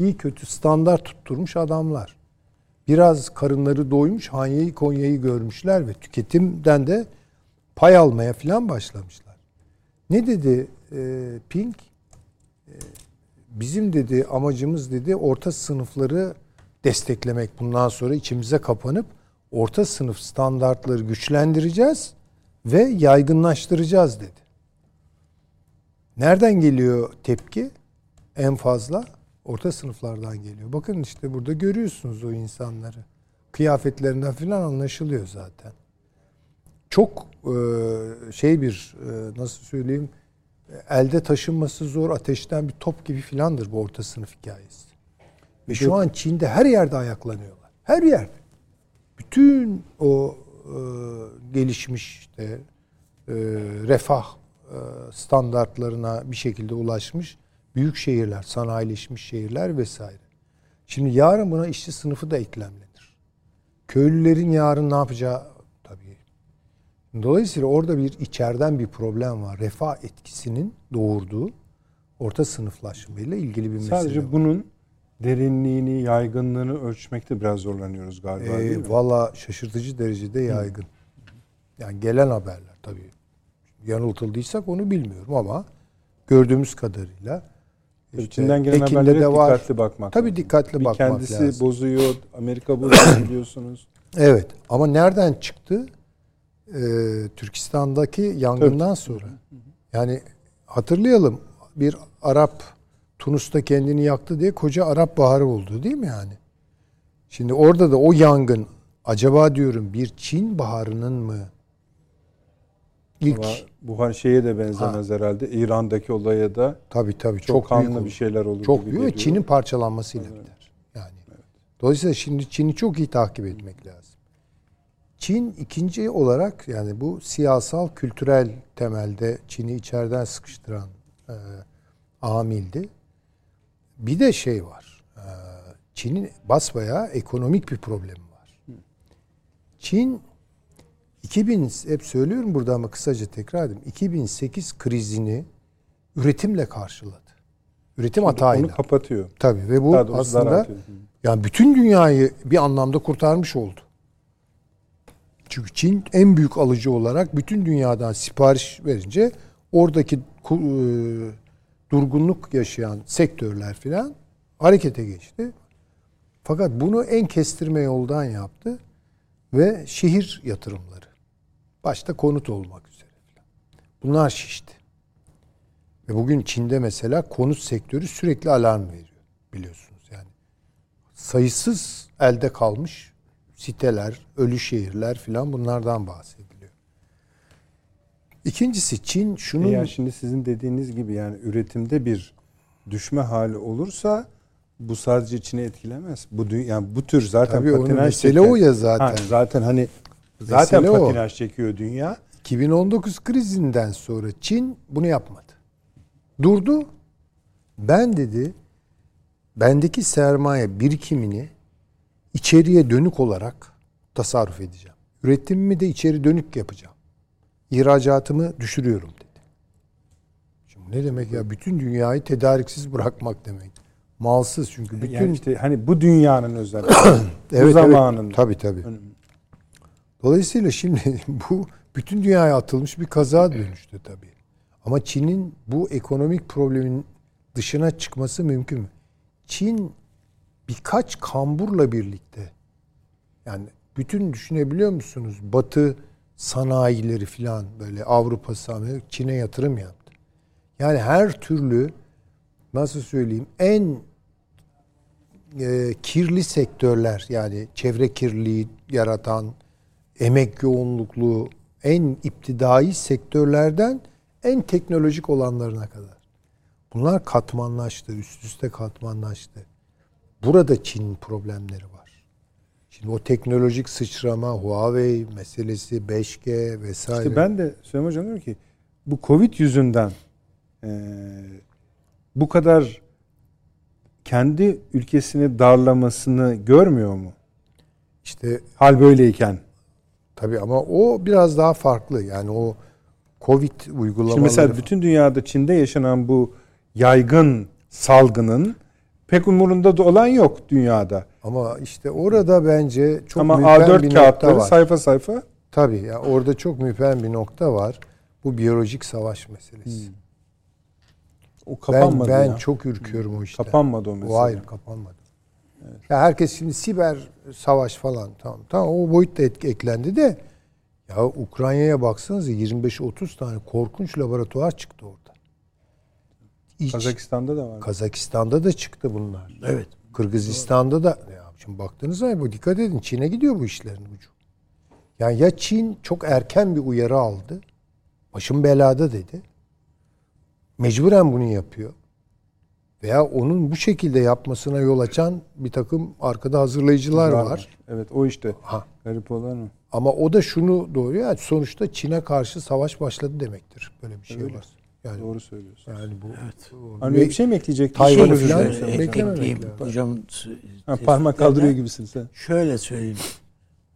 iyi kötü standart tutturmuş adamlar. Biraz karınları doymuş Hanya'yı Konya'yı görmüşler ve tüketimden de pay almaya filan başlamışlar. Ne dedi e, Pink? E, bizim dedi amacımız dedi orta sınıfları desteklemek. Bundan sonra içimize kapanıp orta sınıf standartları güçlendireceğiz ve yaygınlaştıracağız dedi. Nereden geliyor tepki? En fazla orta sınıflardan geliyor. Bakın işte burada görüyorsunuz o insanları. Kıyafetlerinden filan anlaşılıyor zaten. Çok e, şey bir e, nasıl söyleyeyim elde taşınması zor ateşten bir top gibi filandır bu orta sınıf hikayesi. Ve şu an Çin'de her yerde ayaklanıyorlar. Her yerde. Bütün o e, gelişmiş işte e, refah e, standartlarına bir şekilde ulaşmış Büyük şehirler, sanayileşmiş şehirler vesaire. Şimdi yarın buna işçi sınıfı da eklemlenir. Köylülerin yarın ne yapacağı tabii. Dolayısıyla orada bir içeriden bir problem var. Refah etkisinin doğurduğu orta sınıflaşmayla ilgili bir mesele Sadece var. bunun derinliğini, yaygınlığını ölçmekte biraz zorlanıyoruz galiba değil mi? Ee, Valla şaşırtıcı derecede yaygın. Yani gelen haberler tabii. Yanıltıldıysak onu bilmiyorum ama gördüğümüz kadarıyla işte İçinden gelen Ekin'de haberlere de var. dikkatli bakmak Tabii lazım. dikkatli Bir bakmak kendisi lazım. bozuyor, Amerika bozuyor [CLEARS THROAT] biliyorsunuz. Evet ama nereden çıktı? Ee, Türkistan'daki yangından sonra. Yani hatırlayalım bir Arap Tunus'ta kendini yaktı diye koca Arap Baharı oldu değil mi yani? Şimdi orada da o yangın acaba diyorum bir Çin baharının mı ilk Ama bu hani şeye de benzemez herhalde. İran'daki olaya da tabii tabii çok, çok, kanlı büyük bir şeyler olur Çok gibi büyük. Çin'in parçalanmasıyla biter. Yani. Dolayısıyla şimdi Çin'i çok iyi takip etmek lazım. Çin ikinci olarak yani bu siyasal kültürel temelde Çin'i içeriden sıkıştıran e, amildi. Bir de şey var. E, Çin'in basbayağı ekonomik bir problemi var. Çin 2000 hep söylüyorum burada ama kısaca tekrar edeyim. 2008 krizini üretimle karşıladı. Üretim hatayla. Onu kapatıyor. Tabii ve bu Daha aslında yani bütün dünyayı bir anlamda kurtarmış oldu. Çünkü Çin en büyük alıcı olarak bütün dünyadan sipariş verince oradaki e, durgunluk yaşayan sektörler filan harekete geçti. Fakat bunu en kestirme yoldan yaptı ve şehir yatırımları. Başta konut olmak üzere. Bunlar şişti. Ve bugün Çin'de mesela konut sektörü sürekli alarm veriyor biliyorsunuz yani. Sayısız elde kalmış siteler, ölü şehirler filan bunlardan bahsediliyor. İkincisi Çin şunun Eğer şimdi sizin dediğiniz gibi yani üretimde bir düşme hali olursa bu sadece Çin'i etkilemez. Bu yani bu tür zaten Tabii onun patinaj çeken- o ya zaten. Ha, zaten hani zaten Mesele o. patinaj çekiyor dünya. 2019 krizinden sonra Çin bunu yapmadı. Durdu. Ben dedi bendeki sermaye birikimini içeriye dönük olarak tasarruf edeceğim. Üretimimi de içeri dönük yapacağım. İhracatımı düşürüyorum dedi. Şimdi ne demek ya? Bütün dünyayı tedariksiz bırakmak demek. Malsız çünkü bütün Yani işte hani bu dünyanın özelliği. [CLEARS THROAT] bu Evet, zamanın. Evet, tabii tabii. Dolayısıyla şimdi [LAUGHS] bu bütün dünyaya atılmış bir kaza dönüştü tabii. Ama Çin'in bu ekonomik problemin dışına çıkması mümkün mü? Çin birkaç kamburla birlikte yani bütün düşünebiliyor musunuz? Batı sanayileri filan böyle Avrupa sanayi Çin'e yatırım yaptı. Yani her türlü nasıl söyleyeyim en e, kirli sektörler yani çevre kirliliği yaratan emek yoğunluklu en iptidai sektörlerden en teknolojik olanlarına kadar. Bunlar katmanlaştı, üst üste katmanlaştı. Burada Çin problemleri var. Şimdi o teknolojik sıçrama, Huawei meselesi, 5G vesaire. İşte ben de Süleyman Hocam diyorum ki bu Covid yüzünden eee, bu kadar kendi ülkesini darlamasını görmüyor mu? işte Hal böyleyken. Tabii ama o biraz daha farklı. Yani o Covid uygulamaları Şimdi mesela bütün dünyada Çin'de yaşanan bu yaygın salgının pek umurunda da olan yok dünyada. ama işte orada bence çok Ama müphem A4 bir nokta kağıtları var. sayfa sayfa Tabii ya orada çok müphem bir nokta var. Bu biyolojik savaş meselesi. o Ben kapanmadı ben ya. çok ürküyorum o işte. Kapanmadı o mesele. O ayrı kapanmadı. Ya herkes şimdi siber savaş falan tamam. Tamam o boyut da etki, eklendi de ya Ukrayna'ya baksanıza 25-30 tane korkunç laboratuvar çıktı orada. İç, Kazakistan'da da var. Kazakistan'da da çıktı bunlar. Evet. Kırgızistan'da da ya şimdi baktığınız zaman bu dikkat edin Çin'e gidiyor bu işlerin ucu. Yani ya Çin çok erken bir uyarı aldı. Başım belada dedi. Mecburen bunu yapıyor. Veya onun bu şekilde yapmasına yol açan bir takım arkada hazırlayıcılar var. Evet o işte. Ha. Garip olan o. Ama o da şunu doğuruyor. Yani sonuçta Çin'e karşı savaş başladı demektir. Böyle bir şey Öyle. var. Yani Doğru söylüyorsun. yani bu Hani bir şey mi ekleyecek? Tayvan'ı Şey, falan beklememek. Hocam Ha, parmak kaldırıyor gibisin sen. Şöyle söyleyeyim.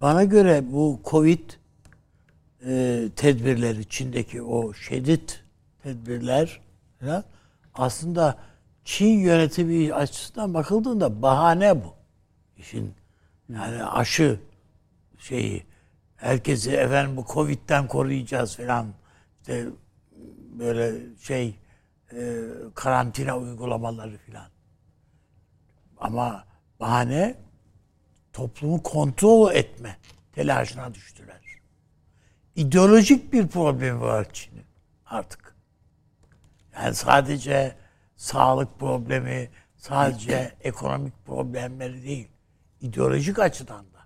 Bana göre bu Covid e, tedbirleri, Çin'deki o şiddet tedbirler falan, aslında Çin yönetimi açısından bakıldığında bahane bu. İşin yani aşı şeyi herkesi efendim bu Covid'den koruyacağız falan işte böyle şey e, karantina uygulamaları falan. Ama bahane toplumu kontrol etme telaşına düştüler. İdeolojik bir problemi var Çin'in artık. Yani sadece sağlık problemi, sadece ekonomik problemleri değil. İdeolojik açıdan da.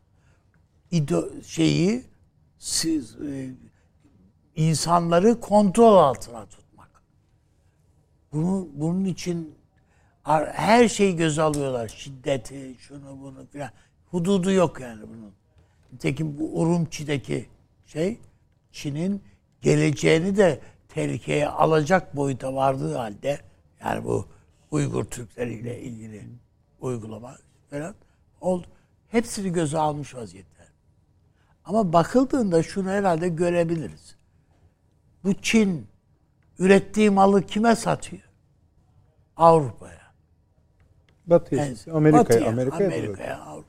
İdo şeyi siz, e, insanları kontrol altına tutmak. Bunu, bunun için her şeyi göze alıyorlar. Şiddeti, şunu bunu filan. Hududu yok yani bunun. Nitekim bu Urumçi'deki şey Çin'in geleceğini de tehlikeye alacak boyuta vardığı halde yani bu Uygur Türkleriyle ilgili uygulama falan oldu. Hepsini göze almış vaziyette. Ama bakıldığında şunu herhalde görebiliriz. Bu Çin ürettiği malı kime satıyor? Avrupa'ya. Batı'ya, Yani Amerika'ya, Batı'ya, Amerika'ya. Amerika'ya, Avrupa.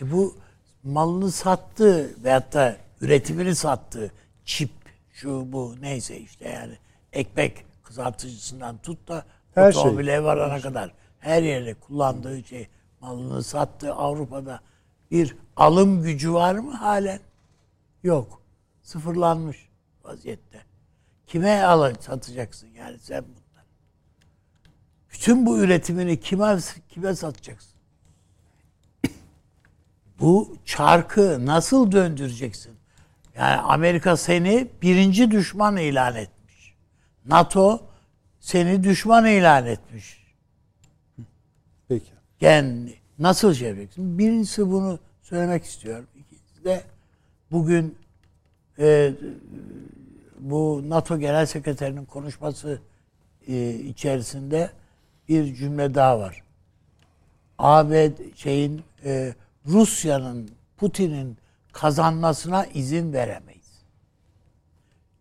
E bu malını sattı veyahut da üretimini sattı. Çip, şu bu neyse işte yani ekmek kızartıcısından tut da Her şey. otomobile varana kadar her yerde kullandığı şey malını sattı Avrupa'da bir alım gücü var mı halen? Yok. Sıfırlanmış vaziyette. Kime al satacaksın yani sen bundan? Bütün bu üretimini kime kime satacaksın? [COUGHS] Bu çarkı nasıl döndüreceksin? Yani Amerika seni birinci düşman ilan etmiş. NATO seni düşman ilan etmiş. Peki. Yani nasıl şey yapacaksın? Birincisi bunu söylemek istiyorum. İkincisi de bugün e, bu NATO Genel Sekreterinin konuşması e, içerisinde bir cümle daha var. ABD şeyin e, Rusya'nın Putin'in kazanmasına izin veremeyiz.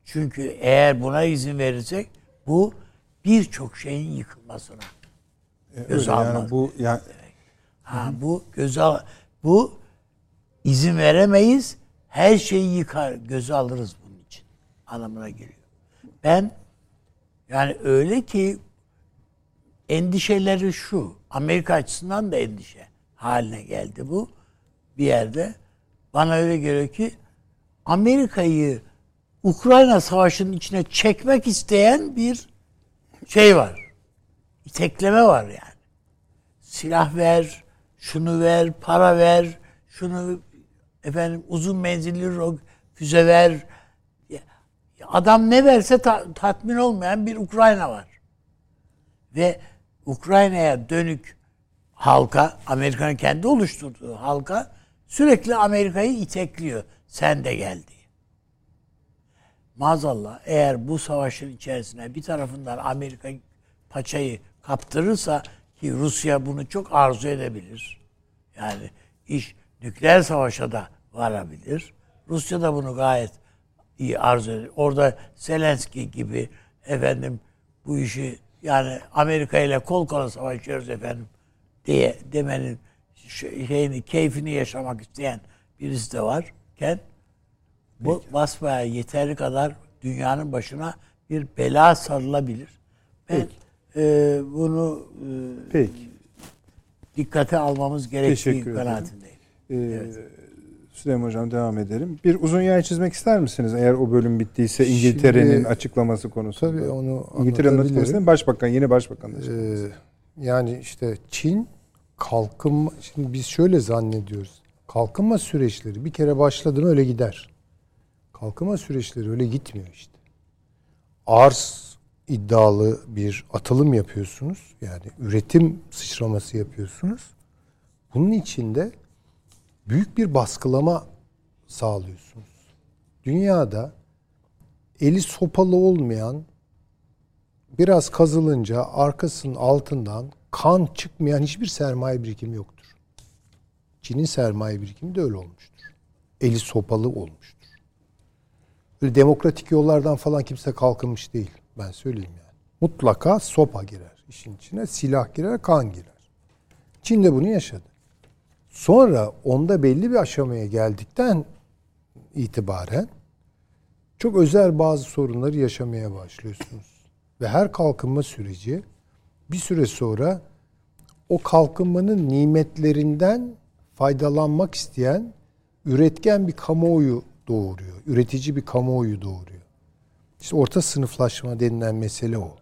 Çünkü eğer buna izin verirsek bu birçok şeyin yıkılmasına E, Göz yani almaz. bu yani Ha, bu göze al- bu izin veremeyiz. Her şeyi yıkar, göze alırız bunun için. Anlamına geliyor. Ben yani öyle ki endişeleri şu. Amerika açısından da endişe haline geldi bu bir yerde. Bana öyle geliyor ki Amerika'yı Ukrayna savaşının içine çekmek isteyen bir şey var. İtekleme var yani silah ver, şunu ver, para ver, şunu efendim uzun menzilli füze ver. Adam ne verse ta- tatmin olmayan bir Ukrayna var. Ve Ukrayna'ya dönük halka, Amerika'nın kendi oluşturduğu halka sürekli Amerika'yı itekliyor. Sen de gel diye. Maazallah eğer bu savaşın içerisine bir tarafından Amerika paçayı kaptırırsa ki Rusya bunu çok arzu edebilir. Yani iş nükleer savaşa da varabilir. Rusya da bunu gayet iyi arzu eder. Orada Zelenski gibi efendim bu işi yani Amerika ile kol kola savaşıyoruz efendim diye demenin şey- şeyini, keyfini yaşamak isteyen birisi de varken bu basbaya yeterli kadar dünyanın başına bir bela sarılabilir. Ben e, bunu e, peki. dikkate almamız gerektiği Teşekkür kanaatindeyim. Ee, Süleyman Hocam devam edelim. Bir uzun yay çizmek ister misiniz? Eğer o bölüm bittiyse İngiltere'nin Şimdi- açıklaması konusunda. Tabii onu İngiltere'nin açıklamasını başbakan, yeni başbakan da. Ee, yani işte Çin kalkınma şimdi biz şöyle zannediyoruz. Kalkınma süreçleri bir kere başladı mı öyle gider. Kalkınma süreçleri öyle gitmiyor işte. Arz iddialı bir atılım yapıyorsunuz. Yani üretim sıçraması yapıyorsunuz. Bunun içinde büyük bir baskılama sağlıyorsunuz. Dünyada eli sopalı olmayan biraz kazılınca arkasının altından kan çıkmayan hiçbir sermaye birikimi yoktur. Çin'in sermaye birikimi de öyle olmuştur. Eli sopalı olmuştur. Öyle demokratik yollardan falan kimse kalkınmış değil. Ben söyleyeyim yani. Mutlaka sopa girer işin içine. Silah girer, kan girer. Çin de bunu yaşadı. Sonra onda belli bir aşamaya geldikten itibaren çok özel bazı sorunları yaşamaya başlıyorsunuz. Ve her kalkınma süreci bir süre sonra o kalkınmanın nimetlerinden faydalanmak isteyen üretken bir kamuoyu doğuruyor. Üretici bir kamuoyu doğuruyor. İşte orta sınıflaşma denilen mesele o.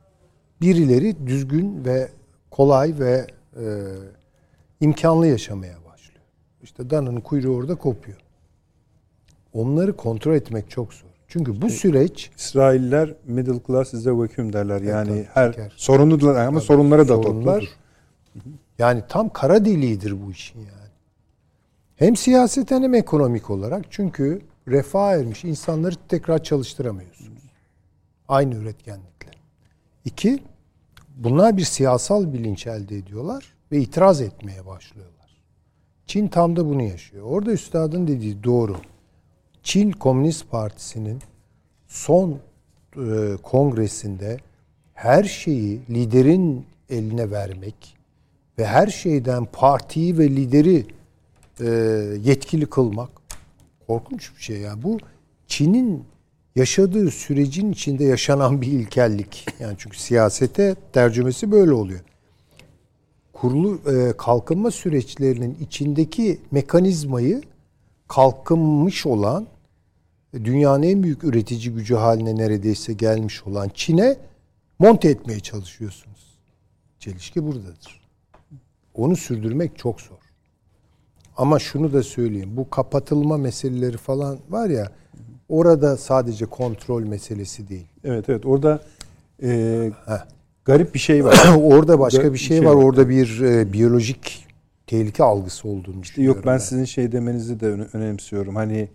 Birileri düzgün ve kolay ve e, imkanlı yaşamaya başlıyor. İşte dananın kuyruğu orada kopuyor. Onları kontrol etmek çok zor. Çünkü bu süreç İsrailler middle class a vacuum derler. Yani tabii, her şeker. sorunludur ama sorunları da toplar. Yani tam kara deliğidir bu işin yani. Hem siyaseten hem ekonomik olarak. Çünkü refah ermiş insanları tekrar çalıştıramıyorsunuz. Aynı üretkenlikle. İki, bunlar bir siyasal bilinç elde ediyorlar ve itiraz etmeye başlıyorlar. Çin tam da bunu yaşıyor. Orada üstadın dediği doğru. Çin Komünist Partisi'nin son e, kongresinde her şeyi liderin eline vermek ve her şeyden partiyi ve lideri e, yetkili kılmak korkunç bir şey yani bu Çin'in yaşadığı sürecin içinde yaşanan bir ilkellik yani çünkü siyasete tercümesi böyle oluyor kurulu e, kalkınma süreçlerinin içindeki mekanizmayı kalkınmış olan dünyanın en büyük üretici gücü haline neredeyse gelmiş olan Çin'e monte etmeye çalışıyorsunuz. Çelişki buradadır. Onu sürdürmek çok zor. Ama şunu da söyleyeyim. Bu kapatılma meseleleri falan var ya orada sadece kontrol meselesi değil. Evet evet orada e, garip bir şey var. [CLEARS THROAT] orada başka Ga- bir şey, var. Orada bir e, biyolojik tehlike algısı olduğunu düşünüyorum. Yok ben sizin şey demenizi de öne- önemsiyorum. Hani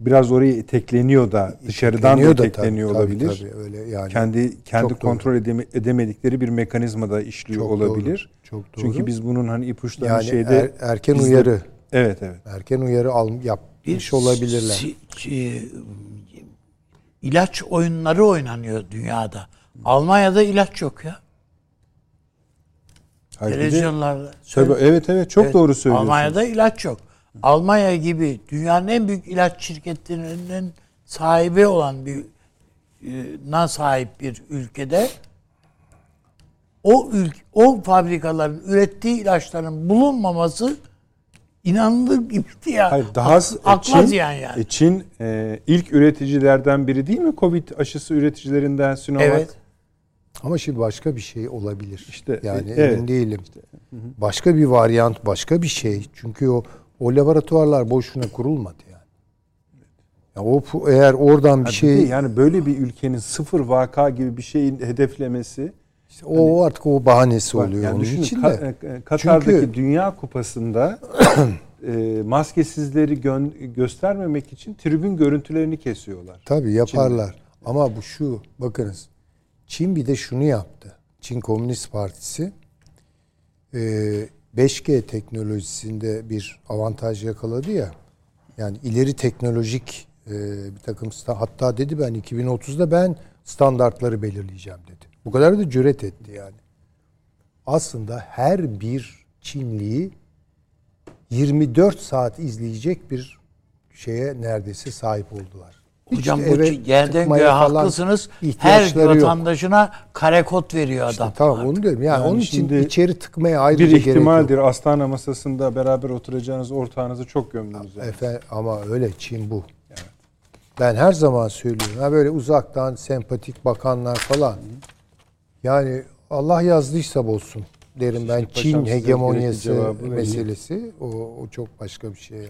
biraz oraya itekleniyor da dışarıdan da İtekleniyor da itekleniyor tabii, olabilir. tabii, tabii, öyle yani. kendi kendi Çok kontrol edeme- edemedikleri bir mekanizma da işliyor Çok olabilir. doğru, çok doğru. Çünkü biz bunun hani ipuçlarını yani şeyde er- erken bizde- uyarı, Evet evet. erken uyarı al, yapmış olabilirler. si- si- ilaç oyunları oynanıyor dünyada. Almanya'da ilaç yok ya. Hayır, bir de- Televizyonlarda. Tabii, evet evet çok Evet, doğru söylüyorsunuz. Almanya'da ilaç yok. Almanya gibi dünyanın en büyük ilaç şirketlerinin sahibi olan bir e, na sahip bir ülkede o ülk o fabrikaların ürettiği ilaçların bulunmaması inanılır gibiydi ya. Hayır, daha Ak- akla Çin, ziyan yani. e, Çin e, ilk üreticilerden biri değil mi? Covid aşısı üreticilerinden Sinovac. evet. Ama şimdi başka bir şey olabilir. İşte, yani e, emin evet. değilim. Başka bir varyant, başka bir şey. Çünkü o o laboratuvarlar boşuna kurulmadı yani. Ya o eğer oradan bir şey yani böyle bir ülkenin sıfır vaka gibi bir şeyin hedeflemesi işte o artık o bahanesi oluyor yani onun düşünün, için de. e, Katar'daki Çünkü- Dünya Kupası'nda [COUGHS] e, maskesizleri gö- göstermemek için tribün görüntülerini kesiyorlar. Tabii yaparlar. Ama bu şu bakınız. Çin bir de şunu yaptı. Çin Komünist Partisi e, 5G teknolojisinde bir avantaj yakaladı ya. Yani ileri teknolojik e, bir takım hatta dedi ben 2030'da ben standartları belirleyeceğim dedi. Bu kadar da cüret etti yani. Aslında her bir Çinliyi 24 saat izleyecek bir şeye neredeyse sahip oldular. Hocam bu yerden göğe haklısınız. Her yok. vatandaşına kare kod veriyor İşte adam. tamam onu diyorum. Yani, Yani onun için içeri tıkmaya ayrıca bir gerek yok. ihtimaldir Astana masasında beraber oturacağınız ortağınızı çok gömdünüz. Yani. Efe, ama öyle Çin bu. Ben her zaman söylüyorum. Ha böyle uzaktan sempatik bakanlar falan. Yani Allah yazdıysa bozsun derim ben. Çin hegemonyası meselesi o, o çok başka bir şey yani.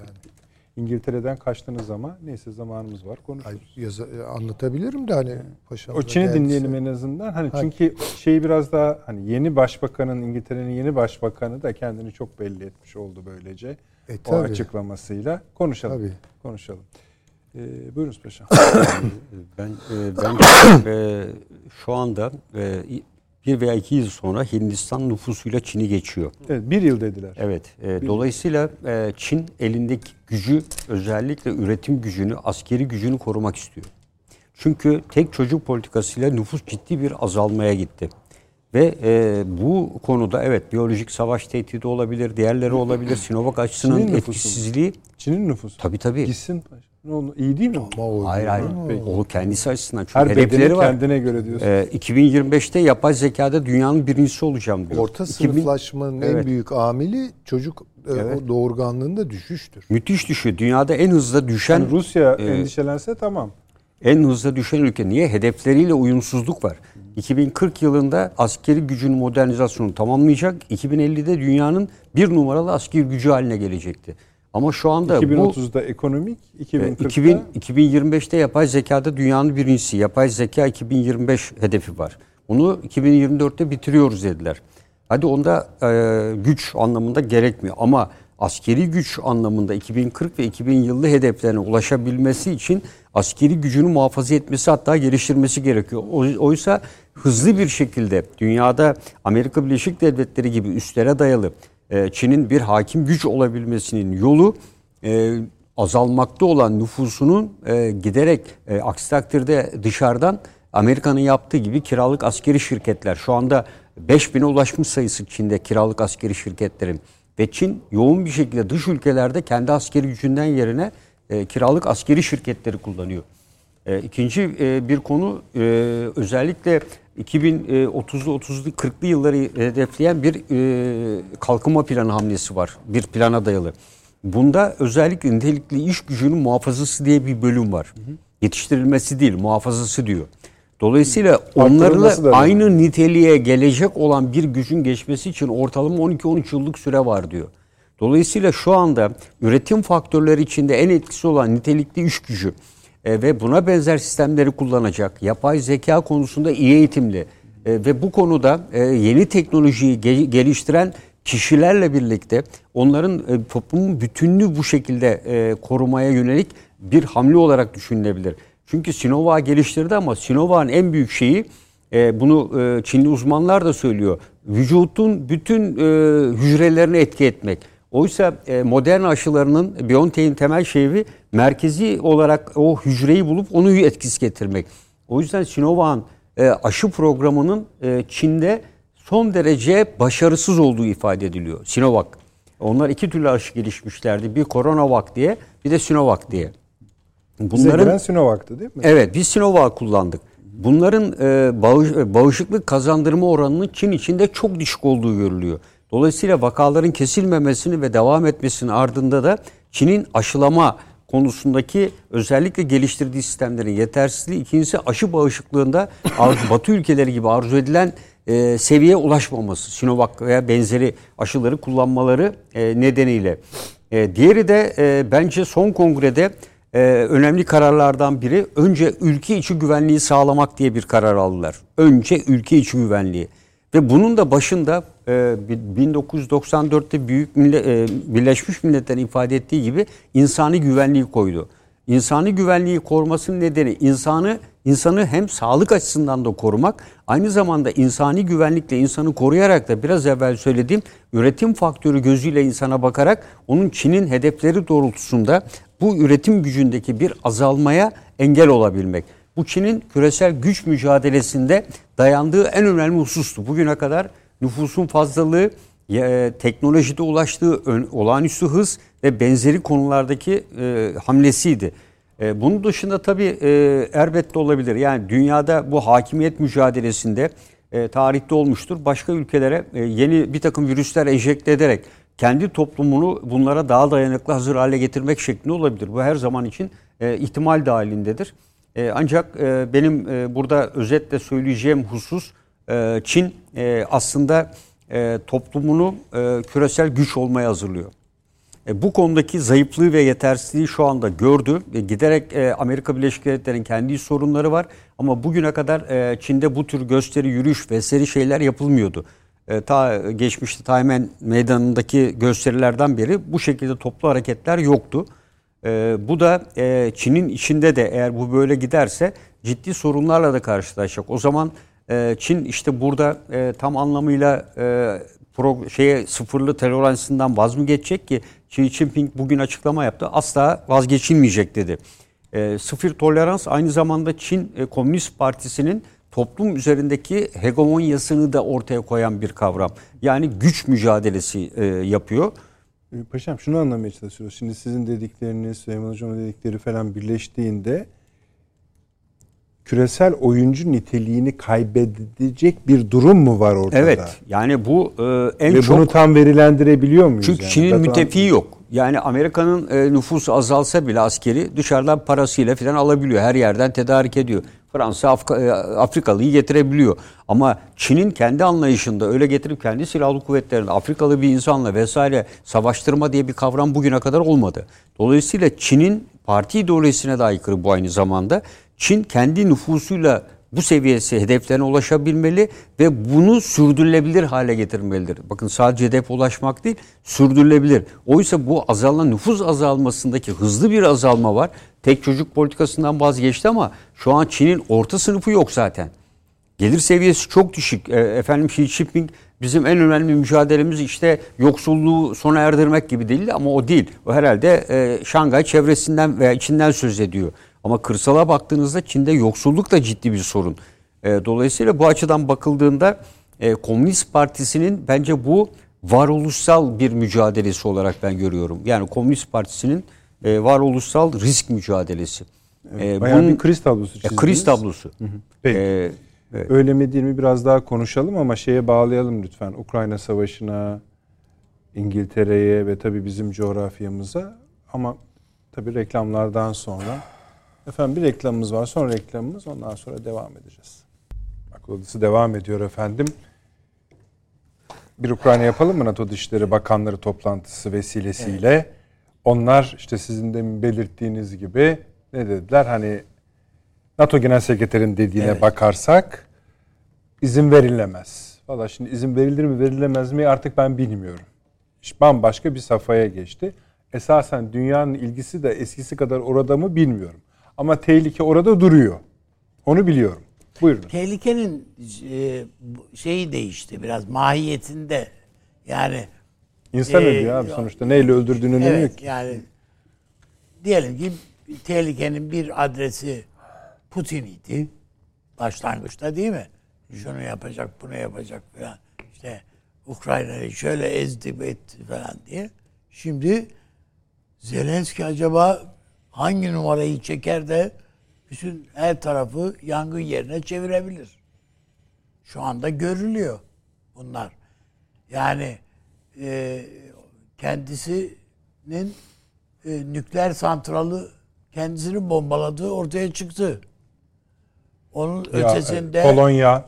İngiltere'den kaçtınız ama neyse zamanımız var konuşuruz. yaza- anlatabilirim de hani paşam. O Çin'i dinleyelim en azından. Hani çünkü şeyi biraz daha hani yeni başbakanın İngiltere'nin yeni başbakanı da kendini çok belli etmiş oldu böylece. E, o tabii. açıklamasıyla konuşalım. Tabii. Konuşalım. Ee, buyurunuz paşam. [COUGHS] ben e, ben [COUGHS] e, şu anda e, bir veya iki yıl sonra Hindistan nüfusuyla Çin'i geçiyor. Evet, bir yıl dediler. Evet. E, dolayısıyla e, Çin elindeki gücü özellikle üretim gücünü, askeri gücünü korumak istiyor. Çünkü tek çocuk politikasıyla nüfus ciddi bir azalmaya gitti. Ve e, bu konuda evet biyolojik savaş tehdidi olabilir, diğerleri olabilir. Sinovac aşısının Çin'in etkisizliği Çin'in nüfusu. tabii tabii. Gitsin paşam. Ne oldu? İyi değil mi? Ama o Hayır hayır. Peki. O kendisi açısından. Çünkü Her hedefleri var. kendine göre diyorsun. Ee, 2025'te yapay zekada dünyanın birincisi olacağım diyor. Orta 2000 sınıflaşmanın en Evet. büyük amili çocuk e, Evet. o doğurganlığında düşüştür. Müthiş düşüyor. Dünyada en hızlı düşen Yani Rusya e, endişelense tamam. en hızlı düşen ülke. Niye? Hedefleriyle uyumsuzluk var. 2040 yılında askeri gücün modernizasyonu tamamlayacak. 2050'de dünyanın bir numaralı askeri gücü haline gelecekti. Ama şu anda bu 2030'da ekonomik, e, 2040'da 2000, 2025'te yapay zekada dünyanın birincisi. Yapay zeka 2025 hedefi var. Onu 2024'te bitiriyoruz dediler. Hadi onda e, güç anlamında gerekmiyor ama askeri güç anlamında 2040 ve 2000 yıllı hedeflerine ulaşabilmesi için askeri gücünü muhafaza etmesi hatta geliştirmesi gerekiyor. Oysa hızlı bir şekilde dünyada Amerika Birleşik Devletleri gibi üstlere dayalı e, Çin'in bir hakim güç olabilmesinin yolu e, azalmakta olan nüfusunun e, giderek e, aksi takdirde dışarıdan Amerika'nın yaptığı gibi kiralık askeri şirketler şu anda 5000'e ulaşmış sayısı Çin'de kiralık askeri şirketlerin ve Çin yoğun bir şekilde dış ülkelerde kendi askeri gücünden yerine kiralık askeri şirketleri kullanıyor. E, ikinci e, bir konu e, özellikle 2030'lu 30'lu 40'lı yılları hedefleyen bir e, kalkınma planı hamlesi var. Bir plana dayalı. Bunda özellikle nitelikli iş gücünün muhafazası diye bir bölüm var. Yetiştirilmesi değil, muhafazası diyor. Dolayısıyla onlarla aynı niteliğe gelecek olan bir gücün geçmesi için ortalama 12-13 yıllık süre var diyor. Dolayısıyla şu anda üretim faktörleri içinde en etkisi olan nitelikli iş gücü e, ve buna benzer sistemleri kullanacak, yapay zeka konusunda iyi eğitimli e, ve bu konuda e, yeni teknolojiyi ge- geliştiren kişilerle birlikte onların e, toplumun bütünlüğü bu şekilde e, korumaya yönelik bir hamle olarak düşünülebilir. Çünkü Sinovac geliştirdi ama Sinovac'ın en büyük şeyi e, bunu e, Çinli uzmanlar da söylüyor. Vücutun bütün e, hücrelerine etki etmek. Oysa e, modern aşılarının BioNTech'in temel şeyi merkezi olarak o hücreyi bulup onu etkisi getirmek. O yüzden Sinovac'ın e, aşı programının e, Çin'de son derece başarısız olduğu ifade ediliyor. Sinovac. Onlar iki türlü aşı gelişmişlerdi. Bir Coronavac diye bir de Sinovac diye. bize gelen Sinovac'tı değil mi? Evet biz Sinovac kullandık. Bunların e, bağış, e, bağışıklık kazandırma oranının Çin içinde çok düşük olduğu görülüyor. Dolayısıyla vakaların kesilmemesini ve devam etmesinin ardında da Çin'in aşılama konusundaki özellikle geliştirdiği sistemlerin yetersizliği. İkincisi aşı bağışıklığında [LAUGHS] Batı ülkeleri gibi arzu edilen e, seviyeye ulaşmaması. Sinovac veya benzeri aşıları kullanmaları e, nedeniyle. E, diğeri de e, bence son kongrede e, önemli kararlardan biri önce ülke içi güvenliği sağlamak diye bir karar aldılar. Önce ülke içi güvenliği. Ve bunun da başında e, 1994'te Büyük Mille- e, Birleşmiş Milletler'in ifade ettiği gibi insani güvenliği koydu. İnsani güvenliği korumasının nedeni insanı insanı hem sağlık açısından da korumak, aynı zamanda insani güvenlikle insanı koruyarak da biraz evvel söylediğim üretim faktörü gözüyle insana bakarak onun Çin'in hedefleri doğrultusunda bu üretim gücündeki bir azalmaya engel olabilmek. Bu Çin'in küresel güç mücadelesinde dayandığı en önemli husustu. Bugüne kadar nüfusun fazlalığı, e, teknolojide ulaştığı ön- olağanüstü hız ve benzeri konulardaki e, hamlesiydi. E, bunun dışında tabii e, elbette olabilir. Yani dünyada bu hakimiyet mücadelesinde e, tarihte olmuştur. Başka ülkelere e, yeni bir takım virüsler enjekte ederek kendi toplumunu bunlara daha dayanıklı hazır hale getirmek şeklinde olabilir. Bu her zaman için e, ihtimal dahilindedir. E, ancak e, benim e, burada özetle söyleyeceğim husus e, Çin e, aslında e, toplumunu e, küresel güç olmaya hazırlıyor. E, bu konudaki zayıflığı ve yetersizliği şu anda gördü. E, giderek e, Amerika Birleşik Devletleri'nin kendi sorunları var. Ama bugüne kadar e, Çin'de bu tür gösteri, yürüyüş vesaire şeyler yapılmıyordu. E, ta geçmişte Taymen meydanındaki gösterilerden beri bu şekilde toplu hareketler yoktu. E, bu da e, Çin'in içinde de eğer bu böyle giderse ciddi sorunlarla da karşılaşacak. O zaman e, Çin işte burada e, tam anlamıyla e, pro, şeye sıfırlı toleransından vaz mı geçecek ki Xi Jinping bugün açıklama yaptı. Asla vazgeçilmeyecek dedi. E, sıfır tolerans aynı zamanda Çin e, Komünist Partisi'nin toplum üzerindeki hegemonyasını da ortaya koyan bir kavram. Yani güç mücadelesi e, yapıyor. E, Paşam şunu anlamaya çalışıyoruz. Şimdi sizin dedikleriniz, Süleyman Hocam'ın dedikleri falan birleştiğinde küresel oyuncu niteliğini kaybedecek bir durum mu var ortada? Evet. Yani bu e, en Ve çok bunu tam verilendirebiliyor muyuz? Çünkü yani? Çin'in müttefiği yok. Yani Amerika'nın e, nüfusu azalsa bile askeri dışarıdan parasıyla falan alabiliyor. Her yerden tedarik ediyor. Fransa e, Afrikalıyı getirebiliyor. Ama Çin'in kendi anlayışında öyle getirip kendi silahlı kuvvetlerini Afrikalı bir insanla vesaire savaştırma diye bir kavram bugüne kadar olmadı. Dolayısıyla Çin'in parti ideolojisine de aykırı bu aynı zamanda. Çin kendi nüfusuyla bu seviyesi hedeflerine ulaşabilmeli ve bunu sürdürülebilir hale getirmelidir. Bakın sadece hedef ulaşmak değil, sürdürülebilir. Oysa bu azalan nüfus azalmasındaki hızlı bir azalma var. Tek çocuk politikasından vazgeçti ama şu an Çin'in orta sınıfı yok zaten. Gelir seviyesi çok düşük. E, efendim Xi Jinping bizim en önemli mücadelemiz işte yoksulluğu sona erdirmek gibi değil ama o değil. O herhalde e, Şangay çevresinden veya içinden söz ediyor. Ama kırsala baktığınızda Çin'de yoksulluk da ciddi bir sorun. E, dolayısıyla bu açıdan bakıldığında e, Komünist Partisi'nin bence bu varoluşsal bir mücadelesi olarak ben görüyorum. Yani Komünist Partisi'nin e, varoluşsal risk mücadelesi. E, Bayağı bunun- bir kriz tablosu e, çizdiniz. kriz tablosu. Peki. E, evet. Öyle mi değil mi biraz daha konuşalım ama şeye bağlayalım lütfen. Ukrayna Savaşı'na, İngiltere'ye ve tabii bizim coğrafyamıza ama tabii reklamlardan sonra. Efendim bir reklamımız var. Son reklamımız. Ondan sonra devam edeceğiz. Akıl Odası devam ediyor efendim. Bir Ukrayna yapalım mı NATO Dışişleri Bakanları toplantısı vesilesiyle? Onlar işte sizin de belirttiğiniz gibi ne dediler? Hani NATO Genel Sekreterinin dediğine Evet. bakarsak izin verilemez. Valla şimdi izin verilir mi verilemez mi artık ben bilmiyorum. İş bambaşka bir safhaya geçti. Esasen dünyanın ilgisi de eskisi kadar orada mı bilmiyorum. Ama tehlike orada duruyor. Onu biliyorum. Buyurun. Tehlikenin e, şeyi değişti biraz mahiyetinde. Yani İnsan Ee, ölüyor abi sonuçta. Neyle öldürdüğünün önemi yok evet yani diyelim ki tehlikenin bir adresi Putin idi. Başlangıçta değil mi? Şunu yapacak, bunu yapacak falan. İşte Ukrayna'yı şöyle ezdi etti falan diye. Şimdi Zelenski acaba hangi numarayı çeker de bütün her tarafı yangın yerine çevirebilir. Şu anda görülüyor bunlar. Yani e, kendisinin e, nükleer santralı kendisini bombaladığı ortaya çıktı. Onun Ya, ötesinde Polonya,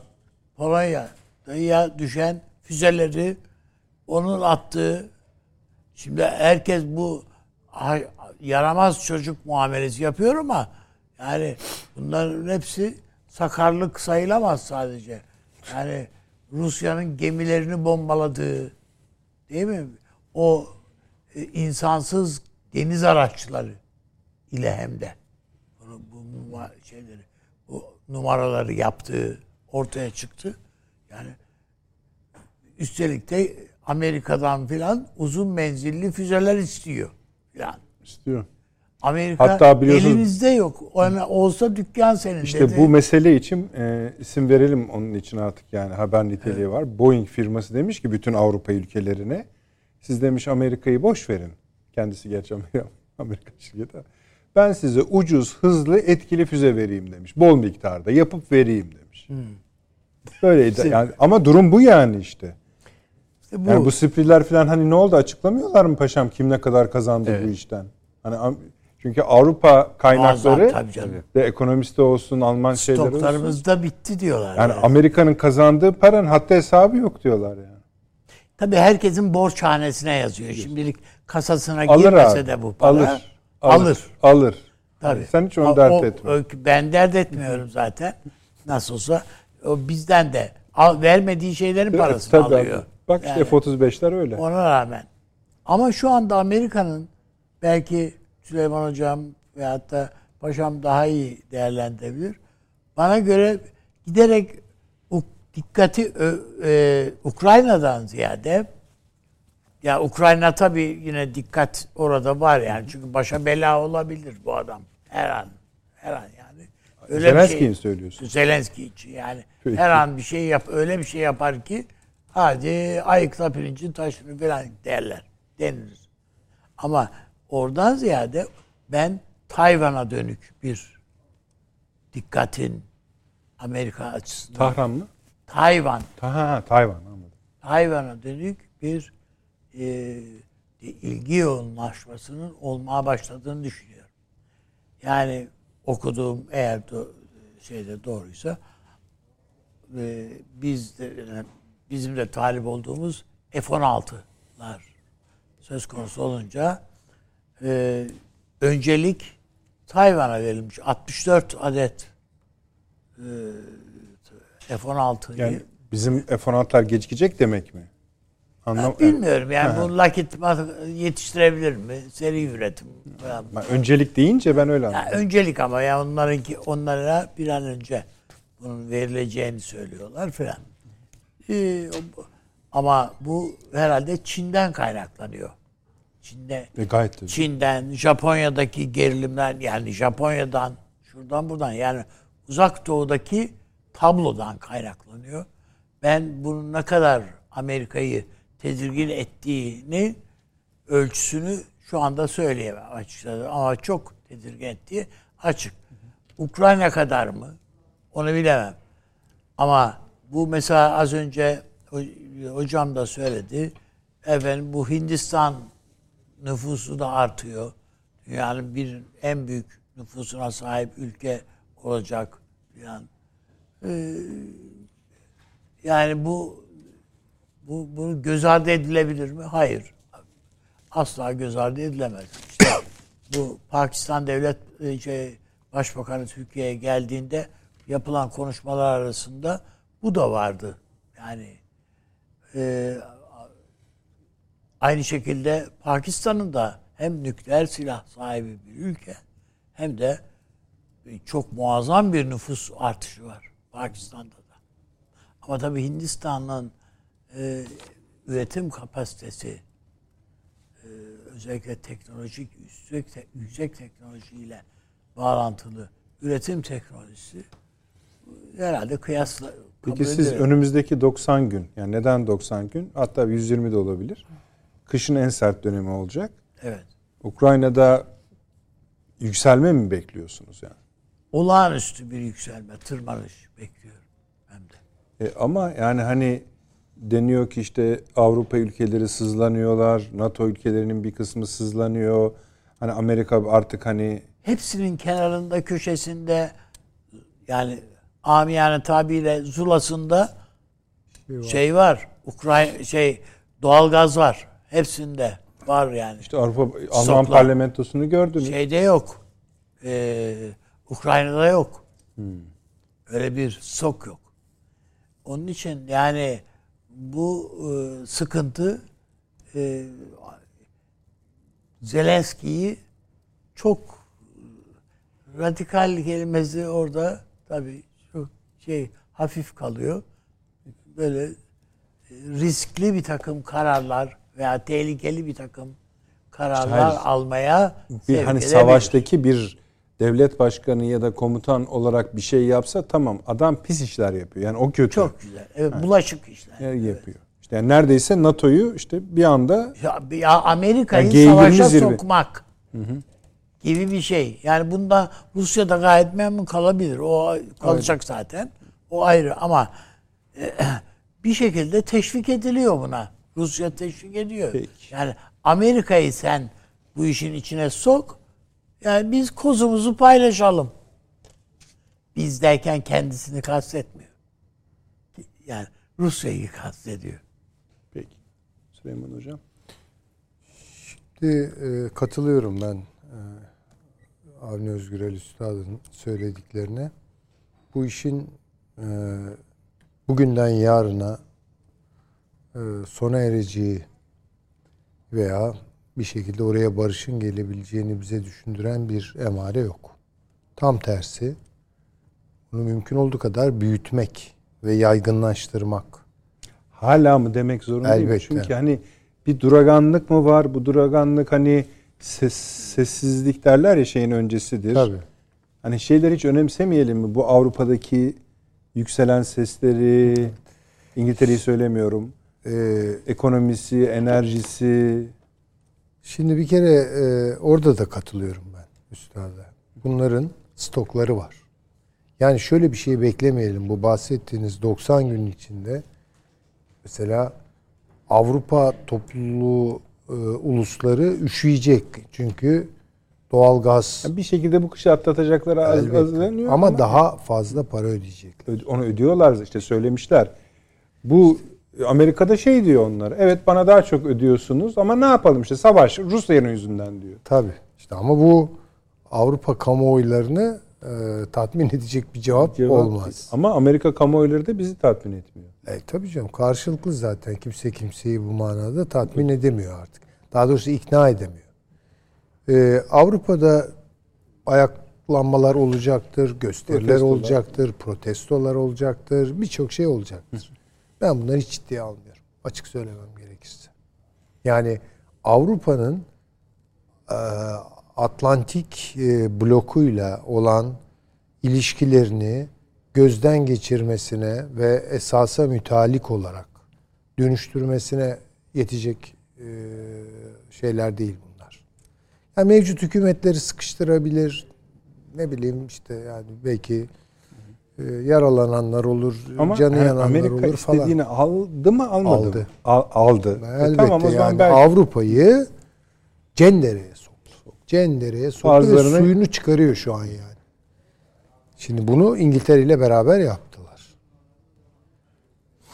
Polonya'ya düşen füzeleri onun attığı şimdi herkes bu yaramaz çocuk muamelesi yapıyor ama yani bunların hepsi sakarlık sayılamaz sadece. Yani Rusya'nın gemilerini bombaladığı değil mi? O e, insansız deniz araçları ile hem de bunu, bu numa- şeyleri bu numaraları yaptığı ortaya çıktı. Yani üstelik de Amerika'dan filan uzun menzilli füzeler istiyor filan. İstiyor. Amerika Hatta biliyorsunuz- elinizde yok. Ona olsa dükkan senin İşte dedi. bu mesele için e, isim verelim onun için artık yani haber niteliği var. Boeing firması demiş ki bütün Avrupa ülkelerine siz demiş Amerika'yı boş verin. Kendisi gerçi Amerika, [LAUGHS] Amerika şirketi. Ben size ucuz, hızlı, etkili füze vereyim demiş. Bol miktarda yapıp vereyim demiş. Hmm. Böyleydi. Yani, ama durum bu yani işte. İşte bu, Yani bu spriler falan hani ne oldu açıklamıyorlar mı paşam kim ne kadar kazandı bu işten? Hani çünkü Avrupa kaynakları Muazzam, tabii ekonomisti olsun Alman şeyleri olsun. stoklarımız da bitti diyorlar. Yani yani. Amerika'nın kazandığı paranın hatta hesabı yok diyorlar yani. Tabii herkesin borçhanesine yazıyor. Şimdilik kasasına Alır girmese abi. de bu para. Alır. Alır. Alır. Alır. Tabii. Yani sen hiç onu O- dert o- etme. o- ben dert etmiyorum zaten. Nasıl olsa o bizden de al, vermediği şeylerin parasını Tabii alıyor. abi. Bak işte Yani F-35'ler öyle. ona rağmen. Ama şu anda Amerika'nın belki Süleyman Hocam veyahut da Paşam daha iyi değerlendirebilir. Bana göre giderek dikkati e, Ukrayna'dan ziyade ya Ukrayna tabii yine dikkat orada var yani çünkü başa bela olabilir bu adam her an her an yani. Öyle Zelenski'yi şey- mi söylüyorsun? Zelenski için yani Peki. her an bir şey yap öyle bir şey yapar ki hadi ayıkla pirincin taşını falan derler denilir. Ama oradan ziyade ben Tayvan'a dönük bir dikkatin Amerika açısından Tahran mı? Tayvan Ta, ha, Tayvan anladım. Tayvan'a dönük bir e, ilgi yoğunlaşmasının olmaya başladığını düşünüyorum. Yani okuduğum eğer do- şeyde doğruysa e, biz de yani bizim de talip olduğumuz F-16'lar söz konusu olunca e, öncelik Tayvan'a verilmiş 64 adet e, F-16'yı Yani bizim F-16'lar gecikecek demek mi? Anlam Bilmiyorum yani bu Lockheed Martin yetiştirebilir mi? Seri üretim falan. Ben öncelik deyince ben öyle Ya anladım. öncelik ama ya onlarınki onlara bir an önce bunun verileceğini söylüyorlar filan. Ee, ama bu herhalde Çin'den kaynaklanıyor. Çin'de E, gayet tabii. Çin'den, Japonya'daki gerilimler yani Japonya'dan, şuradan buradan yani uzak doğudaki tablodan kaynaklanıyor. Ben bunun ne kadar Amerika'yı tedirgin ettiğini ölçüsünü şu anda söyleyemem açıkçası ama çok tedirgin ettiği açık. Ukrayna kadar mı? Onu bilemem. Ama bu mesela az önce ho- hocam da söyledi. Efendim bu Hindistan nüfusu da artıyor. Dünyanın bir en büyük nüfusuna sahip ülke olacak yani. yani bu bu bunu göz ardı edilebilir mi? Hayır. Asla göz ardı edilemez. İşte bu Pakistan Devlet e, şey, Başbakanı Türkiye'ye geldiğinde yapılan konuşmalar arasında bu da vardı. Yani e, aynı şekilde Pakistan'ın da hem nükleer silah sahibi bir ülke hem de çok muazzam bir nüfus artışı var Pakistan'da da. Ama tabii Hindistan'ın e, üretim kapasitesi e, özellikle teknolojik yüksek, te- yüksek teknolojiyle bağlantılı üretim teknolojisi e, herhalde kıyasla Peki kabul siz edilir. önümüzdeki 90 gün, yani neden 90 gün? Hatta 120 de olabilir. Kışın en sert dönemi olacak. Evet. Ukrayna'da yükselme mi bekliyorsunuz yani? Olağanüstü bir yükselme, tırmanış bekliyorum hem de. E ama yani hani deniyor ki işte Avrupa ülkeleri sızlanıyorlar, NATO ülkelerinin bir kısmı sızlanıyor. Hani Amerika artık hani Hepsinin kenarında, köşesinde yani amiyane tabiyle zulasında şey var. Ukrayna şey doğalgaz var. Hepsinde var yani. işte Avrupa Alman Stoklar. parlamentosunu gördünüz. Şeyde yok. Ee, Ukrayna'da yok. Öyle bir sok yok. Onun için yani bu e, sıkıntı e, Zelenski'yi çok radikal kelimesi orada tabii şey hafif kalıyor. Böyle e, riskli bir takım kararlar veya tehlikeli bir takım kararlar hayır. almaya bir hani edebilir. savaştaki bir devlet başkanı ya da komutan olarak bir şey yapsa tamam adam pis işler yapıyor. Yani o kötü. çok güzel. Evet, bulaşık işler. Yani yapıyor. İşte yani neredeyse NATO'yu işte bir anda Ya, ya Amerika'yı Yani G20 savaşa zirve. sokmak gibi bir şey. Yani bunda Rusya da gayet memnun kalabilir. O kalacak zaten. O ayrı ama e, [CLEARS THROAT] bir şekilde teşvik ediliyor buna. Rusya teşvik ediyor. Peki. Yani Amerika'yı sen bu işin içine sok. Yani biz kozumuzu paylaşalım. Biz derken kendisini kastetmiyor. Yani Rusya'yı kastediyor. peki. Süleyman hocam. Şimdi, e, katılıyorum ben Avni Özgürel Üstad'ın söylediklerine. Bu işin e, bugünden yarına e, sona ereceği veya bir şekilde oraya barışın gelebileceğini bize düşündüren bir emare yok. Tam tersi bunu mümkün olduğu kadar büyütmek ve yaygınlaştırmak. Hala mı demek zorundayım? Elbette. Çünkü hani bir duraganlık mı var? Bu duraganlık hani ses, sessizlik derler ya şeyin öncesidir. Tabii. Hani şeyleri hiç önemsemeyelim mi? Bu Avrupa'daki yükselen sesleri, İngiltere'yi söylemiyorum. Ee, Ekonomisi, enerjisi. Şimdi bir kere e, orada da katılıyorum ben üstada. Bunların stokları var. Yani şöyle bir şey beklemeyelim. Bu bahsettiğiniz 90 gün içinde mesela Avrupa topluluğu e, ulusları üşüyecek. Çünkü doğalgaz Yani bir şekilde bu kışı atlatacakları azlanıyor ama, daha fazla para ödeyecekler. Onu ödüyorlar işte söylemişler. Bu Amerika'da şey diyor onlar. Evet bana daha çok ödüyorsunuz ama ne yapalım işte savaş Rusya'nın yüzünden diyor. Tabii. İşte ama bu Avrupa kamuoylarını e, tatmin edecek bir cevap, Cevap- olmaz. Ama Amerika kamuoyları da bizi tatmin etmiyor. E, tabii canım karşılıklı zaten kimse kimseyi bu manada tatmin edemiyor artık. Daha doğrusu ikna edemiyor. E, Avrupa'da ayaklanmalar olacaktır, gösteriler Protestolar. olacaktır, protestolar olacaktır, birçok şey olacaktır. Ben bunları hiç ciddiye almıyorum. Açık söylemem gerekirse. Yani Avrupa'nın e, Atlantik e, blokuyla olan ilişkilerini gözden geçirmesine ve esasa mütalik olarak dönüştürmesine yetecek e, şeyler değil bunlar. Yani mevcut hükümetleri sıkıştırabilir. Ne bileyim işte yani belki e, yaralananlar olur, Ama canı yani yananlar Amerika olur falan. istediğini aldı mı almadı Aldı. mı? Al- aldı. E, Elbette tamam o zaman yani belki Avrupa'yı cendereye soktu. Cendereye soktu Bazılarını- ve suyunu çıkarıyor şu an yani. Şimdi bunu İngiltere ile beraber yaptılar.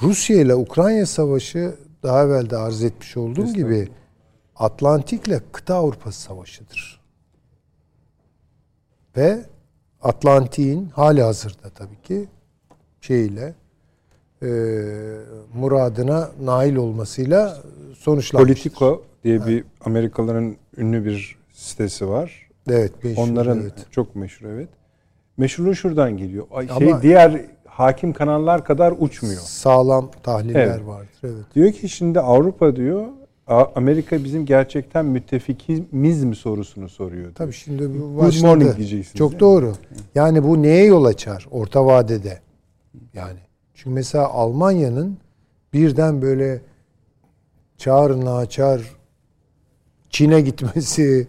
Rusya ile Ukrayna savaşı daha evvel de arz etmiş olduğum gibi Atlantik ile kıta Avrupası savaşıdır. Ve Atlantik'in hali hazırda tabii ki şeyle e, muradına nail olmasıyla sonuçlanmıştır. Politico diye bir Amerikalıların ünlü bir sitesi var. Evet. meşhur, Onların evet. çok meşhur evet. Meşhurluğu şuradan geliyor. Ay, Ama- şey diğer hakim kanallar kadar uçmuyor. sağlam tahliller Evet. vardır. Evet. Diyor ki şimdi Avrupa diyor Amerika bizim gerçekten müttefikimiz mi sorusunu soruyor. diyor. Tabii şimdi bu Good başladı. morning diyeceksiniz. Çok yani. doğru. Yani bu neye yol açar orta vadede? Yani çünkü mesela Almanya'nın birden böyle çağır naçar Çin'e gitmesi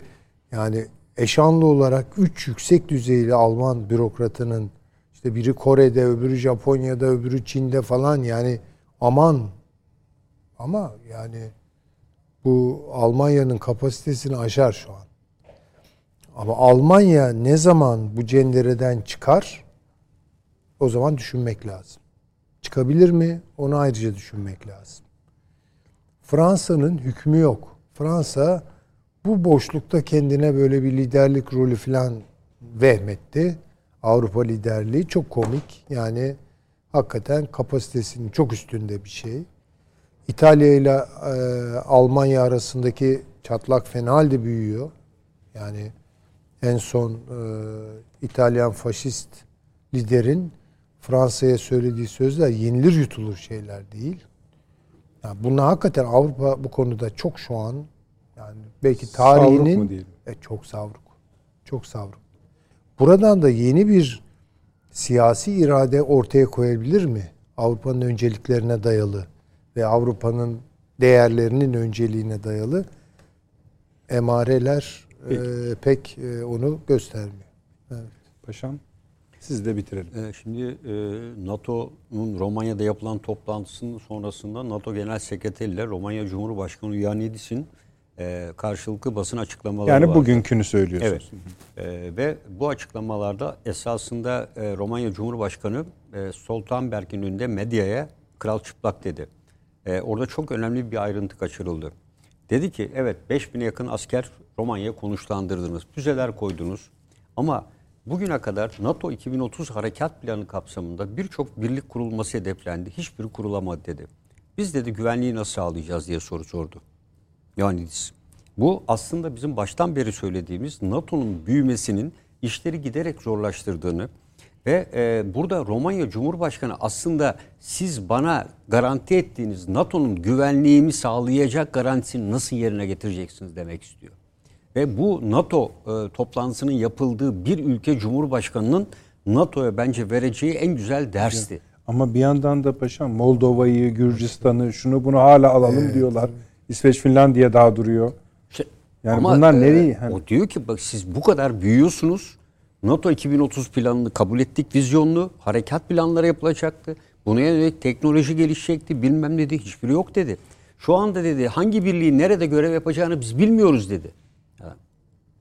yani eşanlı olarak üç yüksek düzeyli Alman bürokratının işte biri Kore'de, öbürü Japonya'da, öbürü Çin'de falan yani aman ama yani bu Almanya'nın kapasitesini aşar şu an. Ama Almanya ne zaman bu cendereden çıkar o zaman düşünmek lazım. Çıkabilir mi? Onu ayrıca düşünmek lazım. Fransa'nın hükmü yok. Fransa bu boşlukta kendine böyle bir liderlik rolü falan vehmetti. Avrupa liderliği çok komik. Yani hakikaten kapasitesinin çok üstünde bir şey. İtalya ile e, Almanya arasındaki çatlak fena halde büyüyor. Yani en son e, İtalyan faşist liderin Fransa'ya söylediği sözler yenilir yutulur şeyler değil. Yani bunlar hakikaten Avrupa bu konuda çok şu an yani belki Savruk tarihinin mu diyelim? e, çok savruk. Çok savruk. Buradan da yeni bir siyasi irade ortaya koyabilir mi? Avrupa'nın önceliklerine dayalı ve Avrupa'nın değerlerinin önceliğine dayalı emareler e, pek e, onu göstermiyor. Paşam siz de bitirelim. Ee, Şimdi e, NATO'nun Romanya'da yapılan toplantısının sonrasında NATO Genel Sekreteri ile Romanya Cumhurbaşkanı Ioannidis'in e, karşılıklı basın açıklamaları Yani vardı. bugünkünü söylüyorsunuz. Evet. Ee, ve bu açıklamalarda esasında e, Romanya Cumhurbaşkanı e, Stoltenberg'in önünde medyaya kral çıplak dedi. E, orada çok önemli bir ayrıntı kaçırıldı. Dedi ki evet 5000'e yakın asker Romanya'ya konuşlandırdınız. Füzeler koydunuz. Ama bugüne kadar NATO 2030 harekat planı kapsamında birçok birlik kurulması hedeflendi. Hiçbiri kurulamadı dedi. Biz dedi güvenliği nasıl sağlayacağız diye soru sordu. Ioannidis. Bu aslında bizim baştan beri söylediğimiz NATO'nun büyümesinin işleri giderek zorlaştırdığını ve e, burada Romanya Cumhurbaşkanı aslında siz bana garanti ettiğiniz NATO'nun güvenliğimi sağlayacak garantisini nasıl yerine getireceksiniz demek istiyor. Ve bu NATO e, toplantısının yapıldığı bir ülke Cumhurbaşkanı'nın NATO'ya bence vereceği en güzel dersti. Ama bir yandan da paşam Moldova'yı, Gürcistan'ı, şunu bunu hala alalım diyorlar. İsveç, Finlandiya daha duruyor. İşte, Yani bunlar e, nereye? Hani- O diyor ki bak siz bu kadar büyüyorsunuz. NATO 2030 planını kabul ettik vizyonlu. Harekat planları yapılacaktı. Buna yönelik teknoloji gelişecekti. Bilmem dedi. Hiçbiri yok dedi. Şu anda dedi hangi birliğin nerede görev yapacağını biz bilmiyoruz dedi.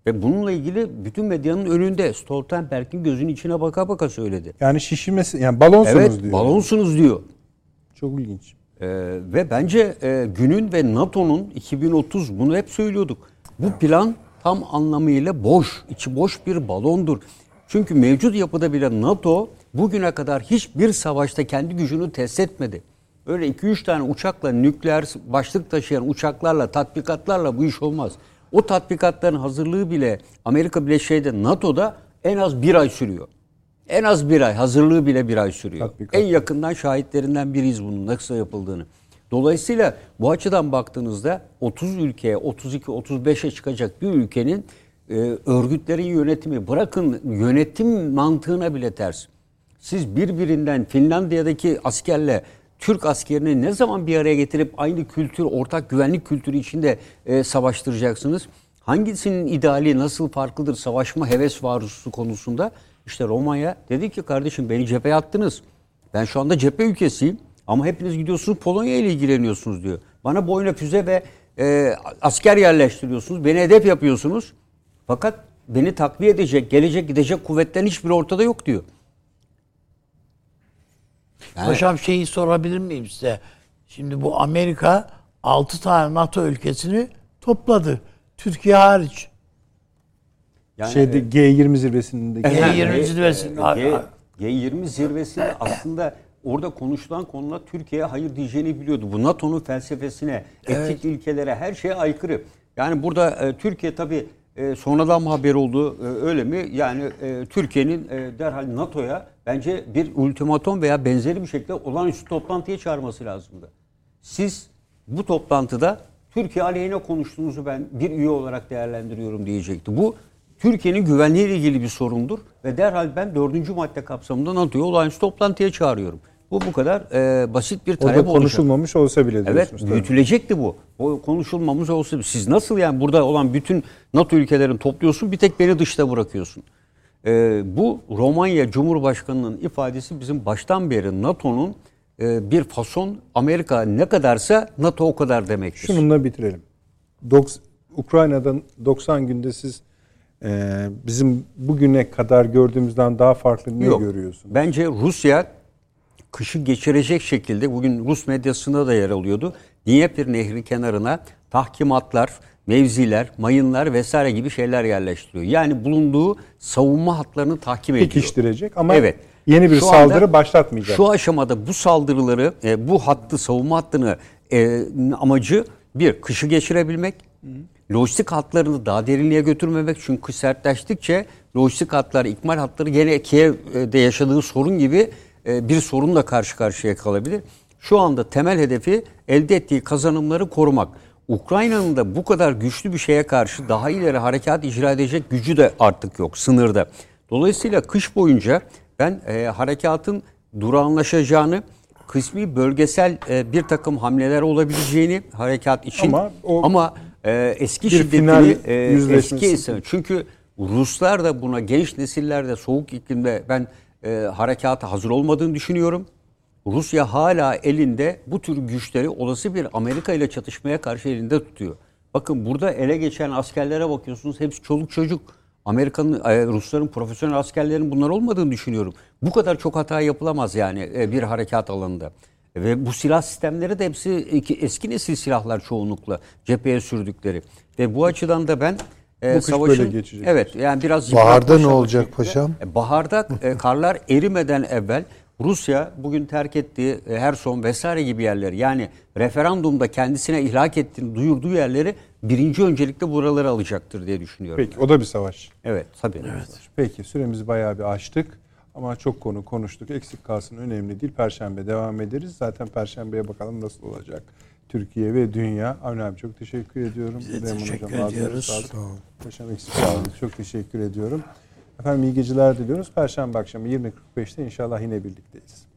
Ve bununla ilgili bütün medyanın önünde Stoltenberg'in gözünün içine baka baka söyledi. Yani şişirmesi, yani balonsunuz evet diyor. balonsunuz diyor. Çok ilginç. Ee, ve bence e, günün ve NATO'nun 2030 bunu hep söylüyorduk. Bu plan tam anlamıyla boş, içi boş bir balondur. Çünkü mevcut yapıda bile NATO bugüne kadar hiçbir savaşta kendi gücünü test etmedi. Öyle 2-3 tane uçakla, nükleer başlık taşıyan uçaklarla, tatbikatlarla bu iş olmaz. O tatbikatların hazırlığı bile Amerika Birleşik Devletleri NATO'da en az bir ay sürüyor. En az bir ay, hazırlığı bile bir ay sürüyor. Tatbikat. En yakından şahitlerinden biriyiz bunun nasıl yapıldığını. Dolayısıyla bu açıdan baktığınızda 30 ülkeye, 32-35'e çıkacak bir ülkenin e, örgütlerin yönetimi, bırakın yönetim mantığına bile ters. Siz birbirinden Finlandiya'daki askerle Türk askerini ne zaman bir araya getirip aynı kültür, ortak güvenlik kültürü içinde e, savaştıracaksınız? Hangisinin ideali nasıl farklıdır savaşma heves varusu konusunda? İşte Romanya dedi ki kardeşim beni cepheye attınız. Ben şu anda cephe ülkesiyim ama hepiniz gidiyorsunuz Polonya ile ilgileniyorsunuz diyor. Bana boyuna füze ve e, asker yerleştiriyorsunuz. Beni hedef yapıyorsunuz. Fakat beni takviye edecek, gelecek gidecek kuvvetlerin hiçbiri ortada yok diyor. Yani- Paşam şeyi sorabilir miyim size? Şimdi bu Amerika 6 tane NATO ülkesini topladı. Türkiye hariç. Yani, Şeyde e, G20 zirvesindeki. Evet. Yani, G20 e, zirvesinde- G, G20 zirvesinde aslında orada konuşulan konular Türkiye'ye hayır diyeceğini biliyordu. Bu NATO'nun felsefesine, etik ilkelere, her şeye aykırı. Yani burada e, Türkiye tabii e, sonradan mı haber oldu e, öyle mi? Yani e, Türkiye'nin e, derhal NATO'ya bence bir ultimatom veya benzeri bir şekilde olağanüstü toplantıya çağırması lazımdı. Siz bu toplantıda Türkiye aleyhine konuştuğunuzu ben bir üye olarak değerlendiriyorum diyecekti. Bu Türkiye'nin güvenliği ile ilgili bir sorundur ve derhal ben dördüncü madde kapsamında NATO'yu olağanüstü toplantıya çağırıyorum. Bu bu kadar e, basit bir talep olacak. konuşulmamış olsa bile Evet diyorsunuz. tabii. büyütülecekti bu. O konuşulmamız olsa siz nasıl yani burada olan bütün NATO ülkelerini topluyorsun bir tek beni dışta bırakıyorsun. Ee, bu Romanya Cumhurbaşkanı'nın ifadesi bizim baştan beri NATO'nun e, bir fason Amerika ne kadarsa NATO o kadar demektir. Şununla bitirelim. Doks- Ukrayna'dan 90 günde siz e, bizim bugüne kadar gördüğümüzden daha farklı ne Yok. görüyorsunuz? Bence Rusya kışı geçirecek şekilde bugün Rus medyasında da yer alıyordu. Dnieper Nehri kenarına tahkimatlar, mevziler, mayınlar vesaire gibi şeyler yerleştiriyor. Yani bulunduğu savunma hatlarını tahkim ediyor. Pekiştirecek ama Evet. yeni bir Şu saldırı anda- başlatmayacak. Şu aşamada bu saldırıları, e, bu hattı, savunma hattını e, amacı bir, kışı geçirebilmek. Lojistik hatlarını daha derinliğe götürmemek. Çünkü sertleştikçe lojistik hatlar, ikmal hatları gene Kiev'de yaşadığı sorun gibi e, bir sorunla karşı karşıya kalabilir. Şu anda temel hedefi elde ettiği kazanımları korumak. Ukrayna'nın da bu kadar güçlü bir şeye karşı daha ileri harekat icra edecek gücü de artık yok sınırda. Dolayısıyla kış boyunca ben e, harekatın durağanlaşacağını, kısmi bölgesel e, bir takım hamleler olabileceğini harekat için Ama o ama e, eski bir final şiddetini e, yüzleşmesi- eski çünkü Ruslar da buna genç nesillerde soğuk iklimde ben e, harekata hazır olmadığını düşünüyorum. Rusya hala elinde bu tür güçleri olası bir Amerika ile çatışmaya karşı elinde tutuyor. Bakın burada ele geçen askerlere bakıyorsunuz hepsi çoluk çocuk. Amerika'nın, e, Rusların profesyonel askerlerin bunlar olmadığını düşünüyorum. Bu kadar çok hata yapılamaz yani e, bir harekat alanında. Ve bu silah sistemleri de hepsi eski nesil silahlar çoğunlukla cepheye sürdükleri. Ve bu açıdan da ben e, Bu kış savaşın böyle geçecek. evet yani biraz Baharda ne olacak paşam? e, Baharda e, karlar erimeden evvel Rusya bugün terk ettiği e, Herson vesaire gibi yerleri yani referandumda kendisine ihlak ettiğini duyurduğu yerleri birinci öncelikle buraları alacaktır diye düşünüyorum. Peki o da bir savaş. Evet tabii. Peki süremizi bayağı bir açtık. Ama çok konu konuştuk. Eksik kalsın önemli değil. Perşembe devam ederiz. Zaten Perşembeye bakalım nasıl olacak. Türkiye ve dünya. Avni abi çok teşekkür ediyorum. Biz de Süleyman teşekkür Hocam, ediyoruz. Paşam eksik kalın. Çok teşekkür ediyorum. Efendim iyi geceler diliyoruz. Perşembe akşamı 20.45'te inşallah yine birlikteyiz.